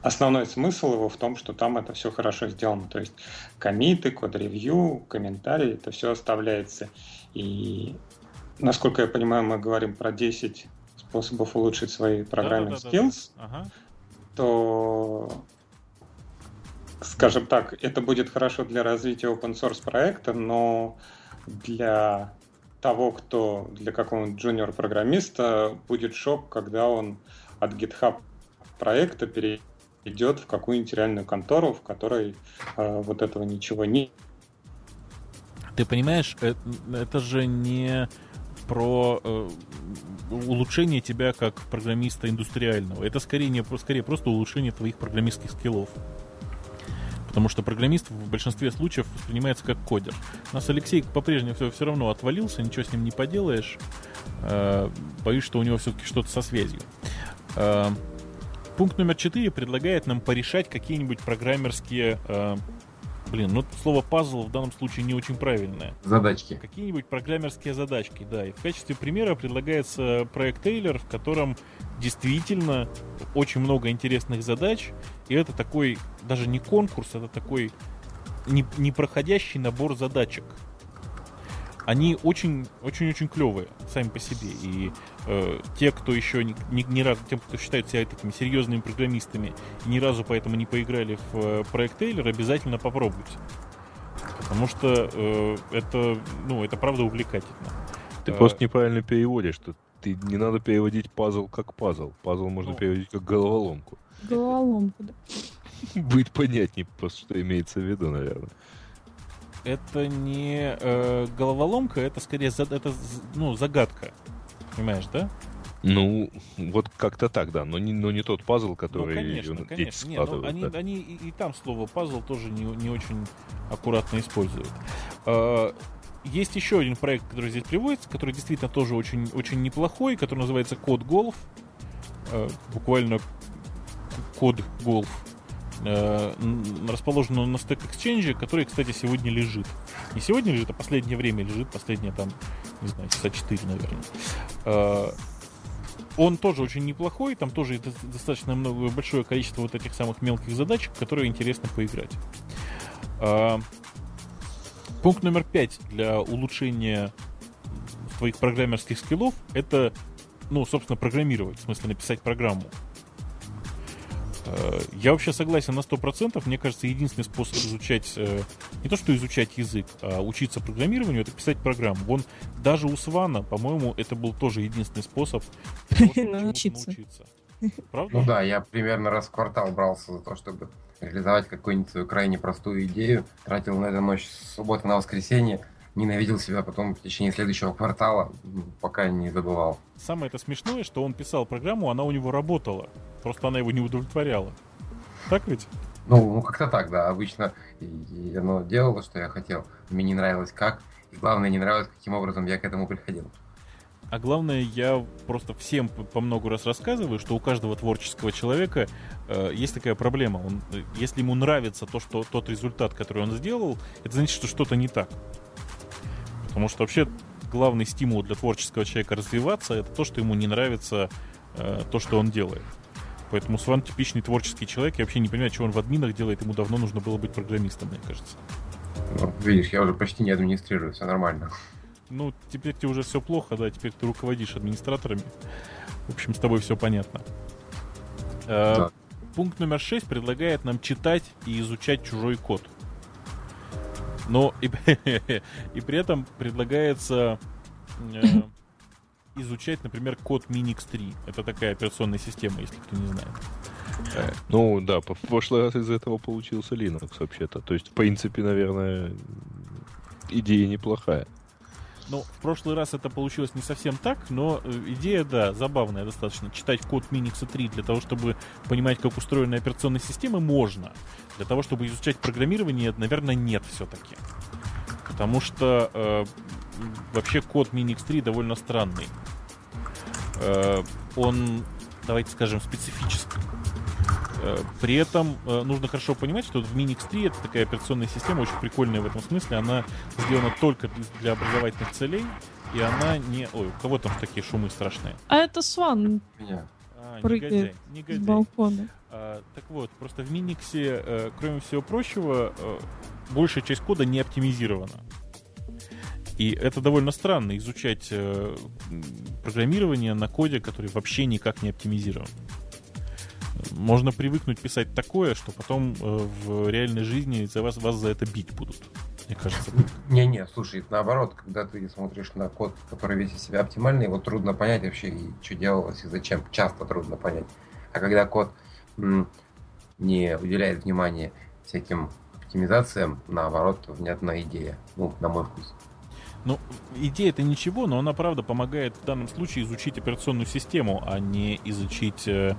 основной смысл его в том, что там это все хорошо сделано. То есть комиты, код-ревью, комментарии, это все оставляется. И насколько я понимаю, мы говорим про 10 способов улучшить свои программные Да-да-да-да. skills, Ага. то скажем так, это будет хорошо для развития open source проекта, но для того, кто для какого-нибудь джуниор-программиста будет шок, когда он от GitHub проекта перейдет в какую-нибудь реальную контору, в которой э, вот этого ничего нет. Ты понимаешь, это, это же не про э, улучшение тебя как программиста индустриального. Это скорее, не, скорее просто улучшение твоих программистских скиллов. Потому что программист в большинстве случаев воспринимается как кодер. У нас Алексей по-прежнему все, все равно отвалился, ничего с ним не поделаешь. Э, боюсь, что у него все-таки что-то со связью. Э, пункт номер четыре предлагает нам порешать какие-нибудь программерские Блин, ну слово пазл в данном случае не очень правильное. Задачки. Какие-нибудь программерские задачки, да. И в качестве примера предлагается проект Тейлор, в котором действительно очень много интересных задач. И это такой, даже не конкурс, это такой непроходящий набор задачек они очень, очень, очень клевые сами по себе. И э, те, кто еще ни, ни, ни разу, тем, кто считает себя такими серьезными программистами и ни разу поэтому не поиграли в э, проект Тейлор, обязательно попробуйте. Потому что э, это, ну, это правда увлекательно. Ты а, просто неправильно переводишь, что ты не надо переводить пазл как пазл. Пазл можно ну, переводить как головоломку. Головоломку, да. Будет понятнее, что имеется в виду, наверное это не э, головоломка, это скорее за, это, ну, загадка. Понимаешь, да? Ну, вот как-то так, да, но не, но не тот пазл, который ну, конечно, конечно. Не, ну, они, да. они и, и там слово пазл тоже не, не очень аккуратно используют. Э, есть еще один проект, который здесь приводится, который действительно тоже очень, очень неплохой, который называется Код Голф. Э, буквально Код Голф э, расположена на Stack Exchange, который, кстати, сегодня лежит. Не сегодня лежит, а последнее время лежит, последнее там, не знаю, часа 4, наверное. Э, он тоже очень неплохой, там тоже достаточно много, большое количество вот этих самых мелких задачек, которые интересно поиграть. Э, пункт номер 5 для улучшения твоих программерских скиллов это, ну, собственно, программировать, в смысле написать программу. Я вообще согласен на 100%. Мне кажется, единственный способ изучать, э, не то что изучать язык, а учиться программированию, это писать программу. Вон, даже у Свана, по-моему, это был тоже единственный способ научиться. Правда? Ну да, я примерно раз в квартал брался за то, чтобы реализовать какую-нибудь свою крайне простую идею. Тратил на это ночь с субботы на воскресенье ненавидел себя потом в течение следующего квартала, пока не забывал. Самое это смешное, что он писал программу, она у него работала. Просто она его не удовлетворяла. Так ведь? Ну, ну как-то так, да. Обычно оно делало, что я хотел. Мне не нравилось как. И главное, не нравилось, каким образом я к этому приходил. А главное, я просто всем по много раз рассказываю, что у каждого творческого человека э, есть такая проблема. Он, э, если ему нравится то, что тот результат, который он сделал, это значит, что что-то не так. Потому что вообще главный стимул для творческого человека развиваться это то, что ему не нравится э, то, что он делает. Поэтому Сван типичный творческий человек. Я вообще не понимаю, что он в админах делает. Ему давно нужно было быть программистом, мне кажется. Ну, видишь, я уже почти не администрирую, все нормально. Ну, теперь тебе уже все плохо, да, теперь ты руководишь администраторами. В общем, с тобой все понятно. Э, да. Пункт номер 6 предлагает нам читать и изучать чужой код. Но и, и при этом предлагается э, изучать, например, код Minix 3. Это такая операционная система, если кто не знает. Э, ну да, в прошлый раз из этого получился Linux вообще-то. То есть, в принципе, наверное, идея неплохая. Ну, в прошлый раз это получилось не совсем так, но э, идея, да, забавная достаточно. Читать код Minix 3 для того, чтобы понимать, как устроена операционная система, можно. Для того, чтобы изучать программирование, наверное, нет все-таки. Потому что э, вообще код Minix 3 довольно странный. Э, он, давайте скажем, специфический. Э, при этом э, нужно хорошо понимать, что в Minix 3 это такая операционная система, очень прикольная в этом смысле. Она сделана только для образовательных целей, и она не... Ой, у кого там такие шумы страшные? А это Сван. Меня. А, прыгает негодяй, негодяй. с балкона. А, так вот, просто в Minix, э, кроме всего прочего, большая часть кода не оптимизирована. И это довольно странно, изучать программирование на коде, который вообще никак не оптимизирован. Можно привыкнуть писать такое, что потом э, в реальной жизни за вас, вас за это бить будут. Мне кажется. Не-не, слушай, наоборот, когда ты смотришь на код, который весь из себя оптимальный, его трудно понять вообще, и что делалось, и зачем. Часто трудно понять. А когда код м, не уделяет внимания всяким оптимизациям, наоборот, внятная идея. Ну, на мой вкус. Ну, идея это ничего, но она, правда, помогает в данном случае изучить операционную систему, а не изучить э,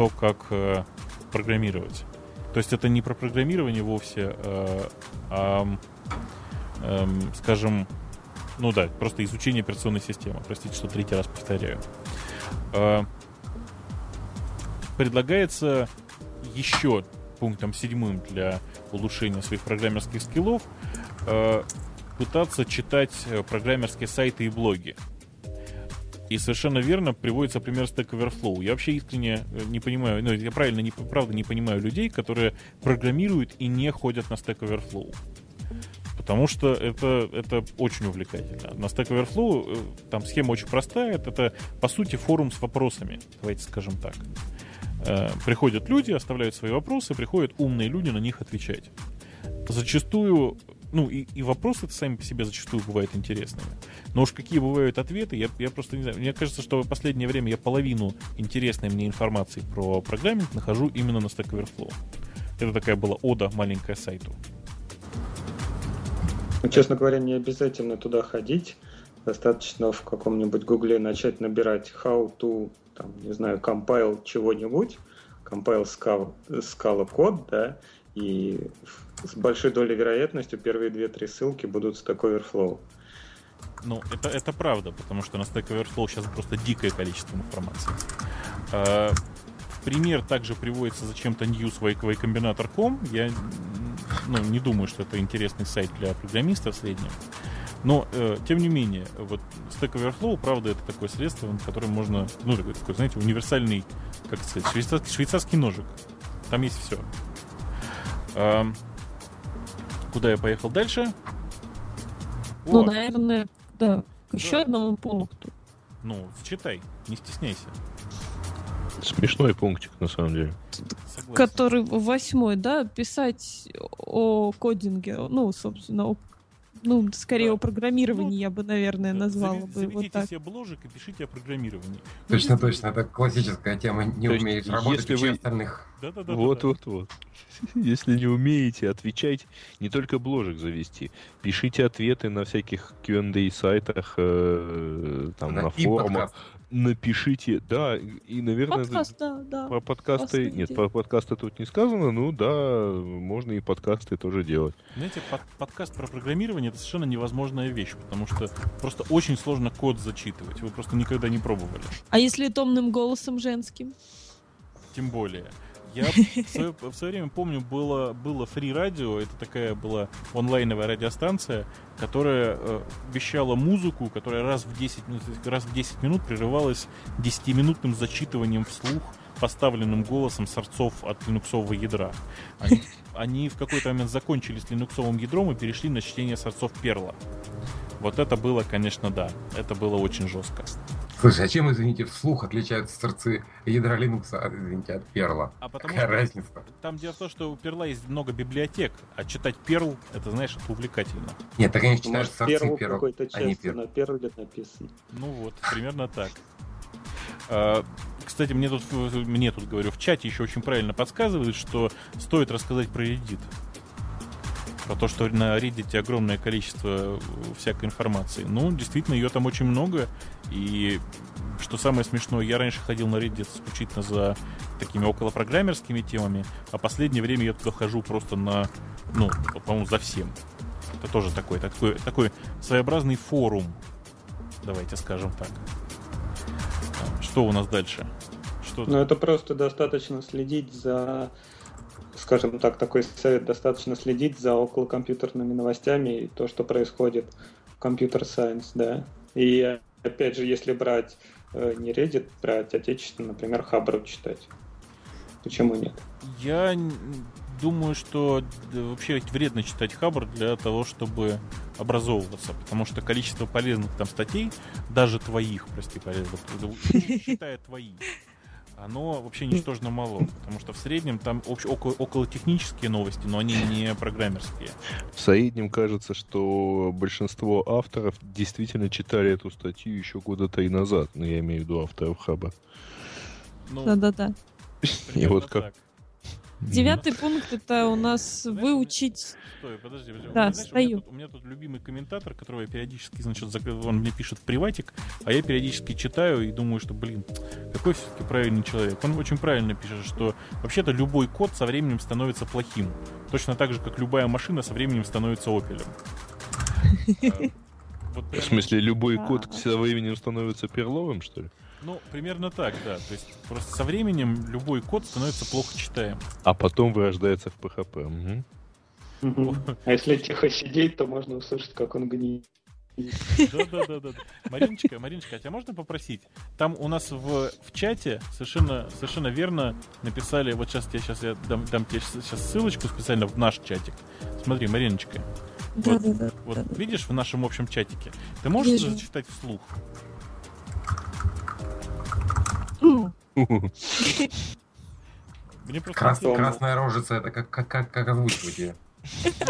то, как э, программировать. То есть это не про программирование вовсе, э, а, э, скажем, ну да, просто изучение операционной системы. Простите, что третий раз повторяю. Э, предлагается еще пунктом седьмым для улучшения своих программерских скиллов э, пытаться читать э, программерские сайты и блоги. И совершенно верно приводится пример Stack Overflow. Я вообще искренне э, не понимаю, ну, я правильно, не, правда не понимаю людей, которые программируют и не ходят на Stack Overflow. Потому что это, это очень увлекательно. На Stack Overflow э, там схема очень простая. Это, по сути, форум с вопросами. Давайте скажем так. Приходят люди, оставляют свои вопросы, приходят умные люди на них отвечать. Зачастую ну, и, и вопросы сами по себе зачастую бывают интересными. Но уж какие бывают ответы, я, я просто не знаю. Мне кажется, что в последнее время я половину интересной мне информации про программинг нахожу именно на Stack Overflow. Это такая была ода маленькая сайту. Ну, честно говоря, не обязательно туда ходить. Достаточно в каком-нибудь гугле начать набирать how to, там, не знаю, compile чего-нибудь, compile Scala, Scala код, да, и с большой долей вероятностью первые две-три ссылки будут Stack Overflow. Ну, это, это правда, потому что на Stack Overflow сейчас просто дикое количество информации. А, пример также приводится зачем-то newswaycombinator.com. Я ну, не думаю, что это интересный сайт для программиста в среднем. Но, э, тем не менее, вот Stack Overflow, правда, это такое средство, которым можно, ну, такой, такой знаете, универсальный, как сказать, швейцарский, швейцарский ножик. Там есть все. А, Куда я поехал дальше? Ну, О. наверное, да. К еще да. одному пункту. Ну, читай, не стесняйся. Смешной пунктик, на самом деле. Согласен. Который восьмой, да, писать о кодинге, ну, собственно, о ну, скорее да. о программировании ну, я бы, наверное, назвала заведите, бы. Заведите вот так. себе бложек и пишите о программировании. Точно, ну, точно. Это классическая тема. Не То умеешь работать, если вы... остальных. Да, да, да, вот, да, вот, да. вот. Если не умеете отвечать, не только бложек завести. Пишите ответы на всяких Q&A сайтах, э, там, на, на форумах. Подкаст напишите, да, и, наверное... Подкаст, да, да. Про подкасты... Подкасты нет, про подкасты тут не сказано, ну да, можно и подкасты тоже делать. Знаете, под, подкаст про программирование это совершенно невозможная вещь, потому что просто очень сложно код зачитывать, вы просто никогда не пробовали. А если томным голосом женским? Тем более. Я в свое, в свое время помню, было, было Free Radio, это такая была онлайновая радиостанция, которая э, вещала музыку, которая раз в 10, раз в 10 минут прерывалась 10-минутным зачитыванием вслух поставленным голосом сорцов от линуксового ядра. Они, они в какой-то момент закончили с линуксовым ядром и перешли на чтение сорцов перла. Вот это было, конечно, да. Это было очень жестко. Слушай, а чем, извините, вслух отличаются сорцы ядра Linux, извините, от перла? А потому Какая что разница? Там дело в том, что у перла есть много библиотек, а читать перл, это, знаешь, это увлекательно. Нет, ты, конечно, читаешь сорцы перл, какой-то а не перл. на перле написан. Ну вот, примерно так. А, кстати, мне тут, мне тут, говорю, в чате еще очень правильно подсказывают, что стоит рассказать про Reddit про то, что на Reddit огромное количество всякой информации. Ну, действительно, ее там очень много. И что самое смешное, я раньше ходил на Reddit исключительно за такими околопрограммерскими темами, а последнее время я туда хожу просто на, ну, по-моему, за всем. Это тоже такой, такой, такой своеобразный форум, давайте скажем так. Что у нас дальше? Что ну, это просто достаточно следить за скажем так, такой совет, достаточно следить за околокомпьютерными новостями и то, что происходит в компьютер-сайенс, да. И опять же, если брать э, не Reddit, брать отечественно, например, Хабр читать. Почему нет? Я думаю, что вообще вредно читать Хабр для того, чтобы образовываться, потому что количество полезных там статей, даже твоих, прости, полезных, считая твои, оно вообще ничтожно мало, потому что в среднем там общ- около, около технические новости, но они не программерские. В среднем кажется, что большинство авторов действительно читали эту статью еще года три назад. Ну, я имею в виду авторов хаба. Ну, Да-да-да. И вот как... так. Девятый пункт это у нас выучить. Стой, подожди, подожди. Да, Знаешь, у, меня стою. тут, у меня тут любимый комментатор, которого я периодически, значит, он мне пишет в приватик, а я периодически читаю и думаю, что, блин, какой все-таки правильный человек. Он очень правильно пишет, что вообще-то любой код со временем становится плохим. Точно так же, как любая машина со временем становится опелем. А, вот В прям- смысле, любой код со временем становится перловым, что ли? Ну, примерно так, да. То есть просто со временем любой код становится плохо читаем. А потом вырождается в PHP. Мгм. А если тихо сидеть, то можно услышать, как он гниет. Да-да-да-да. Мариночка, Мариночка, а тебя можно попросить? Там у нас в, в чате совершенно, совершенно верно написали, вот сейчас, я, сейчас я дам, дам тебе сейчас ссылочку специально в наш чатик. Смотри, Мариночка, Да-да-да. вот Да-да. видишь в нашем общем чатике? Ты можешь Вижу. зачитать вслух? Мне просто Крас- красная рожица, это как, как, как, как озвучивать ее?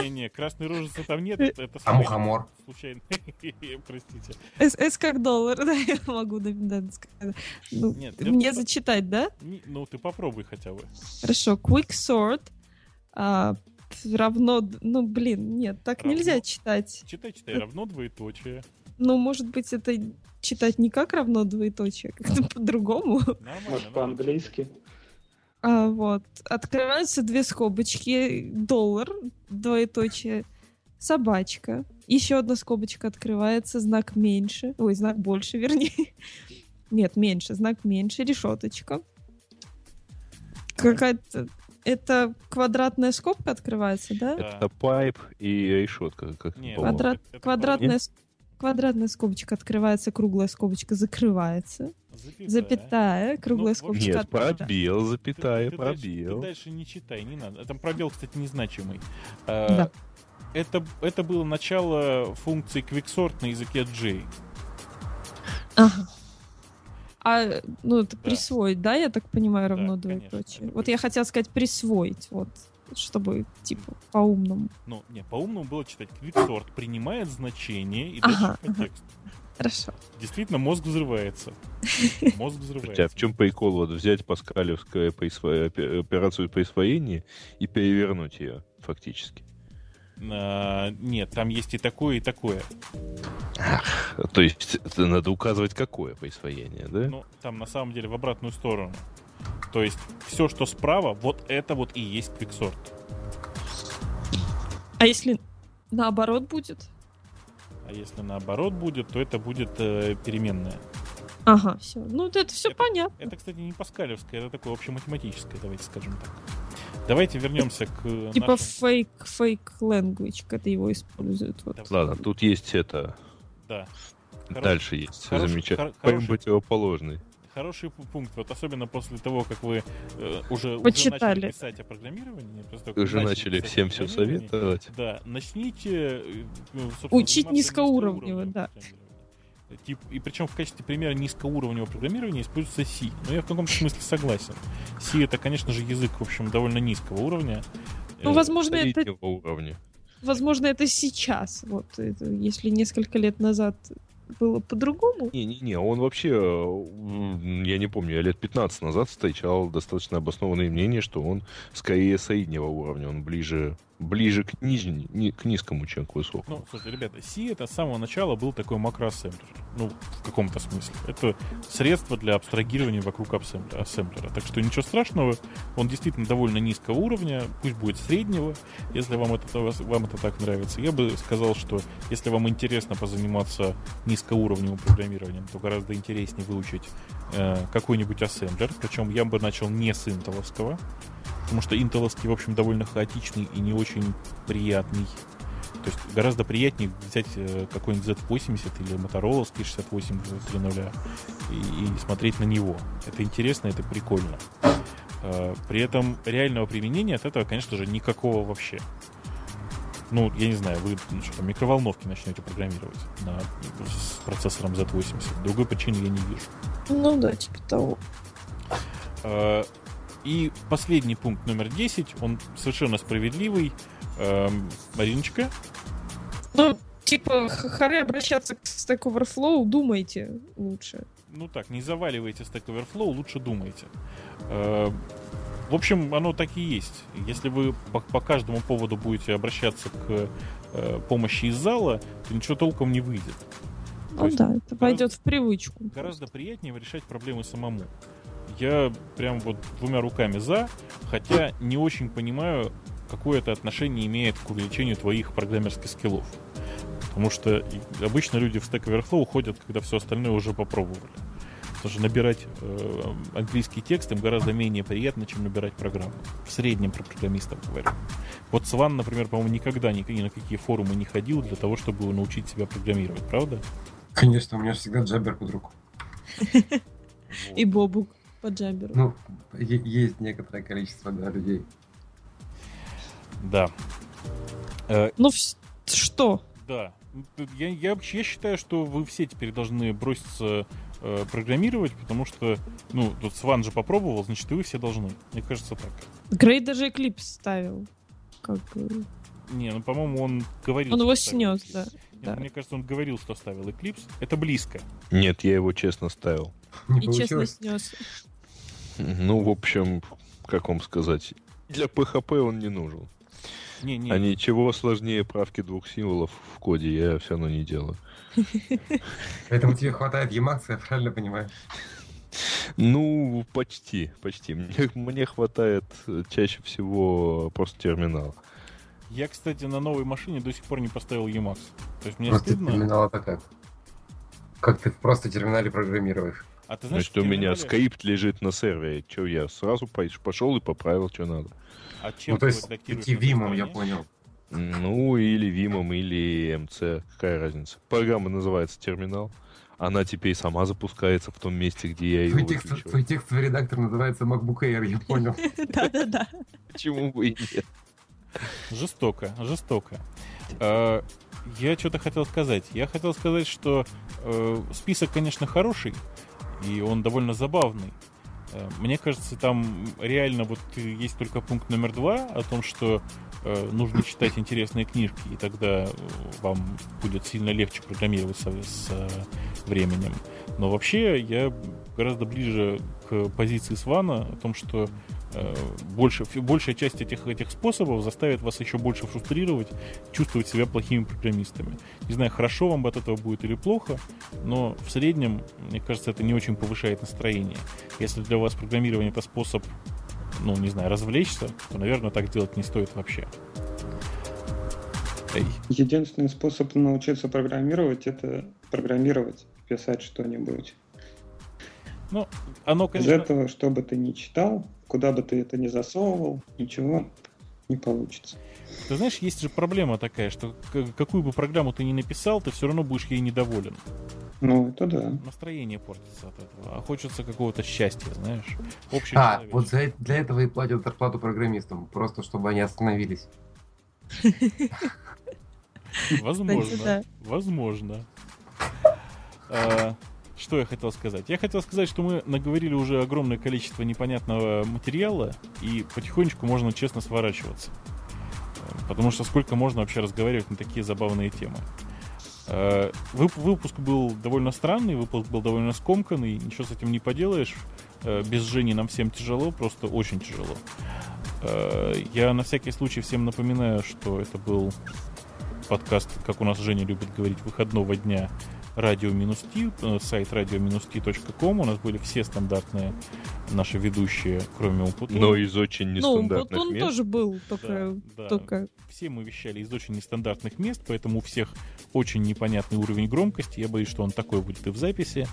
Не-не, красной рожицы там нет, это, это А мухомор? случайно. Простите. С, С как доллар, да, я могу да, сказать. Ну, Нет, мне зачитать, да? Не- Ну, ты попробуй хотя бы. Хорошо, quick sort а, равно, ну, блин, нет, так Равно? нельзя читать. Читай, читай, равно двоеточие. Ну, может быть, это читать не как равно двоеточие, а как-то по-другому. Может, по-английски. А, вот. Открываются две скобочки. Доллар, двоеточие, собачка. Еще одна скобочка открывается, знак меньше. Ой, знак больше, вернее. Нет, меньше, знак меньше, решеточка. Какая-то... Это квадратная скобка открывается, да? Это пайп и решетка. Как Не, по-моему. Квадрат, это- это квадратная, с- квадратная скобочка открывается, круглая скобочка закрывается. Запятая. Запятая, круглая Ну, скобочка Нет, открывается. пробел, Ты- запятая, ты дальше- пробел. ты дальше не читай, не надо. Там пробел, кстати, незначимый. А, Да. Это, это было начало функции quicksort на языке J. Ага. А, ну, это Да. присвоить, да, я так понимаю, Да, равно конечно, двоеточие. Вот я хотела сказать присвоить, вот, чтобы, типа, по-умному. Ну, не, по-умному было читать quicksort. Принимает значение и Ага, дальше контекст. Хорошо. Действительно, мозг взрывается. Мозг взрывается. Хотя в чем прикол? Вот взять присво- опе- операцию присвоения и перевернуть ее фактически. А, нет, там есть и такое, и такое. То есть надо указывать, какое присвоение, да? Ну, там на самом деле в обратную сторону. То есть все, что справа, вот это вот и есть quicksort. А если наоборот будет? А если наоборот будет, то это будет э, переменная. Ага, все. Ну, это все Это- понятно. Это, кстати, не паскалевское, это такое общематематическое, давайте скажем так. Давайте вернемся к Типа нашим- фейк, фейк language, когда его используют. Вот. Ладно, тут есть это. Да. Хорош- Дальше есть хороший- замечательно. хор- хороший- противоположный. Хороший пу- пункт. Вот особенно после того, как вы э, уже, уже начали писать о программировании. после того, как Уже начали писать всем все советовать. Да, начните э, ну, Учить низкоуровнево, да. Тип, и причем в качестве примера низкоуровневого программирования используется C. Но я в каком-то смысле согласен. C это, конечно же, язык, в общем, довольно низкого уровня. Ну, Э, возможно, это, уровня. возможно, это сейчас. Вот, это, если несколько лет назад было по-другому. Не-не-не, он вообще, э, я не помню, я лет 15 назад встречал достаточно обоснованное мнение, что он скорее среднего уровня, он ближе, ближе к, нижней, ни- к низкому, чем к высокому. Ну, слушайте, ребята, C это с самого начала был такой макроассемблер. Ну, в каком-то смысле. Это средство для абстрагирования вокруг ассемблера. ассемблера. Так что ничего страшного. Он действительно довольно низкого уровня. Пусть будет среднего, если вам это, вам это так нравится. Я бы сказал, что если вам интересно позаниматься низкоуровневым программированием, то гораздо интереснее выучить э, какой-нибудь ассемблер. Причем я бы начал не с интеловского. Потому что интеловский, в общем, довольно хаотичный и не очень приятный. То есть гораздо приятнее взять э, какой-нибудь Z80 или Motorola 6830 и, и смотреть на него. Это интересно, это прикольно. Э, При этом реального применения от этого, конечно же, никакого вообще. Ну, я не знаю, вы ну, что там, микроволновки начнете программировать на, с процессором Z80. Другой причины я не вижу. Ну да, типа того. И последний пункт номер 10, он совершенно справедливый. Эм, Мариночка, Ну, типа, харе обращаться к Stack Overflow, думайте лучше. ну так, не заваливайте Stack Overflow, лучше думайте. Э, В общем, оно так и есть. Если вы по, по каждому поводу будете обращаться к э, помощи из зала, то ничего толком не выйдет. Ну да, это войдет в привычку. Гораздо приятнее решать проблемы самому. Я прям вот двумя руками за, хотя не очень понимаю, какое это отношение имеет к увеличению твоих программерских скиллов. Потому что обычно люди в Stack Overflow уходят, когда все остальное уже попробовали. Потому что набирать э, английский текст им гораздо менее приятно, чем набирать программу. В среднем про программистов говорю. Вот Сван, например, по-моему, никогда ни, ни на какие форумы не ходил для того, чтобы научить себя программировать, правда? Конечно, у меня всегда джабер под руку. И Бобук по джаберу. Ну, есть некоторое количество да, людей. Да. Э, Ну, что? Да. Я, я вообще я считаю, что вы все теперь должны броситься э, программировать, потому что, ну, тут Сван же попробовал, значит, и вы все должны. Мне кажется, так. Грей даже Эклипс ставил. Как бы. Не, ну, по-моему, он говорил... Он его снес, да. Eclipse. Нет, да. Мне кажется, он говорил, что ставил Eclipse. Это близко. Нет, я его честно ставил. Не И честно получилось. снес. Ну, в общем, как вам сказать, для PHP он не нужен. Не, не, А ничего сложнее правки двух символов в коде я все равно не делаю. Поэтому тебе хватает Emacs, я правильно понимаю? Ну, почти, почти. Мне, мне хватает э, чаще всего просто терминала. Я, кстати, на новой машине до сих пор не поставил Emacs. То есть мне Просто стыдно. терминал это как? Как ты просто в терминале программируешь? А ты знаешь, Значит, у меня скрипт лежит на сервере. Че, я сразу пошел и поправил, что надо. А чем Ну, то ты есть идти Vim, я понял. Ну, или Вимом, или МЦ. Какая разница? Программа называется терминал. Она теперь сама запускается в том месте, где я ее Твой, текст, выключил. твой текстовый редактор называется MacBook Air, я понял. Да-да-да. Почему бы и нет? Жестоко, жестоко. Э, Я что-то хотел сказать. Я хотел сказать, что э, список, конечно, хороший, и он довольно забавный. Э, Мне кажется, там реально вот э, есть только пункт номер два о том, что э, нужно читать интересные книжки, и тогда вам будет сильно легче программировать со- с э, временем. Но вообще я гораздо ближе к позиции Свана о том, что больше, фи- большая часть этих, этих способов заставит вас еще больше фрустрировать, чувствовать себя плохими программистами. Не знаю, хорошо вам от этого будет или плохо, но в среднем, мне кажется, это не очень повышает настроение. Если для вас программирование это способ, ну, не знаю, развлечься, то, наверное, так делать не стоит вообще. Эй, Единственный способ научиться программировать это программировать, писать что-нибудь. ну, оно, Из конечно... этого, что бы ты ни читал, куда бы ты это ни засовывал, ничего не получится. Ты знаешь, есть же проблема такая, что какую бы программу ты ни написал, ты все равно будешь ей недоволен. Ну, это да. Настроение портится от этого. А хочется какого-то счастья, знаешь. А, Общечеловеческого. вот за, для этого и платят зарплату программистам, просто чтобы они остановились. Возможно. Возможно. Что я хотел сказать? Я хотел сказать, что мы наговорили уже огромное количество непонятного материала, и потихонечку можно честно сворачиваться. Потому что сколько можно вообще разговаривать на такие забавные темы. Э, вып- Выпуск был довольно странный, выпуск был довольно скомканный, ничего с этим не поделаешь. Э, Без Жени нам всем тяжело, просто очень тяжело. Э, Я на всякий случай всем напоминаю, что это был подкаст, как у нас Женя любит говорить, выходного дня радио-ти, э, сайт radio-ti.com. У нас были все стандартные наши ведущие, кроме Умпутуна. Но из очень Ну, нестандартных он мест. тоже был, только, Да, да. только Все мы вещали из очень нестандартных мест, поэтому у всех очень непонятный уровень громкости. Я боюсь, что он такой будет и в записи.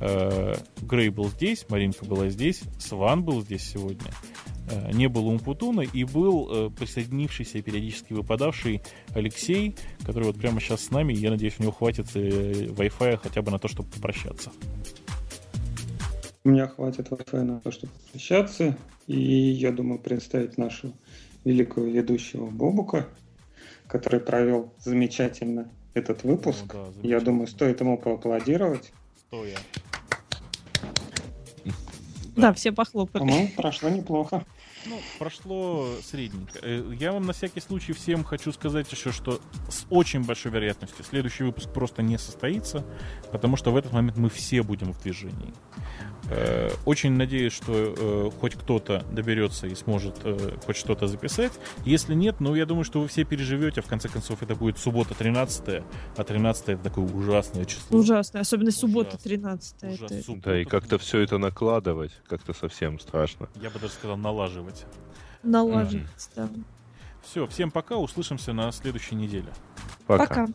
Э, Грей был здесь, Маринка была здесь, Сван был здесь сегодня. Э, Не было Умпутуна и был э, присоединившийся периодически выпадавший Алексей, который вот прямо сейчас с нами. Я надеюсь, у него хватит э, Wi-Fi хотя бы на то, чтобы попрощаться. У меня хватит Wi-Fi на то, чтобы прощаться. И я думаю представить нашего великого ведущего Бобука, который провел замечательно этот выпуск. Ну да, я думаю, стоит ему поаплодировать. Стоя. Да, все похлопали. Ну, прошло неплохо. Ну, прошло средненько. Э, Я вам на всякий случай всем хочу сказать еще, что с очень большой вероятностью следующий выпуск просто не состоится, потому что в этот момент мы все будем в движении. Э, Очень надеюсь, что э, хоть кто-то доберется и сможет хоть что-то записать. Если нет, ну, я думаю, что вы все переживете. В конце концов, это будет суббота 13 а 13 это такое ужасное число. Ужасно, особенно суббота Ужасно. 13 Ужасно. это... Суббота. Да, и как-то все это накладывать, как-то совсем страшно. Я бы даже сказал налаживать. Налаживается, да. Все, всем пока, услышимся на следующей неделе. Пока. Пока.